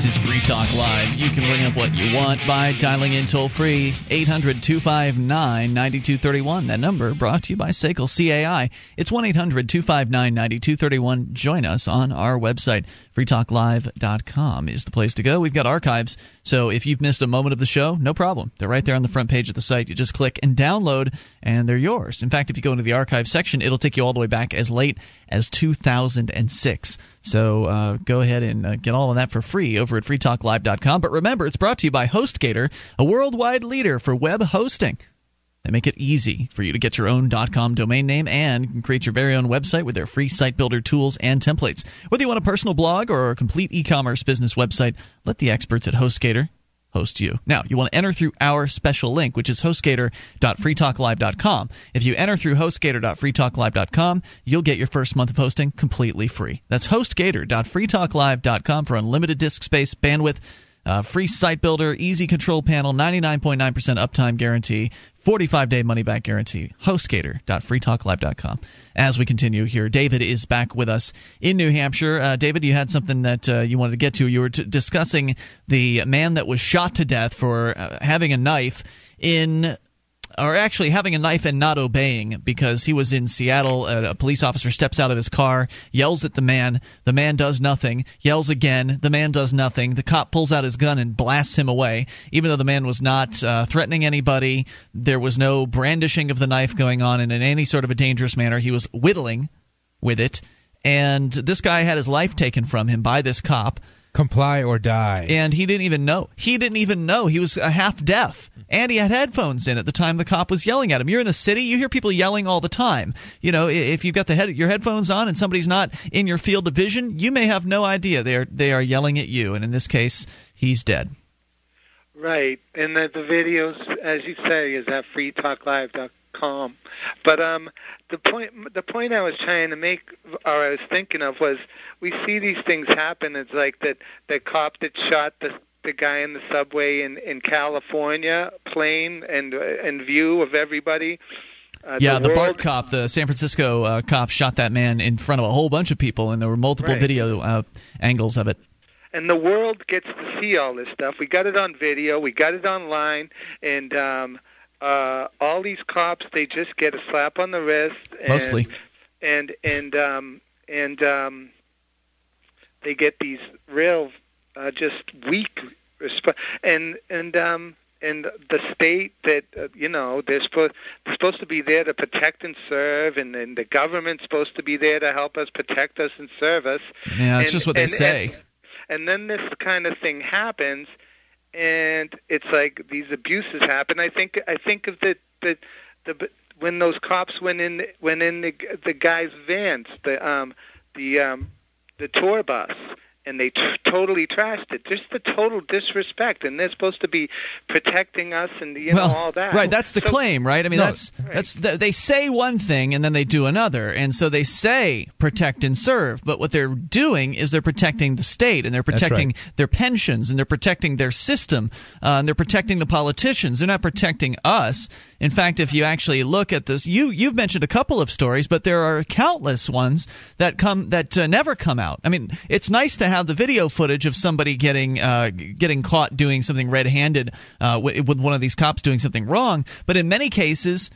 This is Free Talk Live. You can bring up what you want by dialing in toll free 800 259 9231. That number brought to you by SACL CAI. It's 1 800 259 9231. Join us on our website. freetalklive.com is the place to go. We've got archives, so if you've missed a moment of the show, no problem. They're right there on the front page of the site. You just click and download, and they're yours. In fact, if you go into the archive section, it'll take you all the way back as late as 2006. So uh, go ahead and uh, get all of that for free over at freetalklive.com. But remember, it's brought to you by HostGator, a worldwide leader for web hosting. They make it easy for you to get your own .com domain name and create your very own website with their free site builder tools and templates. Whether you want a personal blog or a complete e-commerce business website, let the experts at HostGator host you. Now, you want to enter through our special link, which is hostgator.freetalklive.com. If you enter through hostgator.freetalklive.com, you'll get your first month of hosting completely free. That's hostgator.freetalklive.com for unlimited disk space, bandwidth, uh, free site builder, easy control panel, 99.9% uptime guarantee, 45 day money back guarantee. HostGator.freetalklive.com. As we continue here, David is back with us in New Hampshire. Uh, David, you had something that uh, you wanted to get to. You were t- discussing the man that was shot to death for uh, having a knife in or actually having a knife and not obeying because he was in Seattle. A, police officer steps out of his car, yells at the man. The man does nothing, yells again. The man does nothing. The cop pulls out his gun and blasts him away, even though the man was not uh, threatening anybody. There was no brandishing of the knife going on in any sort of a dangerous manner. He was whittling with it. And this guy had his life taken from him by this cop comply or die. And he didn't even know. He didn't even know. He was a half deaf. And he had headphones in at the time the cop was yelling at him. You're in a city, you hear people yelling all the time. You know, if you've got the head, your headphones on and somebody's not in your field of vision, you may have no idea they are they are yelling at you. And in this case, he's dead. Right. And the, the videos, as you say, is at freetalklive.com calm. But um, the point the point I was trying to make, or I was thinking of, was we see these things happen. It's like that the cop that shot the the guy in the subway in in California, plain and and view of everybody. Uh, yeah, the, the BART cop, the San Francisco uh, cop, shot that man in front of a whole bunch of people, and there were multiple right. video uh, angles of it. And the world gets to see all this stuff. We got it on video, we got it online, and um, uh, all these cops they just get a slap on the wrist and, mostly and and um and um they get these real uh, just weak resp- and and um and the state that uh, you know they're supposed they're supposed to be there to protect and serve, and, and the government's supposed to be there to help us protect us and serve us. Yeah, it's just what they and, say. And, and then this kind of thing happens, and it's like these abuses happen. I think I think of the the the when those cops went in went in the the guy's vans, the um the um the tour bus and they t- totally trashed it. Just the total disrespect, and they're supposed to be protecting us and you well, know all that. Right, that's the so, claim, right? I mean, no, that's right. that's they say one thing and then they do another, and so they say protect and serve, but what they're doing is they're protecting the state and they're protecting right. their pensions and they're protecting their system uh, and they're protecting the politicians. They're not protecting us. In fact, if you actually look at this, you you've mentioned a couple of stories, but there are countless ones that come that uh, never come out. I mean, it's nice to have the video footage of somebody getting uh, getting caught doing something red-handed uh, with, one of these cops doing something wrong, but in many cases,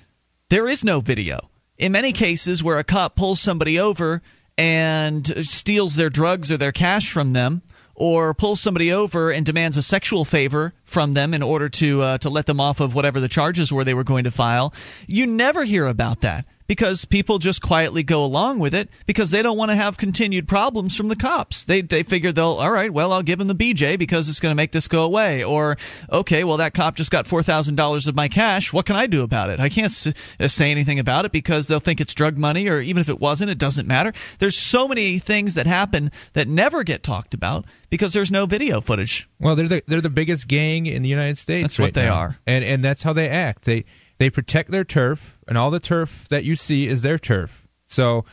there is no video. In many cases, where a cop pulls somebody over and steals their drugs or their cash from them or pulls somebody over and demands a sexual favor from them in order to uh, to let them off of whatever the charges were they were going to file. You never hear about that because people just quietly go along with it because they don't want to have continued problems from the cops. They they figure they'll all right, well I'll give them the BJ because it's going to make this go away. Or okay, well that cop just got four thousand dollars of my cash. What can I do about it? I can't s- uh, say anything about it because they'll think it's drug money, or even if it wasn't, it doesn't matter. There's so many things that happen that never get talked about because there's no video footage. Well, they're the, they're the biggest gang in the United States. That's right what they now. are, and and that's how they act. They they protect their turf, and all the turf that you see is their turf. So,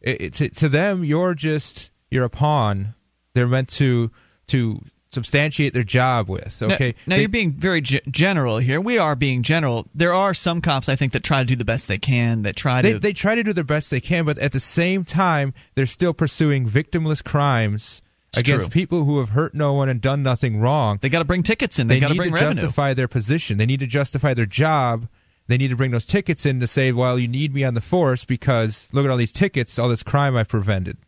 it, it, to, to them, you're just you're a pawn. They're meant to to substantiate their job with. Okay, Now, now They- you're being very g- general here. We are being general. There are some cops I think that try to do the best they can. That try they, to. they try to do the best they can, but at the same time, they're still pursuing victimless crimes against true. people who have hurt no one and done nothing wrong. They got to bring tickets in. They, got to need bring to revenue. justify their position. They need to justify their job. They need to bring those tickets in to say, "Well, you need me on the force because look at all these tickets, all this crime I prevented,"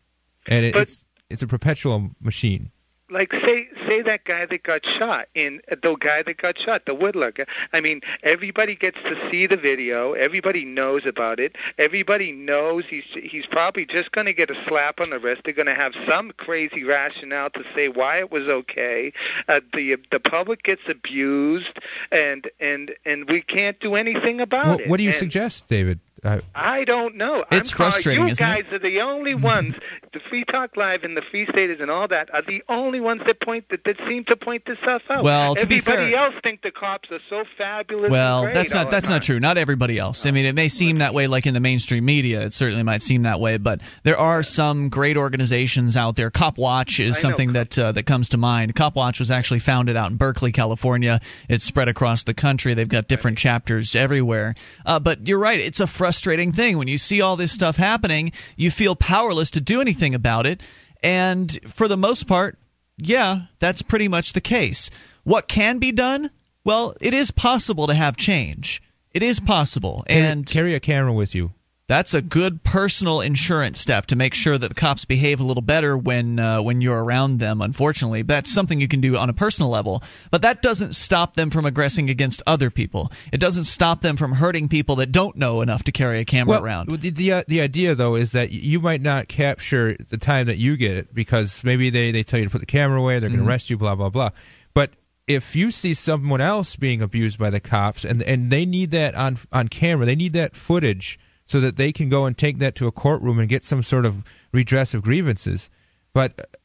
and it, it's it's a perpetual machine. like say say that guy that got shot in the guy that got shot the guy. i mean everybody gets to see the video. Everybody knows about it. Everybody knows he's he's probably just going to get a slap on the wrist. They're going to have some crazy rationale to say why it was okay. Uh, the the public gets abused and and and we can't do anything about What, it. what do you And- suggest, David? Uh, I don't know. It's I'm frustrating, You isn't it? guys are the only ones. The Free Talk Live and the Free Staters and all that are the only ones that point that, that seem to point this stuff out. Well, to be everybody fair- else think the cops are so fabulous. Well, that's not that's not true. Not everybody else. I mean, it may seem that way, like in the mainstream media. It certainly might seem that way, but there are some great organizations out there. Cop Watch is something that uh, that comes to mind. Cop Watch was actually founded out in Berkeley, California. It's spread across the country. They've got different chapters everywhere. Uh, but you're right. It's a frustrating thing when you see all this stuff happening. You feel powerless to do anything about it, and for the most part, yeah, that's pretty much the case. What can be done? Well, it is possible to have change. It is possible, carry, and carry a camera with you. That's a good personal insurance step to make sure that the cops behave a little better when uh, when you're around them. Unfortunately, that's something you can do on a personal level, but that doesn't stop them from aggressing against other people. It doesn't stop them from hurting people that don't know enough to carry a camera well, around. The the, uh, the idea though is that you might not capture the time that you get it because maybe they, they tell you to put the camera away, they're going to arrest you, blah blah blah. But if you see someone else being abused by the cops and and they need that on on camera, they need that footage so that they can go and take that to a courtroom and get some sort of redress of grievances. But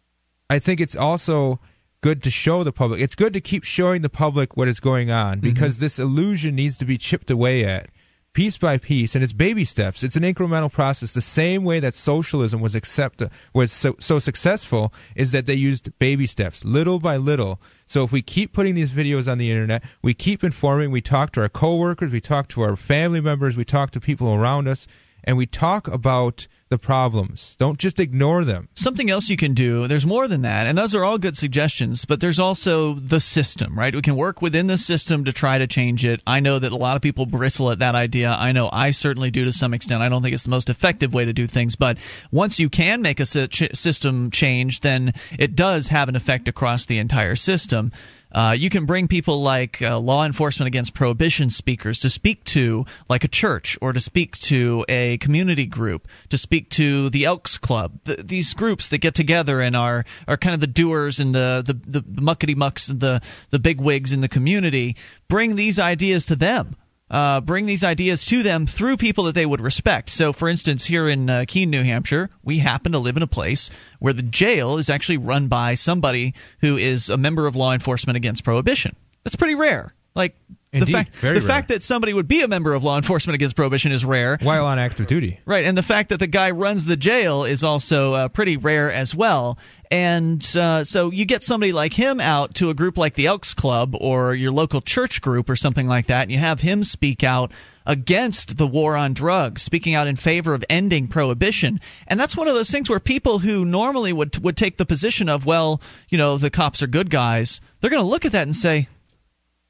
I think it's also good to show the public. It's good to keep showing the public what is going on mm-hmm. because this illusion needs to be chipped away at piece by piece and it's baby steps. It's an incremental process the same way that socialism was accept was so, so successful is that they used baby steps little by little. So if we keep putting these videos on the internet we keep informing we talk to our coworkers we talk to our family members we talk to people around us and we talk about the problems don't just ignore them Something else you can do, there's more than that, and those are all good suggestions, but there's also the system, right? We can work within the system to try to change it. I know that a lot of people bristle at that idea. I know I certainly do to some extent. I don't think it's the most effective way to do things, but once you can make a system change, then it does have an effect across the entire system. Uh, you can bring people like uh, law enforcement against prohibition speakers to speak to, like a church, or to speak to a community group, to speak to the Elks Club. Th- these groups that get together and are are kind of the doers and the the, the muckety mucks and the the big wigs in the community. Bring these ideas to them uh, bring these ideas to them through people that they would respect. So, for instance, here in uh, Keene, New Hampshire, we happen to live in a place where the jail is actually run by somebody who is a member of law enforcement against prohibition. That's pretty rare. Like the fact the rare. fact that somebody would be a member of law enforcement against prohibition is rare. while on active duty Right, and the fact that the guy runs the jail is also uh, pretty rare as well. And uh, so you get somebody like him out to a group like the Elks Club or your local church group or something like that, and you have him speak out against the war on drugs, speaking out in favor of ending prohibition. And that's one of those things where people who normally would would take the position of, well, you know, the cops are good guys, they're going to look at that and say,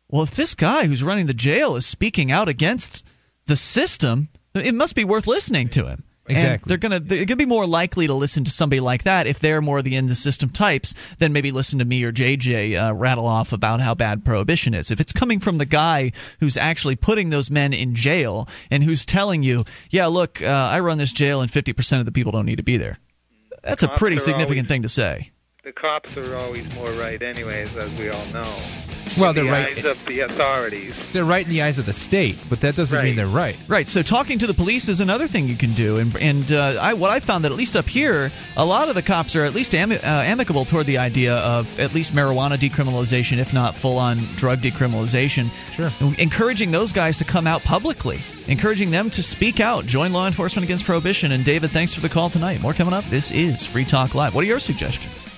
well, if this guy who's running the jail is speaking out against the system, it must be worth listening to him. And Exactly. they're gonna they're gonna be more likely to listen to somebody like that if they're more the in the system types than maybe listen to me or JJ uh, rattle off about how bad prohibition is. If it's coming from the guy who's actually putting those men in jail and who's telling you, yeah, look, uh, I run this jail and fifty percent of the people don't need to be there. That's a pretty significant always- thing to say. The cops are always more right, anyways, as we all know. Well, in they're right in the right. Eyes of the authorities. they're right in the eyes of the state but that doesn't mean they're right Right. So talking to the police is another thing you can do, and and uh, I what I found that at least up here, a lot of the cops are at least ami- uh, amicable toward the idea of at least marijuana decriminalization, if not full on drug decriminalization. Sure. Encouraging those guys to come out publicly, encouraging them to speak out, join law enforcement against prohibition. And David, thanks for the call tonight. More coming up. This is Free Talk Live. What are your suggestions?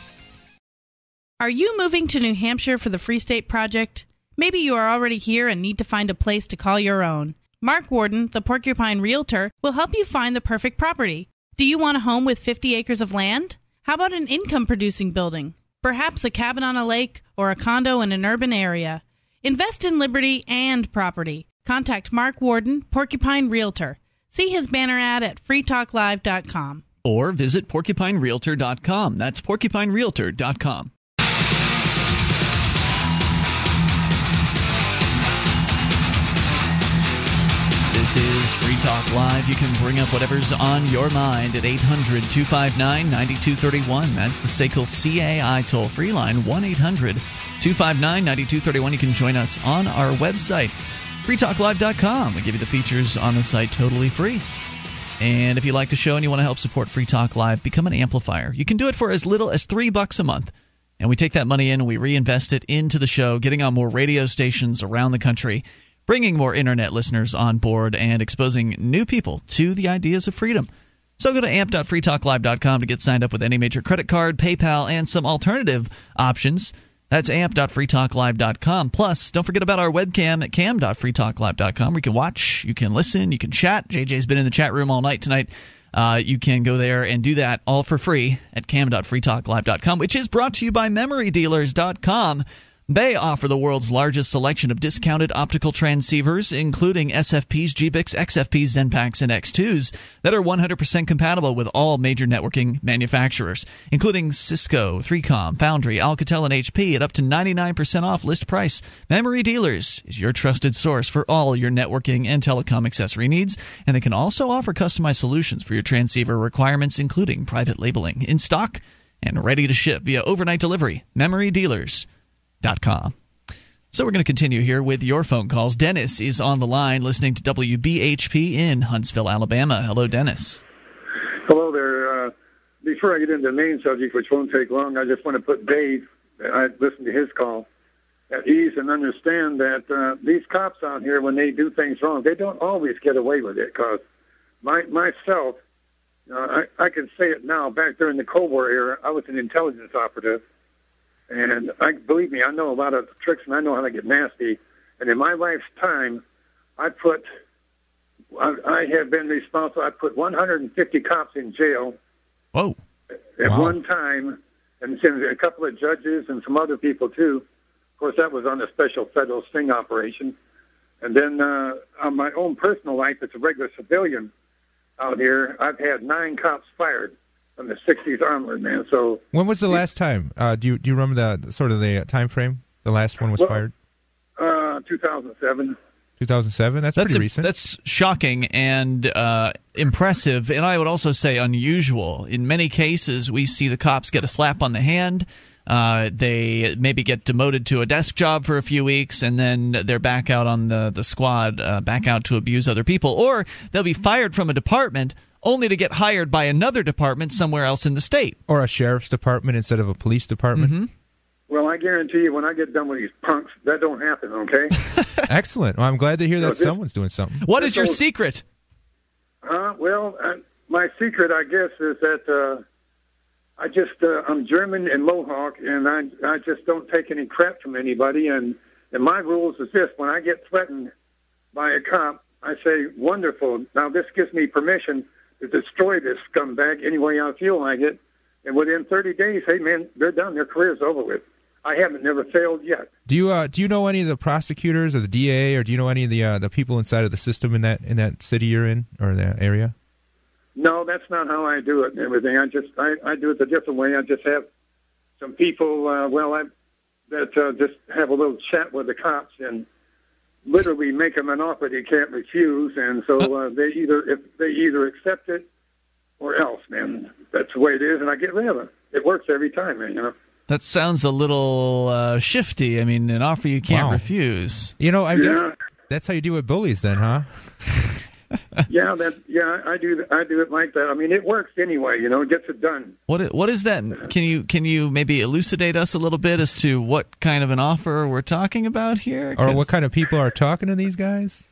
Are you moving to New Hampshire for the Free State Project? Maybe you are already here and need to find a place to call your own. Mark Warden, the Porcupine Realtor, will help you find the perfect property. Do you want a home with 50 acres of land? How about an income producing building? Perhaps a cabin on a lake or a condo in an urban area. Invest in liberty and property. Contact Mark Warden, Porcupine Realtor. See his banner ad at freetalklive.com. Or visit porcupinerealtor.com. That's porcupinerealtor.com. This is Free Talk Live. You can bring up whatever's on your mind at 800 259 9231. That's the SACL CAI toll free line, 1 800 259 9231. You can join us on our website, freetalklive.com. We give you the features on the site totally free. And if you like the show and you want to help support Free Talk Live, become an amplifier. You can do it for as little as three bucks a month. And we take that money in and we reinvest it into the show, getting on more radio stations around the country bringing more internet listeners on board and exposing new people to the ideas of freedom. So go to amp.freetalklive.com to get signed up with any major credit card, PayPal, and some alternative options. That's amp.freetalklive.com. Plus, don't forget about our webcam at cam.freetalklive.com where you can watch, you can listen, you can chat. JJ's been in the chat room all night tonight. Uh, you can go there and do that all for free at cam.freetalklive.com, which is brought to you by MemoryDealers.com. They offer the world's largest selection of discounted optical transceivers, including SFPs, GBICs, XFPs, XENPAKs, and X2s that are 100% compatible with all major networking manufacturers, including Cisco, 3Com, Foundry, Alcatel, and HP at up to 99% off list price. Memory Dealers is your trusted source for all your networking and telecom accessory needs, and they can also offer customized solutions for your transceiver requirements, including private labeling, in stock and ready to ship via overnight delivery. Memory Dealers. Com. So we're going to continue here with your phone calls. Dennis is on the line listening to WBHP in Huntsville, Alabama. Hello, Dennis. Hello there. Uh, before I get into the main subject, which won't take long, I just want to put Dave, I listened to his call, at ease and understand that uh, these cops out here, when they do things wrong, they don't always get away with it. Because my, myself, uh, I, I can say it now, back during the Cold War era, I was an intelligence operative and I believe me, I know a lot of tricks, and I know how to get nasty. And in my lifetime, I put, I, I have been responsible. I put 150 cops in jail. Whoa! At Wow. one time, and a couple of judges and some other people too. Of course, that was on a special federal sting operation. And then uh, on my own personal life, as a regular civilian out here, I've had nine cops fired from the 60s onward, man. So When was the last time? Uh, do you do you remember the sort of the uh, time frame? The last one was Well, fired. uh, 2007. 2007. That's, That's pretty a- recent. That's shocking and uh, impressive, and I would also say unusual. In many cases, we see the cops get a slap on the hand. Uh, they maybe get demoted to a desk job for a few weeks, and then they're back out on the the squad, uh, back out to abuse other people, or they'll be fired from a department only to get hired by another department somewhere else in the state. or a sheriff's department instead of a police department. Mm-hmm. Well, I guarantee you, when I get done with these punks, that don't happen. Okay? Excellent. Well, I'm glad to hear No, that this- someone's doing something. What is your So- secret? uh, well, uh, my secret, I guess, is that uh, I just uh, I'm German and Mohawk, and I I just don't take any crap from anybody. And and my rules is this: when I get threatened by a cop, I say, "Wonderful." Now this gives me permission to destroy this scumbag any way I feel like it. And within 30 days, hey man, they're done. Their career's over with. I haven't never failed yet. Do you uh, do you know any of the prosecutors or the DA or do you know any of the uh, the people inside of the system in that in that city you're in or that area? No, that's not how I do it and everything. I just I, I do it a different way. I just have some people uh well I that uh, just have a little chat with the cops and literally make them an offer they can't refuse and so uh, they either if they either accept it or else, man. That's the way it is and I get rid of them. It works every time, man, you know. That sounds a little uh, shifty. I mean, an offer you can't Wow. refuse. You know, I Yeah. guess that's how you deal with bullies, then, huh? yeah, that yeah, I do I do it like that. I mean, it works anyway, you know, it gets it done. What i- what is that? Can you can you maybe elucidate us a little bit as to what kind of an offer we're talking about here? or what kind of people are talking to these guys?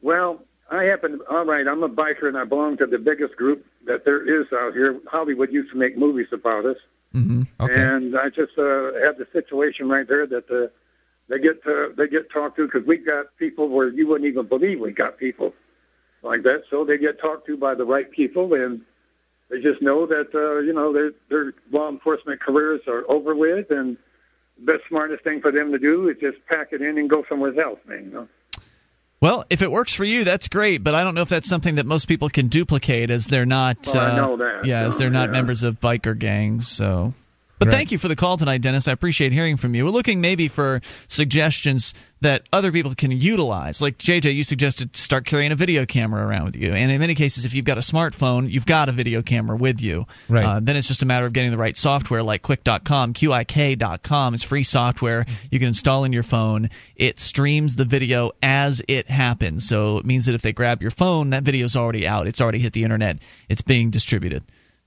Well, I happen. All right, I'm a biker, and I belong to the biggest group that there is out here. Hollywood used to make movies about us, Mm-hmm. Okay. and I just uh, have the situation right there that uh, they get to, they get talked to because we got people where you wouldn't even believe we got people like that. So they get talked to by the right people, and They just know that uh, you know their their law enforcement careers are over with, and the smartest thing for them to do is just pack it in and go somewhere else, man. You know? Well, if it works for you, that's great. But I don't know if that's something that most people can duplicate, as they're not. Well, I uh, know that, Yeah, as they're not yeah. members of biker gangs. So. But thank you for the call tonight, Dennis. I appreciate hearing from you. We're looking maybe for suggestions that other people can utilize. Like JJ, you suggested start carrying a video camera around with you. And in many cases, if you've got a smartphone, you've got a video camera with you. Right. Uh, then it's just a matter of getting the right software like quick.com. QIK.com is free software you can install in your phone. It streams the video as it happens. So it means that if they grab your phone, that video's already out. It's already hit the internet. It's being distributed.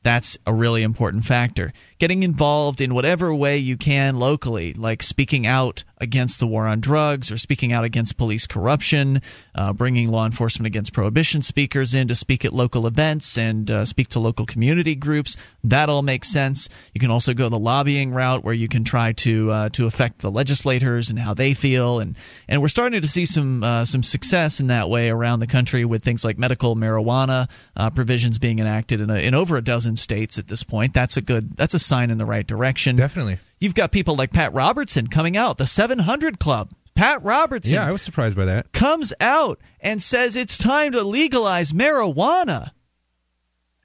That's a really important factor. Getting involved in whatever way you can locally, like speaking out against the war on drugs or speaking out against police corruption, uh, bringing law enforcement against prohibition speakers in to speak at local events and uh, speak to local community groups. That all makes sense. You can also go the lobbying route where you can try to uh, to affect the legislators and how they feel, and and we're starting to see some uh, some success in that way around the country with things like medical marijuana uh, provisions being enacted in, a, in over a dozen states at this point. That's a good that's a sign in the right direction. Definitely. You've got people like Pat Robertson coming out, the 700 Club. Pat Robertson Yeah, I was surprised by that. comes out and says it's time to legalize marijuana.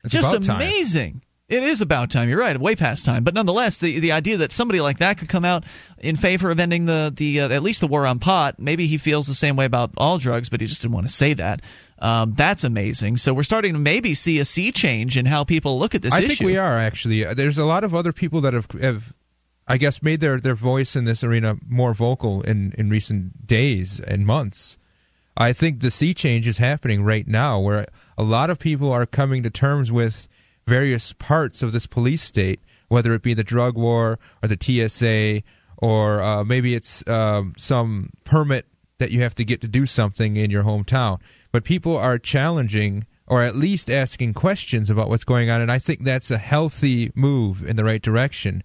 It's Just about time. amazing. It is about time. You're right. Way past time. But nonetheless, the the idea that somebody like that could come out in favor of ending the the uh, at least the war on pot. Maybe he feels the same way about all drugs, but he just didn't want to say that. Um, that's amazing. So we're starting to maybe see a sea change in how people look at this issue. I issue. think we are actually. There's a lot of other people that have have I guess made their their voice in this arena more vocal in in recent days and months. I think the sea change is happening right now where a lot of people are coming to terms with various parts of this police state, whether it be the drug war or the TSA or uh, maybe it's um, some permit that you have to get to do something in your hometown. But people are challenging or at least asking questions about what's going on, and I think that's a healthy move in the right direction.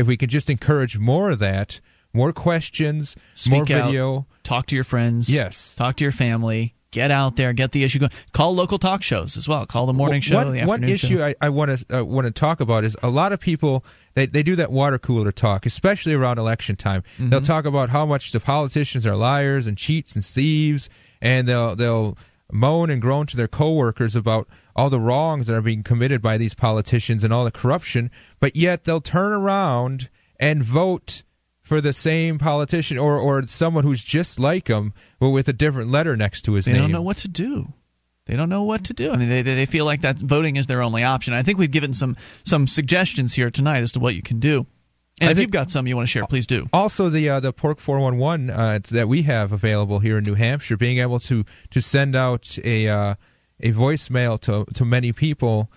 If we can just encourage more of that, more questions, more Speak out, video. talk to your friends. Yes. Talk to your family. Get out there. Get the issue going. Call local talk shows as well. Call the morning show. One, the one issue. I, I want to uh, want to talk about is a lot of people they, they do that water cooler talk, especially around election time. Mm-hmm. They'll talk about how much the politicians are liars and cheats and thieves, and they'll they'll moan and groan to their coworkers about all the wrongs that are being committed by these politicians and all the corruption. But yet they'll turn around and vote for the same politician or or someone who's just like him, but with a different letter next to his they name. They don't know what to do. They don't know what to do. I mean, they, they feel like that voting is their only option. I think we've given some some suggestions here tonight as to what you can do. And I if think- you've got some you want to share, please do. Also, the uh, the Porc 411 uh, that we have available here in New Hampshire, being able to to send out a uh, a voicemail to to many people,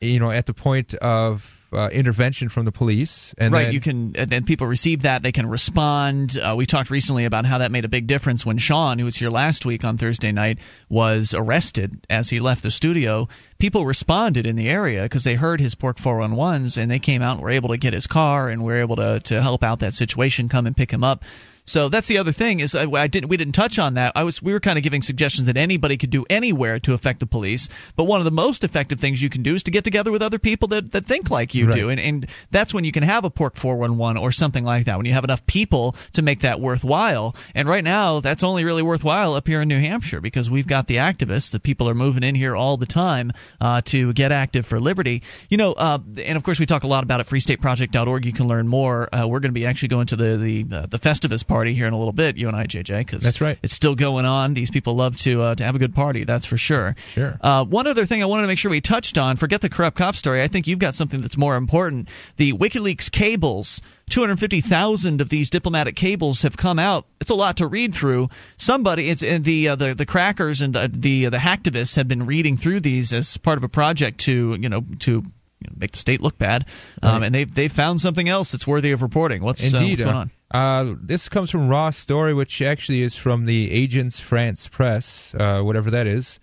you know, at the point of uh, intervention from the police, and right, then, you can, and then people receive that. They can respond. Uh, we talked recently about how that made a big difference when Sean, who was here last week on Thursday night, was arrested as he left the studio. People responded in the area because they heard his Porc 411s, and they came out and were able to get his car and were able to to help out that situation, come and pick him up. So that's the other thing is I, I didn't we didn't touch on that. I was we were kind of giving suggestions that anybody could do anywhere to affect the police, but one of the most effective things you can do is to get together with other people that, that think like you Right. do, and and that's when you can have a porc four one one or something like that. When you have enough people to make that worthwhile, and right now that's only really worthwhile up here in New Hampshire because we've got the activists. The people are moving in here all the time uh, to get active for liberty. You know, uh, and of course we talk a lot about it. FreeStateProject.org. You can learn more. Uh, we're going to be actually going to the the uh, the Festivus party here in a little bit. You and I, JJ, because That's right. It's still going on. These people love to uh, to have a good party. That's for sure. Sure. Uh, one other thing I wanted to make sure we touched on. Forget the corrupt cop story. I think you've got something that's more important. The WikiLeaks cables. 250,000 of these diplomatic cables have come out. It's a lot to read through. Somebody, it's and the uh, the the crackers and the the, the hacktivists have been reading through these as part of a project to you know to you know, make the state look bad, um, Right. and they've they found something else that's worthy of reporting. What's uh, what's going on? uh, uh, this comes from Raw Story, which actually is from the Agence France Presse, uh, whatever that is.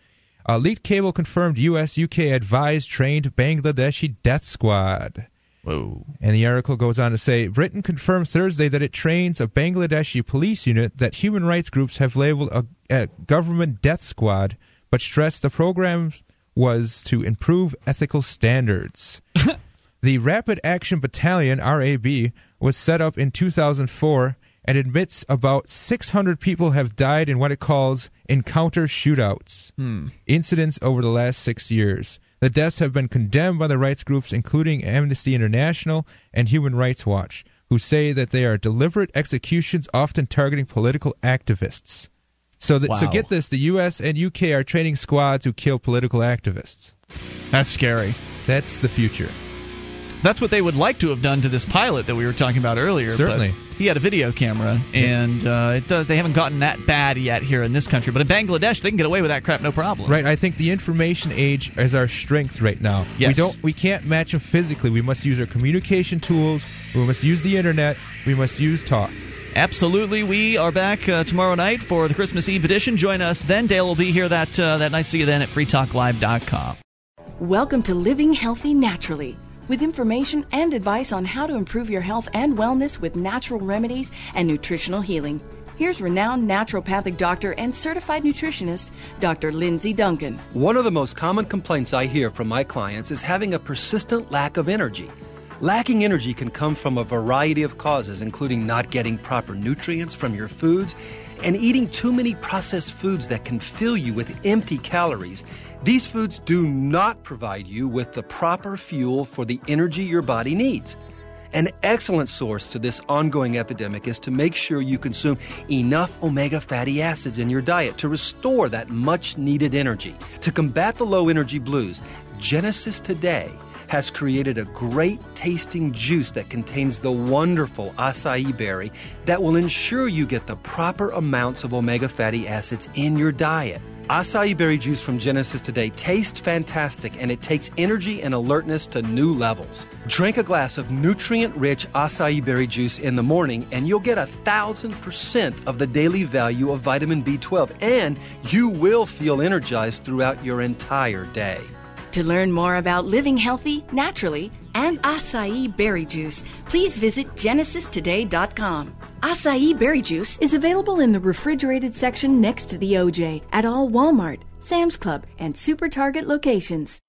Uh, leaked cable confirmed U.S. UK advised trained Bangladeshi death squad. Whoa. And the article goes on to say Britain confirmed Thursday that it trains a Bangladeshi police unit that human rights groups have labeled a, a government death squad, but stressed the program was to improve ethical standards. the Rapid Action Battalion, RAB, was set up in 2004 and admits about 600 people have died in what it calls encounter shootouts, Hmm. incidents over the last six years. The deaths have been condemned by the rights groups, including Amnesty International and Human Rights Watch, who say that they are deliberate executions often targeting political activists. So, that, so get this: the U.S. and U.K. are training squads who kill political activists. That's scary. That's the future. That's what they would like to have done to this pilot that we were talking about earlier. but Certainly. he had a video camera, and uh, it, uh, they haven't gotten that bad yet here in this country. But in Bangladesh, they can get away with that crap no problem. Right. I think the information age is our strength right now. Yes. We don't. We can't match them physically. We must use our communication tools. We must use the internet. We must use talk. Absolutely. We are back uh, tomorrow night for the Christmas Eve edition. Join us then. Dale will be here that uh, that night. See you then at freetalklive.com. Welcome to Living Healthy Naturally, with information and advice on how to improve your health and wellness with natural remedies and nutritional healing. Here's renowned naturopathic doctor and certified nutritionist, Dr. Lindsay Duncan. One of the most common complaints I hear from my clients is having a persistent lack of energy. Lacking energy can come from a variety of causes, including not getting proper nutrients from your foods and eating too many processed foods that can fill you with empty calories. These foods do not provide you with the proper fuel for the energy your body needs. An excellent source to this ongoing epidemic is to make sure you consume enough omega fatty acids in your diet to restore that much needed energy. To combat the low energy blues, Genesis Today has created a great tasting juice that contains the wonderful acai berry that will ensure you get the proper amounts of omega fatty acids in your diet. Acai berry juice from Genesis Today tastes fantastic and it takes energy and alertness to new levels. Drink a glass of nutrient rich acai berry juice in the morning and you'll get a thousand percent of the daily value of vitamin B12 and you will feel energized throughout your entire day. To learn more about living healthy, naturally, and acai berry juice, please visit genesistoday.com. Acai berry juice is available in the refrigerated section next to the OJ at all Walmart, Sam's Club, and Super Target locations.